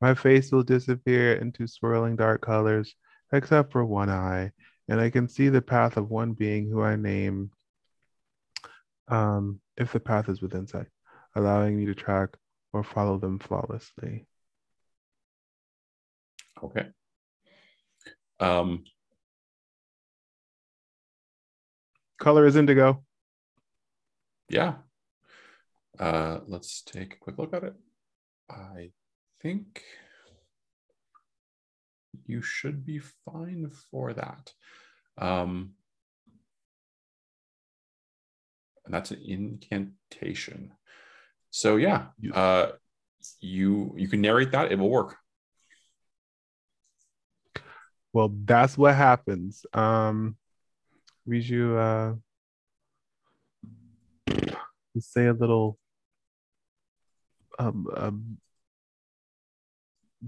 My face will disappear into swirling dark colors, except for one eye, and I can see the path of one being who I name um, if the path is within sight, allowing me to track or follow them flawlessly. Okay. Um, Color is indigo. yeah. Uh, let's take a quick look at it. I think you should be fine for that. Um, and that's an incantation. So yeah, You- uh, you you can narrate that; it will work. Well, that's what happens. Um, Riju, uh, say a little um, um,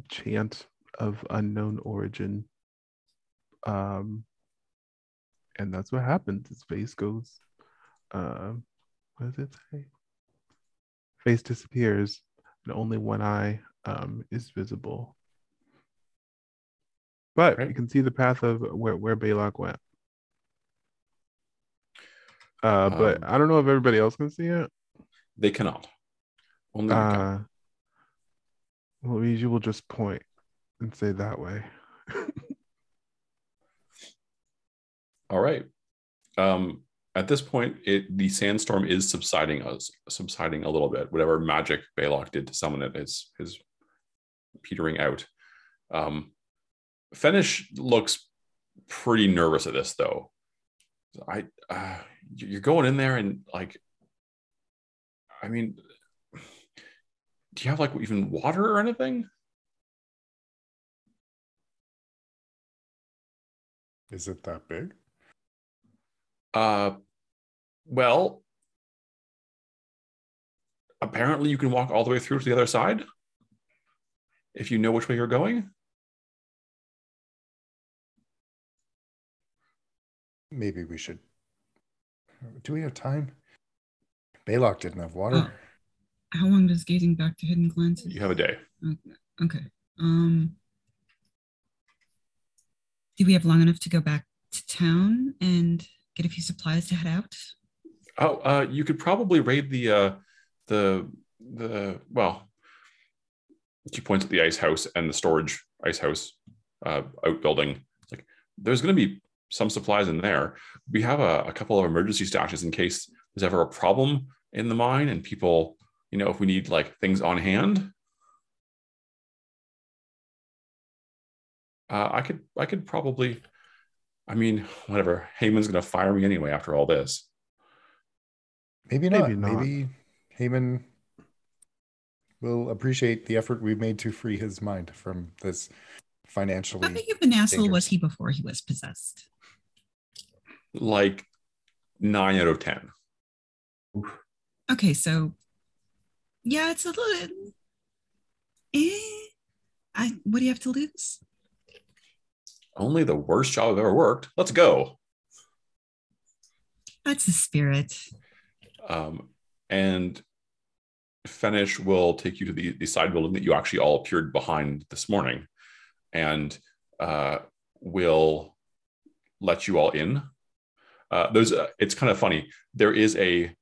chant of unknown origin. Um, and that's what happens. His face goes, uh, what does it say? Face disappears, and only one eye um, is visible. But Right. you can see the path of where, where Baylock went. Uh, but Um, I don't know if everybody else can see it. They cannot. Only you. Uh, Riju will just point and say that way. All right. Um, at this point, it the sandstorm is subsiding us subsiding a little bit. Whatever magic Baylock did to summon it is is petering out. Um, Fenish looks pretty nervous at this though. I uh, you're going in there and like, I mean, do you have like even water or anything? Is it that big? Uh, well, apparently you can walk all the way through to the other side if you know which way you're going. Maybe we should. Do we have time? Baylock didn't have water. Oh. How long does gazing back to hidden glances? You have a day. Okay. Um. Do we have long enough to go back to town and get a few supplies to head out? Oh, uh, you could probably raid the uh, the the well. She points at the ice house and the storage ice house uh, outbuilding. Like there's going to be some supplies in there. We have a, a couple of emergency stashes in case there's ever a problem in the mine and people, you know, if we need like things on hand. Uh, I could I could probably, I mean, whatever. Heyman's going to fire me anyway after all this. Maybe not. Maybe not. Maybe Heyman will appreciate the effort we've made to free his mind from this financially. How big of an asshole dangerous. was he before he was possessed? Like nine out of ten. Okay, so yeah, it's a little. Eh, I. What do you have to lose? Only the worst job I've ever worked. Let's go. That's the spirit. Um, and Fenish will take you to the, the side building that you actually all appeared behind this morning and uh, will let you all in. Uh, there's a, it's kind of funny. There is a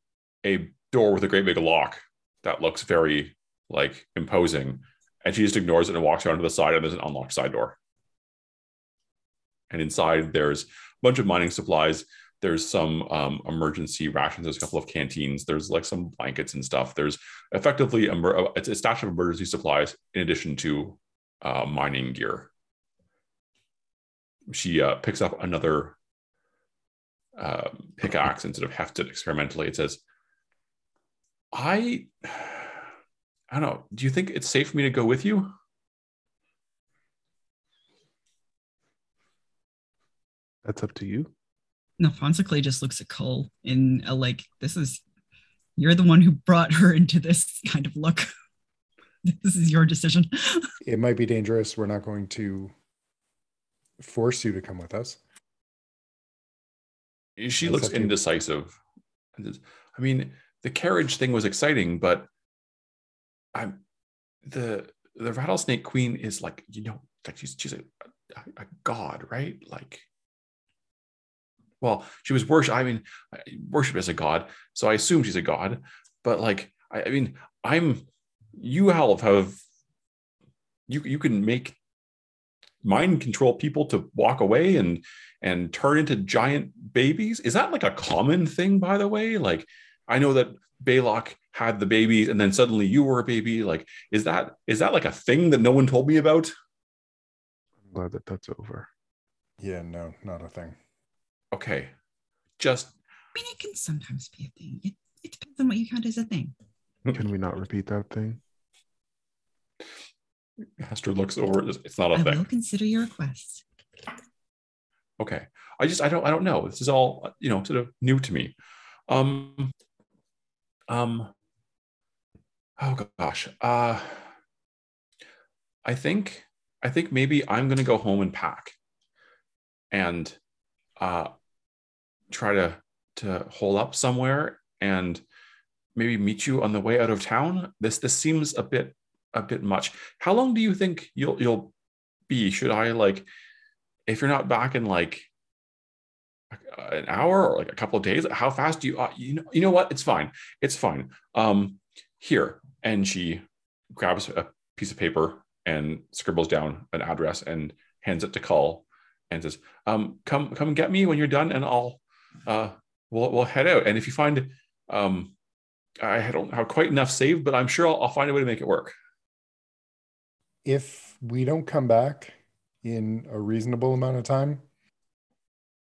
a door with a great big lock that looks very like imposing, and she just ignores it and walks around to the side, and there's an unlocked side door. And inside there's a bunch of mining supplies. There's some um, emergency rations. There's a couple of canteens. There's like some blankets and stuff. There's effectively a, it's a stash of emergency supplies in addition to uh, mining gear. She uh, picks up another uh, pickaxe and sort of hefts it experimentally. It says i i don't know. Do you think it's safe for me to go with you That's up to you. Nelfonsicle just looks at Cull in a like, this is You're the one who brought her into this kind of look. this is your decision. It might be dangerous. We're not going to force you to come with us. She That's looks up you. indecisive. I mean, the carriage thing was exciting, but I'm the the rattlesnake queen is like you know like she's she's a, a, a god, right? Like, well, she was worship. I mean, worship as a god, so I assume she's a god. But like, I, I mean, I'm you have have you you can make mind control people to walk away and and turn into giant babies. Is that like a common thing, by the way? Like, I know that Baylock had the babies, and then suddenly you were a baby. Like, is that is that like a thing that no one told me about? I'm glad that that's over. Yeah, no, not a thing. Okay, just I mean, it can sometimes be a thing. It, it depends on what you count as a thing. Can we not repeat that thing? Hester looks over. It's not a I thing. will consider your request. okay i just i don't i don't know this is all you know sort of new to me um um oh gosh uh i think i think maybe i'm gonna go home and pack and uh try to to hole up somewhere and maybe meet you on the way out of town. This this seems a bit a bit much. How long do you think you'll you'll be? Should i like if you're not back in like an hour or like a couple of days how fast do you uh, you know you know what? It's fine. It's fine. Um here. And she grabs a piece of paper and scribbles down an address and hands it to Cull and says um come come get me when you're done and i'll uh we'll, we'll head out. And if you find um i don't have quite enough saved but i'm sure I'll, I'll find a way to make it work. If we don't come back in a reasonable amount of time,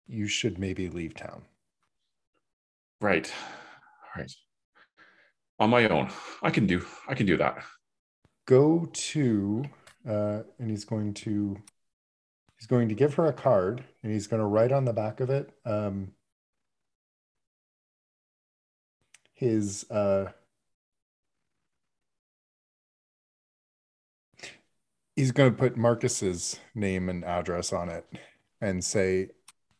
you should maybe leave town. right. All right. On my own. I can do i can do that. Go to, uh, and he's going to, he's going to give her a card, and he's going to write on the back of it, um, his, uh, he's going to put Marcus's name and address on it and say,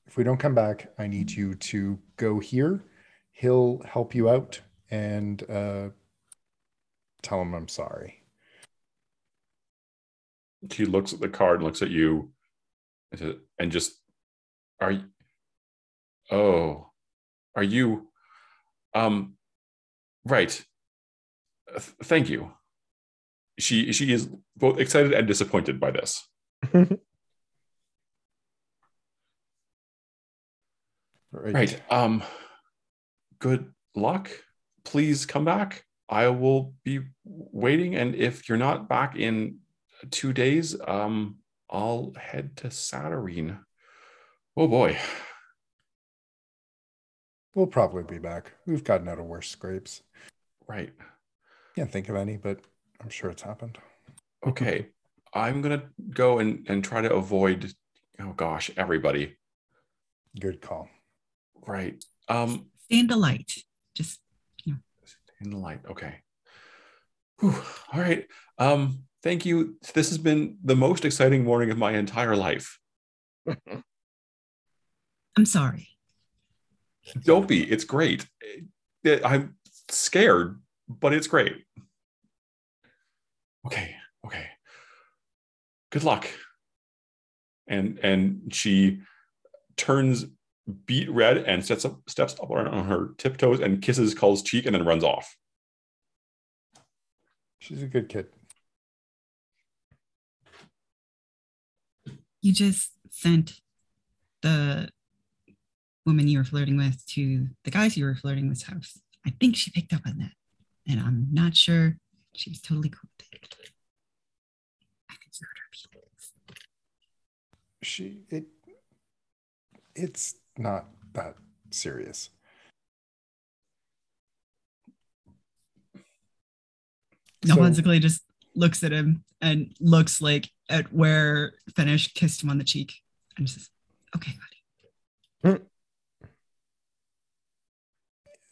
if we don't come back, I need you to go here. He'll help you out and uh, tell him I'm sorry. she looks at the card looks at you and just are you oh are you um right. Uh, th- thank you. She she is both excited and disappointed by this. Right um good luck. Please come back. I will be waiting and if you're not back in two days um i'll head to Satyrine. Oh boy. We'll probably be back. We've gotten out of worse scrapes. Right. Can't think of any, but I'm sure it's happened. okay. I'm gonna go and and try to avoid oh gosh everybody. Good call. right. Um Stay in the light. Just in the light. Okay. Whew. all right. Um thank you. This has been the most exciting morning of my entire life. I'm sorry. don't be. It's great. I'm scared but it's great okay okay good luck and and she turns beet red and sets up steps up on on her tiptoes and kisses Cull's cheek and then runs off She's a good kid. You just sent the woman you were flirting with to the guys you were flirting with's house. I think she picked up on that. And I'm not sure she was totally cool with it. I think you hurt her feelings. She it it's not that serious. So- Nelfonsicle just looks at him and looks like at where Fenish kissed him on the cheek and says, Okay, buddy. Hmm.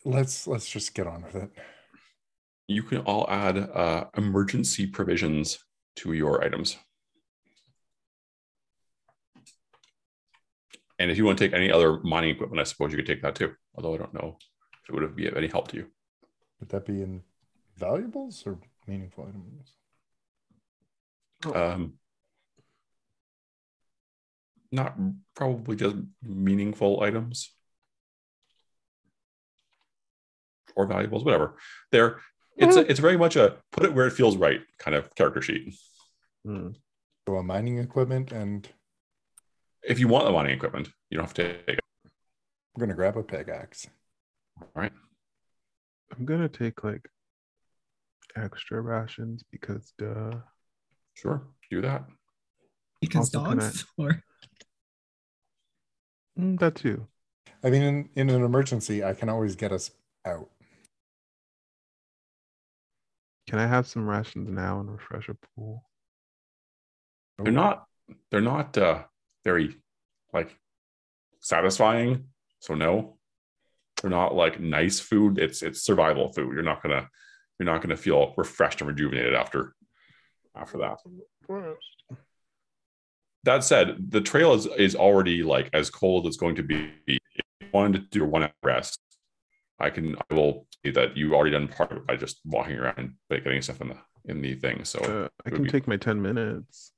Let's let's just get on with it. You can all add uh, emergency provisions to your items. And if you want to take any other mining equipment, I suppose you could take that too. Although I don't know if it would be of any help to you. Would that be in valuables or meaningful items? Um, not probably just meaningful items or valuables, whatever. There, it's a, it's very much a put it where it feels right kind of character sheet. Hmm. So a mining equipment, and If you want the mining equipment, you don't have to take it. I'm gonna grab a pickaxe. All right. I'm gonna take like extra rations because duh. Sure, do that. Because Also, can dogs or Mm, that too. I mean, in, in an emergency, I can always get us out. Can I have some rations now and refresh a pool? They're not they're not uh very like satisfying. So no. They're not like nice food. It's it's survival food. You're not gonna you're not gonna feel refreshed and rejuvenated after after that. That said, the trail is is already like as cold as going to be. If you wanted to do a one rest, I can I will say that you've already done part of it by just walking around and like, getting stuff in the in the thing. So Uh, I can be- take my 10 minutes.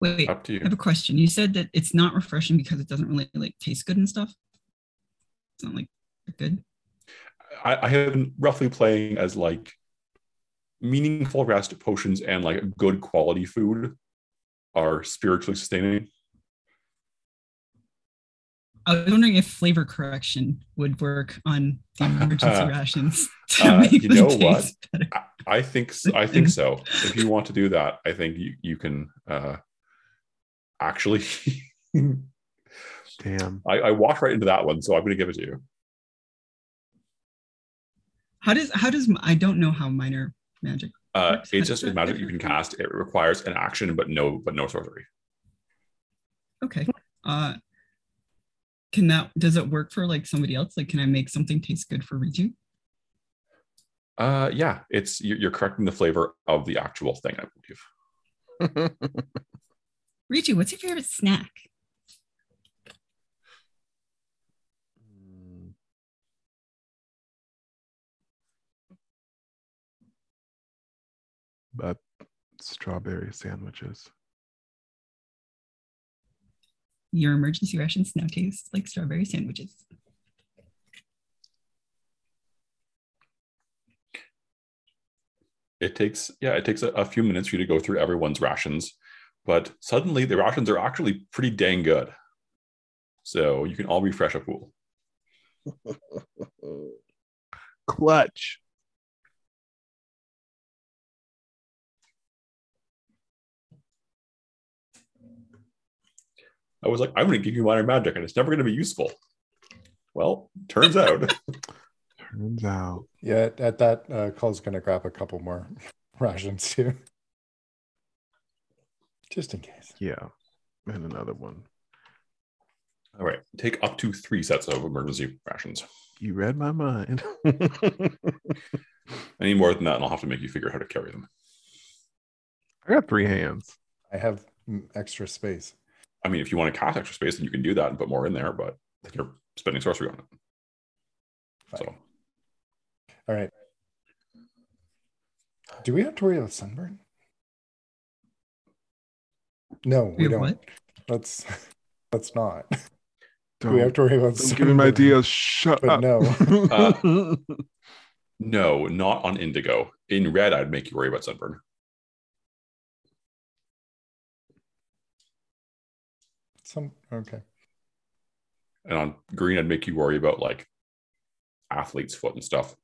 wait, up to you. I have a question. You said that it's not refreshing because it doesn't really like taste good and stuff. It's not like good. I, I have been roughly playing as like meaningful rest potions and like good quality food are spiritually sustaining. I was wondering if flavor correction would work on the emergency rations to Uh, make you know what? taste better. I, I think s- I think so. If you want to do that, I think you, you can uh actually Damn. I, I walked right into that one, so I'm gonna give it to you. How does how does I don't know how minor magic Uh Works. it's just a magic you can cast. It requires an action, but no but no sorcery. Okay. Uh can that does it work for like somebody else? Like can I make something taste good for Riju? Uh yeah, it's you're, you're correcting the flavor of the actual thing, I believe. Riju, what's your favorite snack? Mm. But strawberry sandwiches. Your emergency rations now taste like strawberry sandwiches. it takes yeah it takes a, a few minutes for you to go through everyone's rations but suddenly the rations are actually pretty dang good so you can all refresh a pool Clutch. I was like i'm going to give you minor magic and it's never going to be useful well turns out Turns out. Yeah, at, at that, uh, Cull's gonna grab a couple more rations too, just in case. Yeah. And another one. all right take up to three sets of emergency rations You read my mind. any more than that and i'll have to make you figure out how to carry them I got three hands. I have extra space. I mean if you want to cast extra space then you can do that and put more in there but then you're spending sorcery on it Fine. so All right. Do we have to worry about sunburn? No, we have don't. what? Let's let's not. Do Don't, we have to worry about don't give me my sunburn? ideas. Shut But up. no. Uh, no not on indigo in red i'd make you worry about sunburn Some okay. and on green i'd make you worry about like athlete's foot and stuff.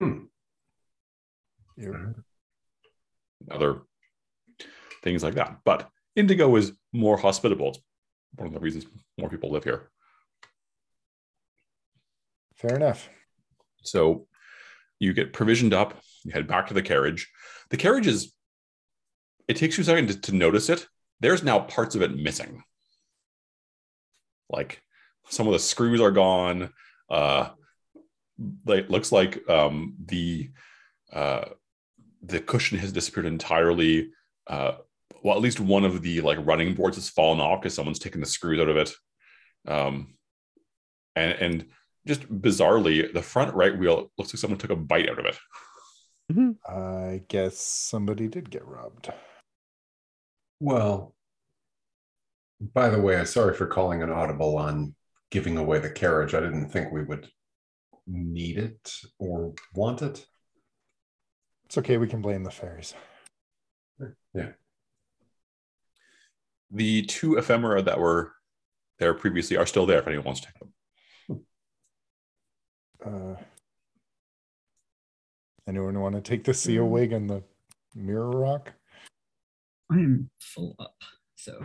Hmm. You- other things like that. But indigo is more hospitable. It's one of the reasons more people live here. Fair enough. so you get provisioned up you head back to the carriage. The carriage is it takes you a second to, to notice it there's now parts of it missing like some of the screws are gone Uh, like looks like um, the uh, the cushion has disappeared entirely. Uh, well, at least one of the like running boards has fallen off because someone's taken the screws out of it. Um, and and just bizarrely, the front right wheel looks like someone took a bite out of it. I guess somebody did get robbed. Well, by the way, I'm sorry for calling an audible on giving away the carriage. I didn't think we would need it or want it. It's okay. We can blame the fairies. Yeah. The two ephemera that were there previously are still there if anyone wants to take them. Uh, anyone want to take the seal Mm. wig and the mirror rock? I am full up. So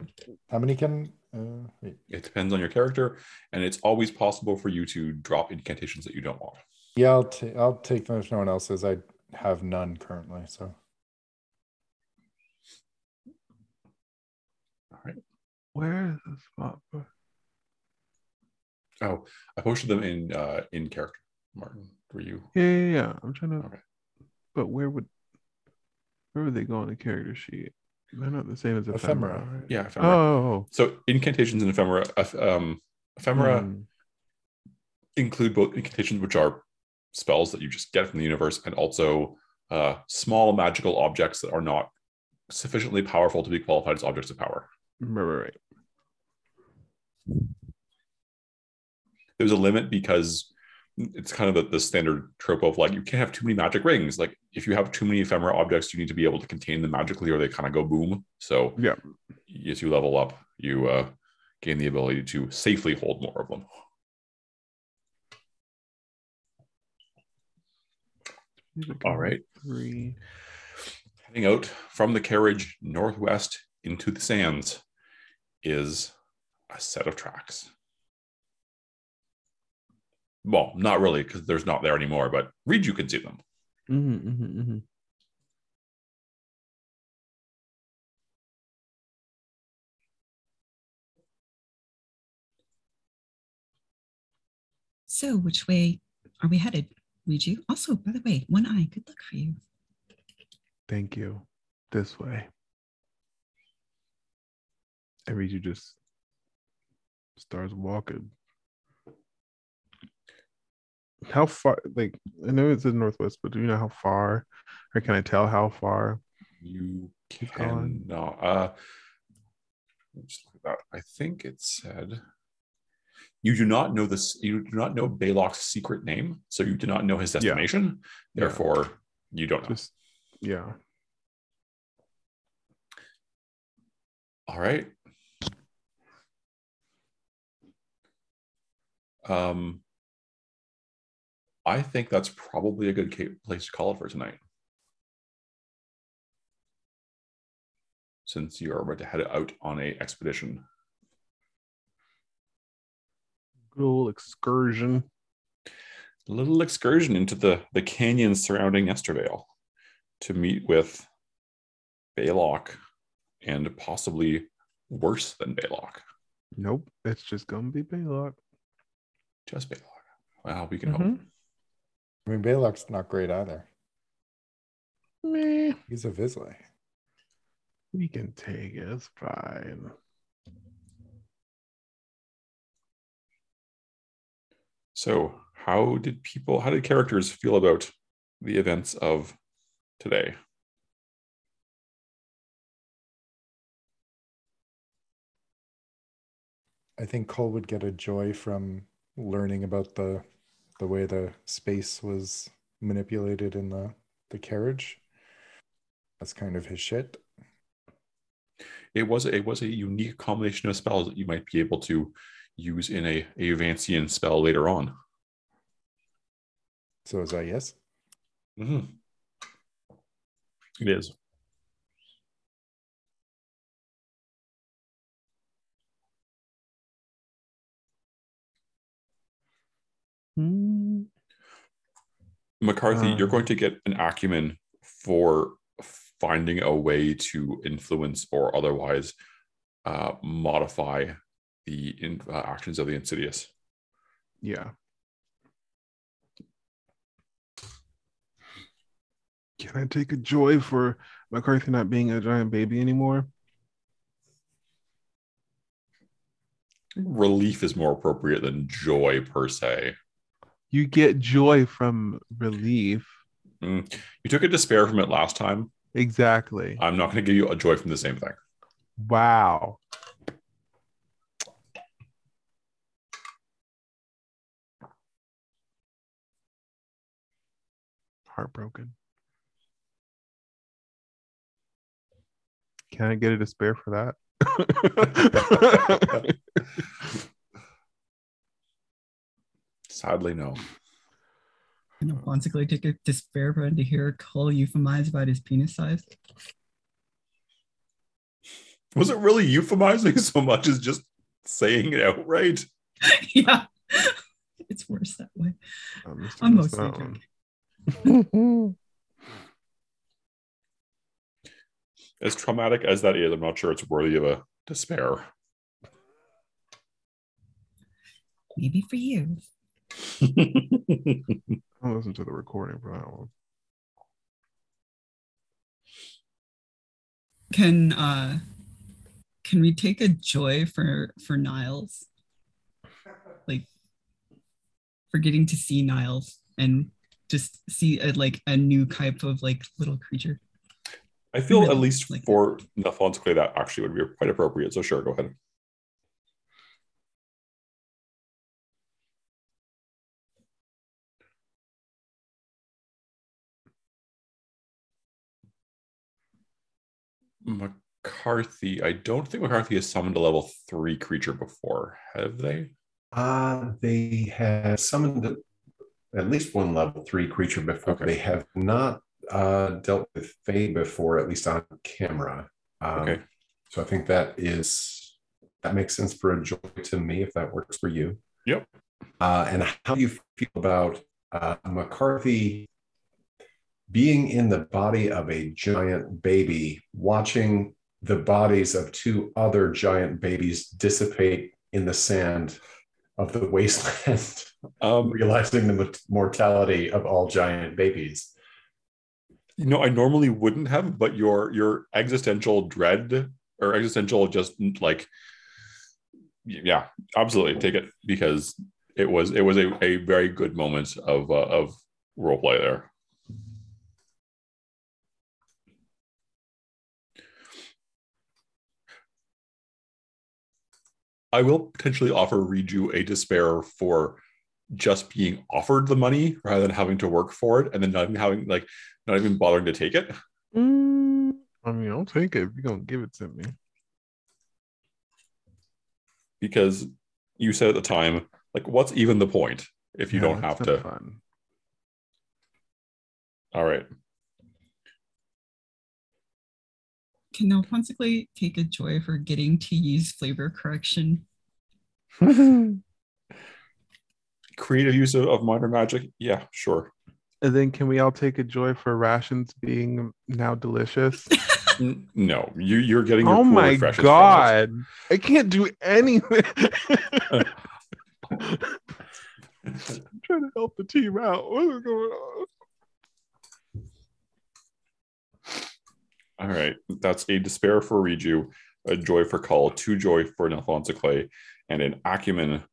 How many can? Uh, wait. It depends on your character, and it's always possible for you to drop incantations that you don't want. Yeah, I'll, ta- I'll take them if no one else says. I have none currently. So All right. Where is the spot? for- Oh, I posted them in uh, in character, Martin. For you, Yeah, yeah, yeah. I'm trying to. Okay. But where would where would they go on the character sheet? They're not the same as Ephemera. ephemera. right? yeah, ephemera. Oh. So incantations and ephemera, um, ephemera Hmm. include both incantations, which are spells that you just get from the universe, and also uh, small magical objects that are not sufficiently powerful to be qualified as objects of power. Right, right, right. There's a limit because it's kind of the, the standard trope of like you can't have too many magic rings. Like if you have too many ephemera objects, you need to be able to contain them magically, or they kind of go boom. So Yeah. as you level up, you uh, gain the ability to safely hold more of them. All right. Three. Heading out from the carriage northwest into the sands is a set of tracks. Well, not really, because there's not there anymore, but Reed, you can see them. Mm-hmm, mm-hmm, mm-hmm. so which way are we headed? Riju. Also, by the way, one eye. Good luck for you. Thank you. This way. And Riju just starts walking. How far? Like, I know it's in northwest, but do you know how far, or can I tell how far? You can no. Uh, let's look at that. I think it said you do not know this. You do not know Baylock's secret name, so you do not know his destination. Yeah. Therefore, you don't know. Just, yeah. All right. Um, I think that's probably a good place to call it for tonight. Since you are about to head out on a expedition. Good old excursion. A little excursion into the, the canyons surrounding Nestervale to meet with Baylock and possibly worse than Baylock. Nope. It's just gonna be Baylock. Just Baylock. Well, we can Mhm. hope. I mean, Baylock's not great either. Meh. He's a Vizsla. We can take it. It's fine. So, how did people, how did characters feel about the events of today? I think Cull would get a joy from learning about the the way the space was manipulated in the the carriage. That's kind of his shit. It was it was a unique combination of spells that you might be able to use in a, a Vancian spell later on. So is that yes? Mhm. It is. Hmm. McCarthy, you're um. going to get an acumen for finding a way to influence or otherwise uh, modify the in, uh, actions of the insidious. Yeah. Can I take a joy for McCarthy not being a giant baby anymore? Relief is more appropriate than joy per se. You get joy from relief. Mm. You took a despair from it last time. Exactly. I'm not going to give you a joy from the same thing. Wow. Heartbroken. Can I get a despair for that? Sadly, no. Can Alphonse take a despair friend to hear Cull euphemize about his penis size? Was it really euphemizing so much as just saying it outright? yeah. It's worse that way. Uh, Mr. I'm mostly Stone. joking. As traumatic as that is, I'm not sure it's worthy of a despair. Maybe for you. I'll listen to the recording for that one. Can uh can we take a joy for for Niles? Like for getting to see Niles and just see a, like a new type of like little creature. I feel Really at least like for Nelfonsicle that actually would be quite appropriate. So sure, go ahead. McCarthy. I don't think McCarthy has summoned a level three creature before, have they? Uh, they have summoned at least one level three creature before. Okay. They have not uh, dealt with Fae before, at least on camera. Um, Okay. So I think that is that makes sense for a joy to me if that works for you. Yep. Uh, and how do you feel about uh, McCarthy being in the body of a giant baby, watching the bodies of two other giant babies dissipate in the sand of the wasteland, Um, realizing the mortality of all giant babies? you know, I normally wouldn't have, but your your existential dread or existential just like yeah, absolutely take it because it was it was a, a very good moment of uh, of role play there. I will potentially offer Riju a despair for just being offered the money rather than having to work for it and then not even having like not even bothering to take it. Mm, I mean, I'll take it if you're gonna give it to me. because you said at the time, like, what's even the point if you Yeah, don't have to? Fun. All right. Can Alphonse take a joy for getting to use flavor correction? Creative use of, of modern magic. Yeah, sure. And then can we all take a joy for rations being now delicious? No, you, you're getting your oh my refreshes from it. god. I can't do anything. I'm trying to help the team out. What is going on? All right. That's a despair for Riju, a joy for Cull, two joy for Alfonso Clay, and an acumen,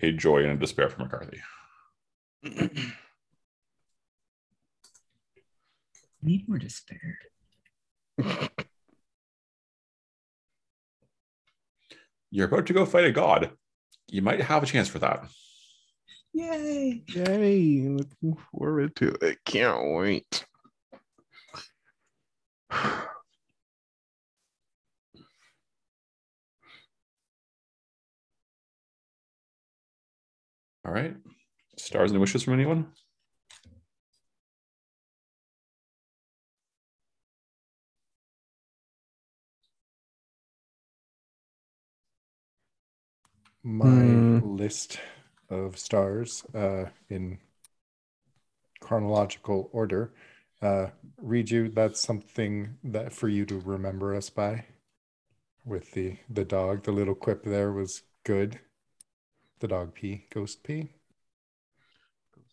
a joy and a despair for McCarthy. Need more despair. You're about to go fight a god. You might have a chance for that. Yay! Yay. Looking forward to it. Can't wait. All right. Stars and wishes from anyone? My Hmm. list of stars uh, in chronological order. Uh, Riju. That's something that for you to remember us by. With the the dog, the little quip there was good. The dog pee, ghost pee.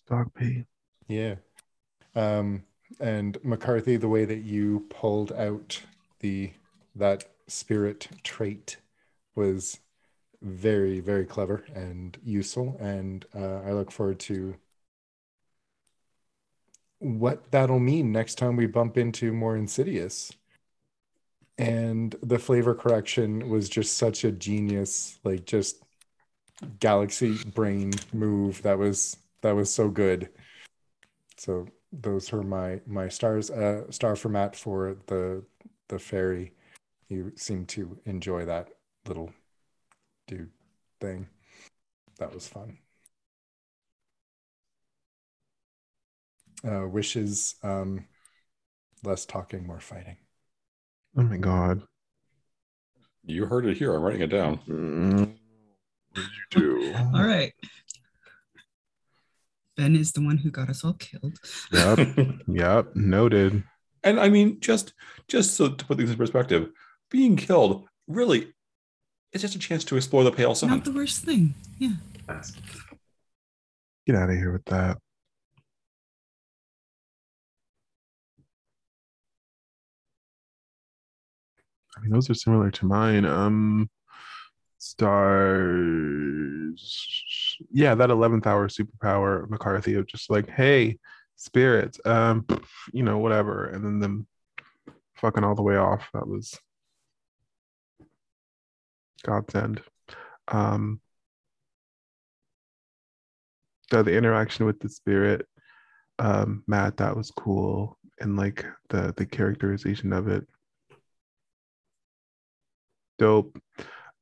Dog pee. Yeah. Um, and McCarthy, the way that you pulled out the that spirit trait was very, very clever and useful. And uh, I look forward to what that'll mean next time we bump into more Insidious. And the flavor correction was just such a genius, like just galaxy brain move that was that was so good. So those are my my stars. Uh, star for Matt for the the fairy. You seem to enjoy that little dude thing. That was fun. Uh, wishes, um, less talking, more fighting. Oh my god. You heard it here. I'm writing it down. Mm, what did you do? All right. Ben is the one who got us all killed. Yep. Yep. Noted. and I mean, just just so to put things in perspective, being killed really it's just a chance to explore the pale sun. Not the worst thing. Yeah. Get out of here with that. I mean, those are similar to mine. Um, stars. Yeah, that eleventh hour superpower McCarthy of just like, hey, spirits, um, you know, whatever, and then them fucking all the way off. That was godsend. Um, the, the interaction with the spirit um matt that was cool and like the the characterization of it dope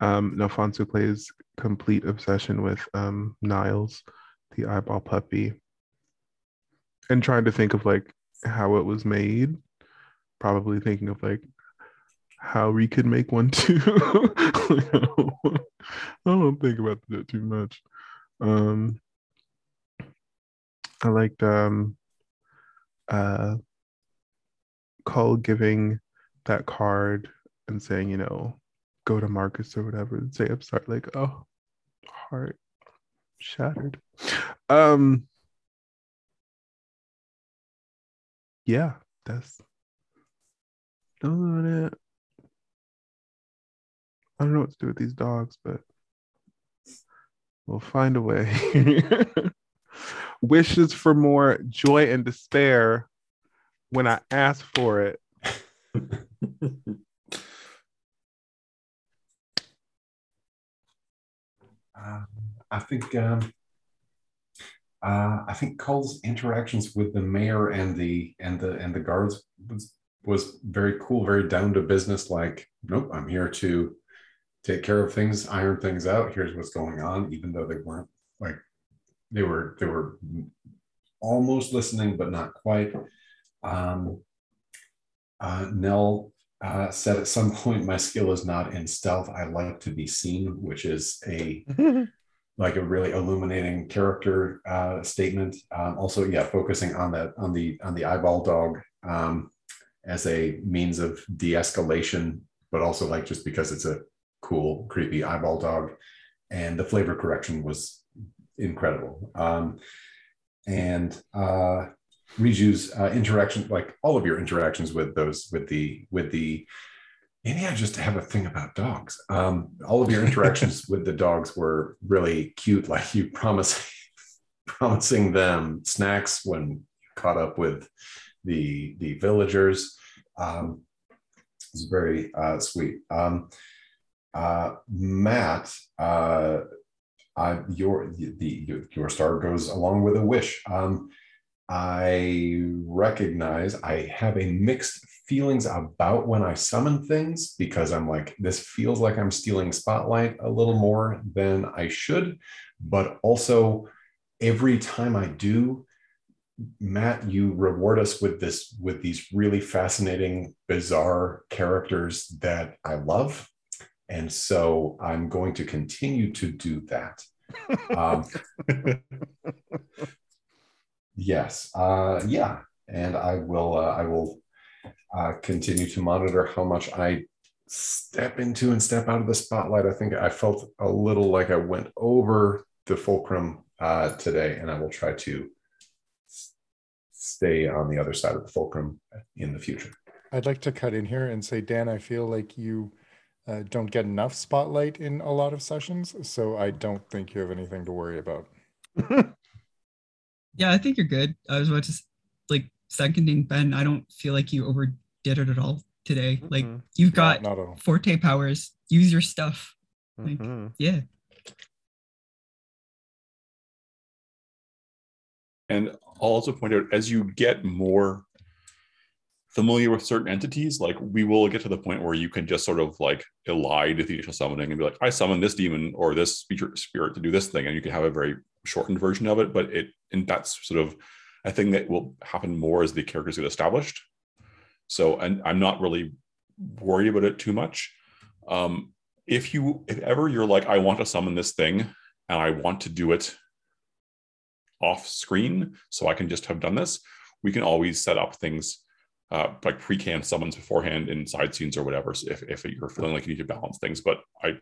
um Alfonso plays complete obsession with um niles the eyeball puppy and trying to think of like how it was made. Probably thinking of like how we could make one too. I don't think about that too much. Um I liked um uh Cull giving that card and saying, you know, go to Marcus or whatever and say I'm sorry, like, oh heart shattered. Um yeah, that's. I don't know what to do with these dogs, but we'll find a way. Wishes for more joy and despair when I ask for it. I think um, uh, I think Cull's interactions with the mayor and the and the and the guards was was very cool, very down to business. Like, nope, I'm here to take care of things, iron things out. Here's what's going on, even though they weren't like they were they were almost listening, but not quite. Um, uh, Nell uh, said at some point, "My skill is not in stealth. I like to be seen," which is a like a really illuminating character uh, statement. Um, also, yeah, focusing on that on the on the eyeball dog um, as a means of de-escalation, but also like just because it's a cool, creepy eyeball dog, and the flavor correction was incredible. Um, and uh, Riju's uh, interaction, like all of your interactions with those, with the with the Maybe I just have a thing about dogs. Um, all of your interactions with the dogs were really cute, like you promise, promising them snacks when you caught up with the the villagers. Um, it's very uh, sweet. Um, uh, Matt, uh, uh, your the your star goes along with a wish. Um, I recognize I have a mixed feelings about when I summon things because I'm like, this feels like I'm stealing spotlight a little more than I should. But also, every time I do, Matt, you reward us with this with these really fascinating, bizarre characters that I love. And so I'm going to continue to do that. Um, yes, uh, yeah, and I will. Uh, I will uh, continue to monitor how much I step into and step out of the spotlight. I think I felt a little like I went over the fulcrum uh, today, and I will try to stay on the other side of the fulcrum in the future. I'd like to cut in here and say, Dan, I feel like you uh, don't get enough spotlight in a lot of sessions, so I don't think you have anything to worry about. Yeah, I think you're good. I was about to like seconding Ben. I don't feel like you overdid it at all today. Like Mhm. you've got not, not all. forte powers. Use your stuff. Like- Mhm. Yeah. And I'll also point out as you get more familiar with certain entities, like we will get to the point where you can just sort of like elide the initial summoning and be like, I summon this demon or this spirit spirit to do this thing, and you can have a very shortened version of it. But it and that's sort of a thing that will happen more as the characters get established. So, and I'm not really worried about it too much. Um, if you, if ever you're like, I want to summon this thing and I want to do it off screen so I can just have done this, we can always set up things uh, like pre-canned summons beforehand in side scenes or whatever. So if, if you're feeling like you need to balance things, but I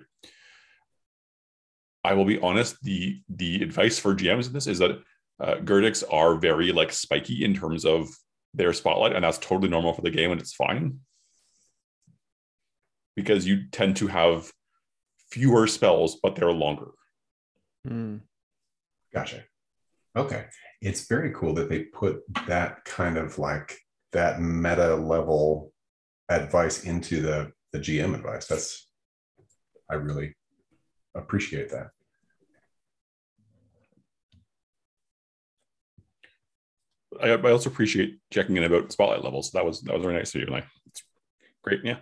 I will be honest, the the advice for GMs in this is that uh, Goetics are very like spiky in terms of their spotlight, and that's totally normal for the game, and it's fine because you tend to have fewer spells, but they're longer. Mm. Gotcha. Okay. It's very cool that they put that kind of like that meta level advice into the the GM advice. That's I really appreciate that. I, I also appreciate checking in about spotlight levels. That was that was very nice of you, and I it's great. Yeah.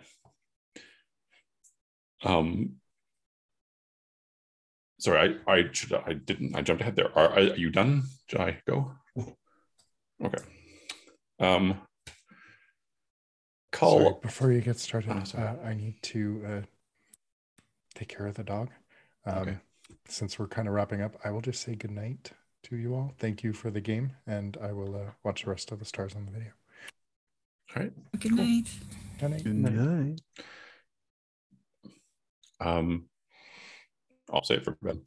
Um. Sorry, I I should I didn't I jumped ahead there. Are, are you done? Should I go? Okay. Um. Cull. Sorry, before you get started, Oh, uh, I need to uh, take care of the dog. Um, Okay. Since we're kind of wrapping up, I will just say good night to you all. Thank you for the game, and I will uh, watch the rest of the stars on the video. All right. Good night. Good night. Good night. Um. I'll say it for Ben.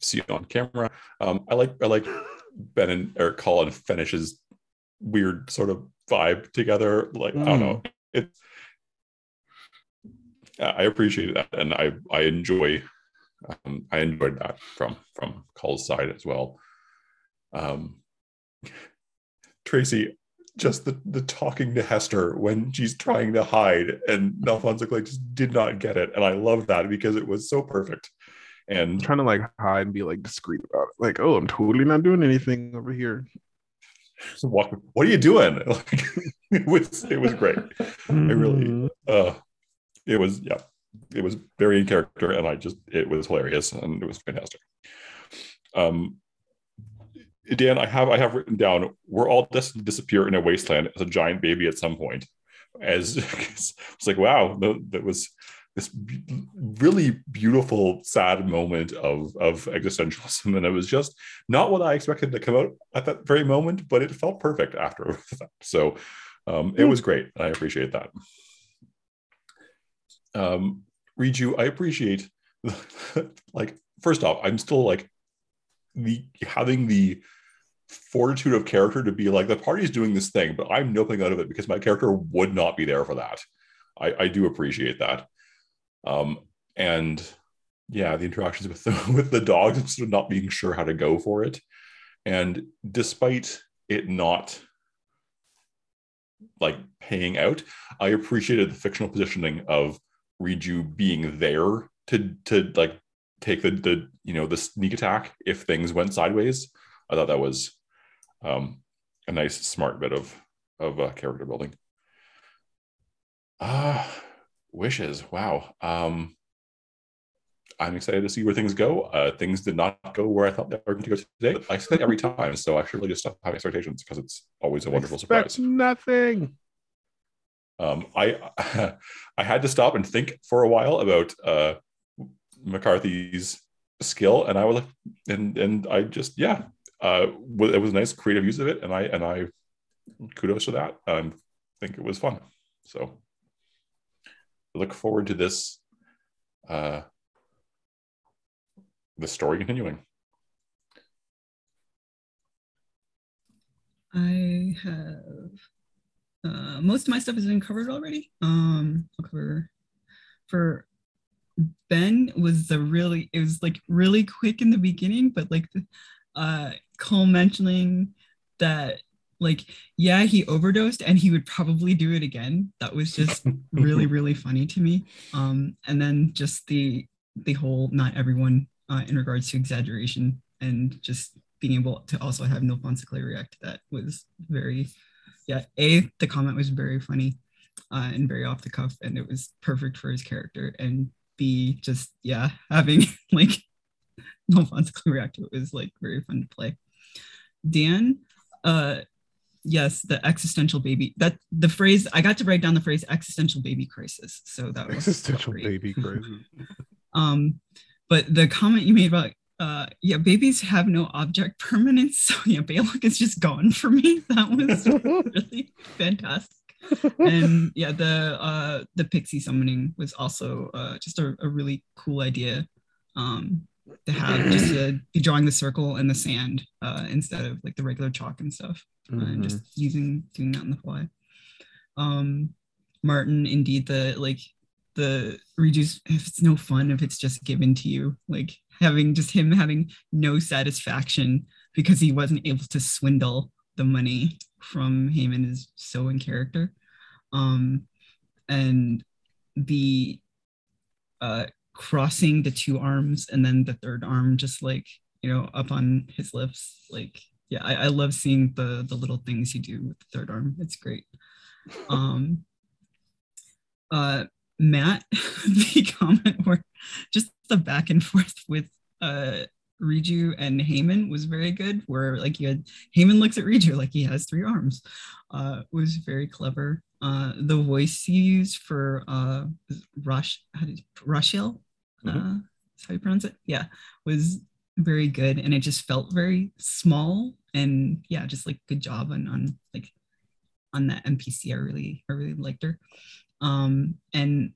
See you on camera. Um. I like I like Ben and Eric Call finishes weird sort of vibe together. Like I don't know. It. I appreciate that, and I I enjoy. Um, I enjoyed that from from Cull's side as well. Um, Tracy, just the the talking to Hester when she's trying to hide, and Alfonso like just did not get it, and I love that because it was so perfect. I'm And trying to like hide and be like discreet about it. Like, oh, I'm totally not doing anything over here. So walk, what are you doing? Like, it was it was great. I really uh it was yeah, it was very in character and I just it was hilarious and it was fantastic. Um Dan, I have I have written down we're all destined to disappear in a wasteland as a giant baby at some point. As it's like wow, that was this really beautiful, sad moment of of existentialism, and it was just not what I expected to come out at that very moment, but it felt perfect after that. So um, it was great. I appreciate that. Um, Riju, I appreciate like first off, I'm still like the having the fortitude of character to be like the party's doing this thing, but I'm noping out of it because my character would not be there for that. I, I do appreciate that. Um, and yeah, the interactions with the with the dogs sort of not being sure how to go for it. And despite it not like paying out, I appreciated the fictional positioning of Riju being there to to like take the the you know the sneak attack if things went sideways. I thought that was um, a nice smart bit of of uh, character building. Ah, wishes. Wow. Um, I'm excited to see where things go. Uh, things did not go where I thought they were going to go today. But I say every time, so I should really just stop having expectations because it's always a wonderful Expect surprise. nothing. Um, I I had to stop and think for a while about uh, McCarthy's skill, and I was like, and and I just yeah, uh, it was a nice creative use of it, and I and I kudos to that. I think it was fun. So I look forward to this uh, the story continuing. I have uh, most of my stuff has been covered already. Um, I'll cover for Ben was the really it was like really quick in the beginning, but like the, uh, Cull mentioning that like yeah he overdosed and he would probably do it again. That was just really really funny to me. Um, and then just the the whole not everyone uh, in regards to exaggeration and just being able to also have Nelfonsicle react to that was very yeah a the comment was very funny uh, and very off the cuff and it was perfect for his character and b just yeah having like Fonseca react to it was like very fun to play dan uh yes the existential baby that the phrase i got to write down the phrase existential baby crisis so that was Existential baby crisis. Um, but the comment you made about uh, yeah, babies have no object permanence. So yeah, Baylock is just gone for me. That was really fantastic. And yeah, the uh, the pixie summoning was also uh, just a, a really cool idea. Um, to have just to be drawing the circle in the sand uh, instead of like the regular chalk and stuff, and just using doing that on the fly. Um, Martin, indeed, the like the reduce if it's no fun if it's just given to you like having just him having no satisfaction because he wasn't able to swindle the money from Heyman is so in character. Um and the uh crossing the two arms and then the third arm just like you know up on his lips like yeah I, I love seeing the the little things you do with the third arm. It's great. Um uh Matt, the comment where just the back and forth with uh Riju and Heyman was very good. Where like you had Heyman looks at Riju like he has three arms. Uh was very clever. Uh the voice you used for uh Rush how did Rushil? Uh that's how you pronounce it? Yeah, was very good and it just felt very small and yeah, just like good job on on like on that NPC. I really I really liked her um and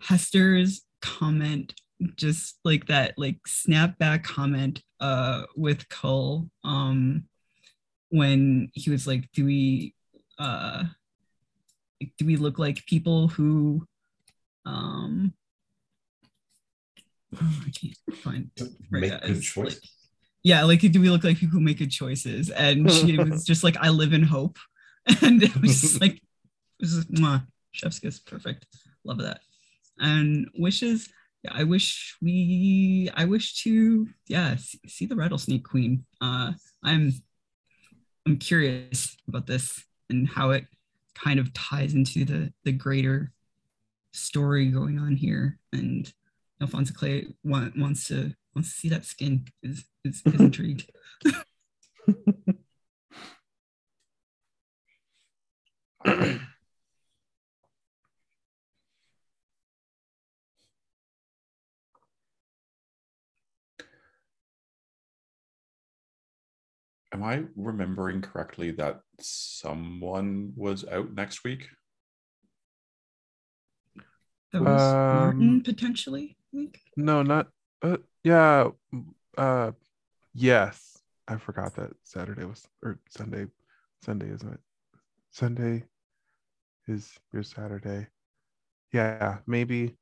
hester's comment just like that like snapback comment uh with Cull um when he was like do we uh like, do we look like people who um oh, I can't find Make that. good It's like- yeah like do we look like people who make good choices and she was just like i live in hope and it was just like it was just, mwah, chef's kiss. Perfect. Love that. And wishes yeah i wish we i wish to yeah see, see the rattlesnake queen. Uh i'm i'm curious about this and how it kind of ties into the the greater story going on here. And alfonso clay want, wants to wants to see that skin is is, is intrigued Am I remembering correctly that someone was out next week? that was martin Um, potentially I think. No, not uh yeah. Uh yes. I forgot that Saturday was or Sunday. Sunday isn't it? Sunday is your Saturday. Yeah, maybe.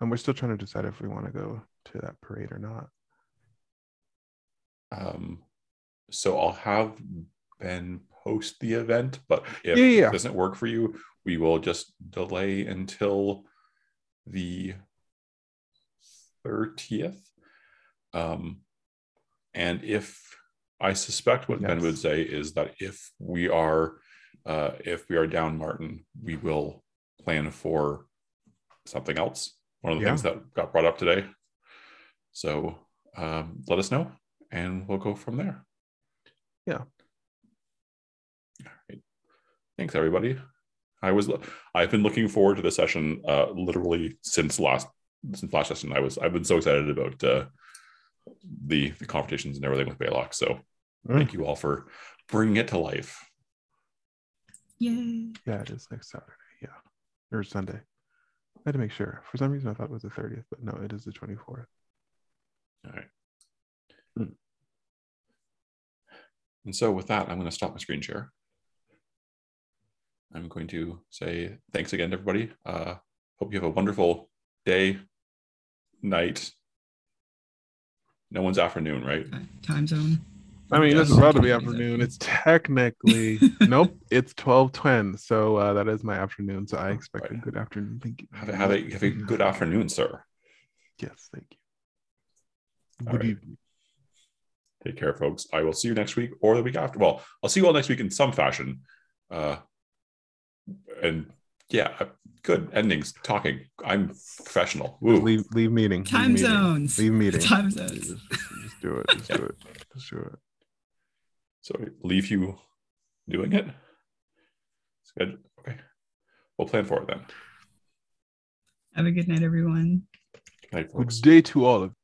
And we're still trying to decide if we want to go to that parade or not. Um, so I'll have Ben post the event, but if Yeah, yeah, it doesn't work for you, we will just delay until the 30th. Um, and if I suspect what Ben would say is that if we are uh, if we are down Martin, we will plan for something else. One of the Yeah. things that got brought up today. So um, let us know and we'll go from there. Yeah. All right. Thanks, everybody. I was I've been looking forward to the session uh, literally since last since last session. I was I've been so excited about uh, the the confrontations and everything with Baylock. So Mm. thank you all for bringing it to life. yay Yeah, it is next Saturday. Yeah. Or Sunday. I had to make sure. For some reason I thought it was the 30th, but no, it is the 24th. All right. And so with that, I'm going to stop my screen share I'm going to say thanks again to everybody. Uh, hope you have a wonderful day, night. No one's afternoon, right? Time zone. I mean, it's Yes. about to be afternoon. It's technically nope. It's twelve ten, so uh, that is my afternoon. So I expect a good afternoon. Thank you. Have, a- have, a, have a good afternoon, sir. Yes, thank you. All Good right. evening. Take care, folks. I will see you next week or the week after. Well, I'll see you all next week in some fashion. Uh, and yeah, uh, good endings. Talking. I'm professional. Woo. Leave leave meeting. Leave Time meeting. zones. Leave meeting. Time zones. just do it. Just do it. Just do it. So leave you doing it. It's good. Okay. We'll plan for it then. Have a good night, everyone. Good night, Good day to all of you.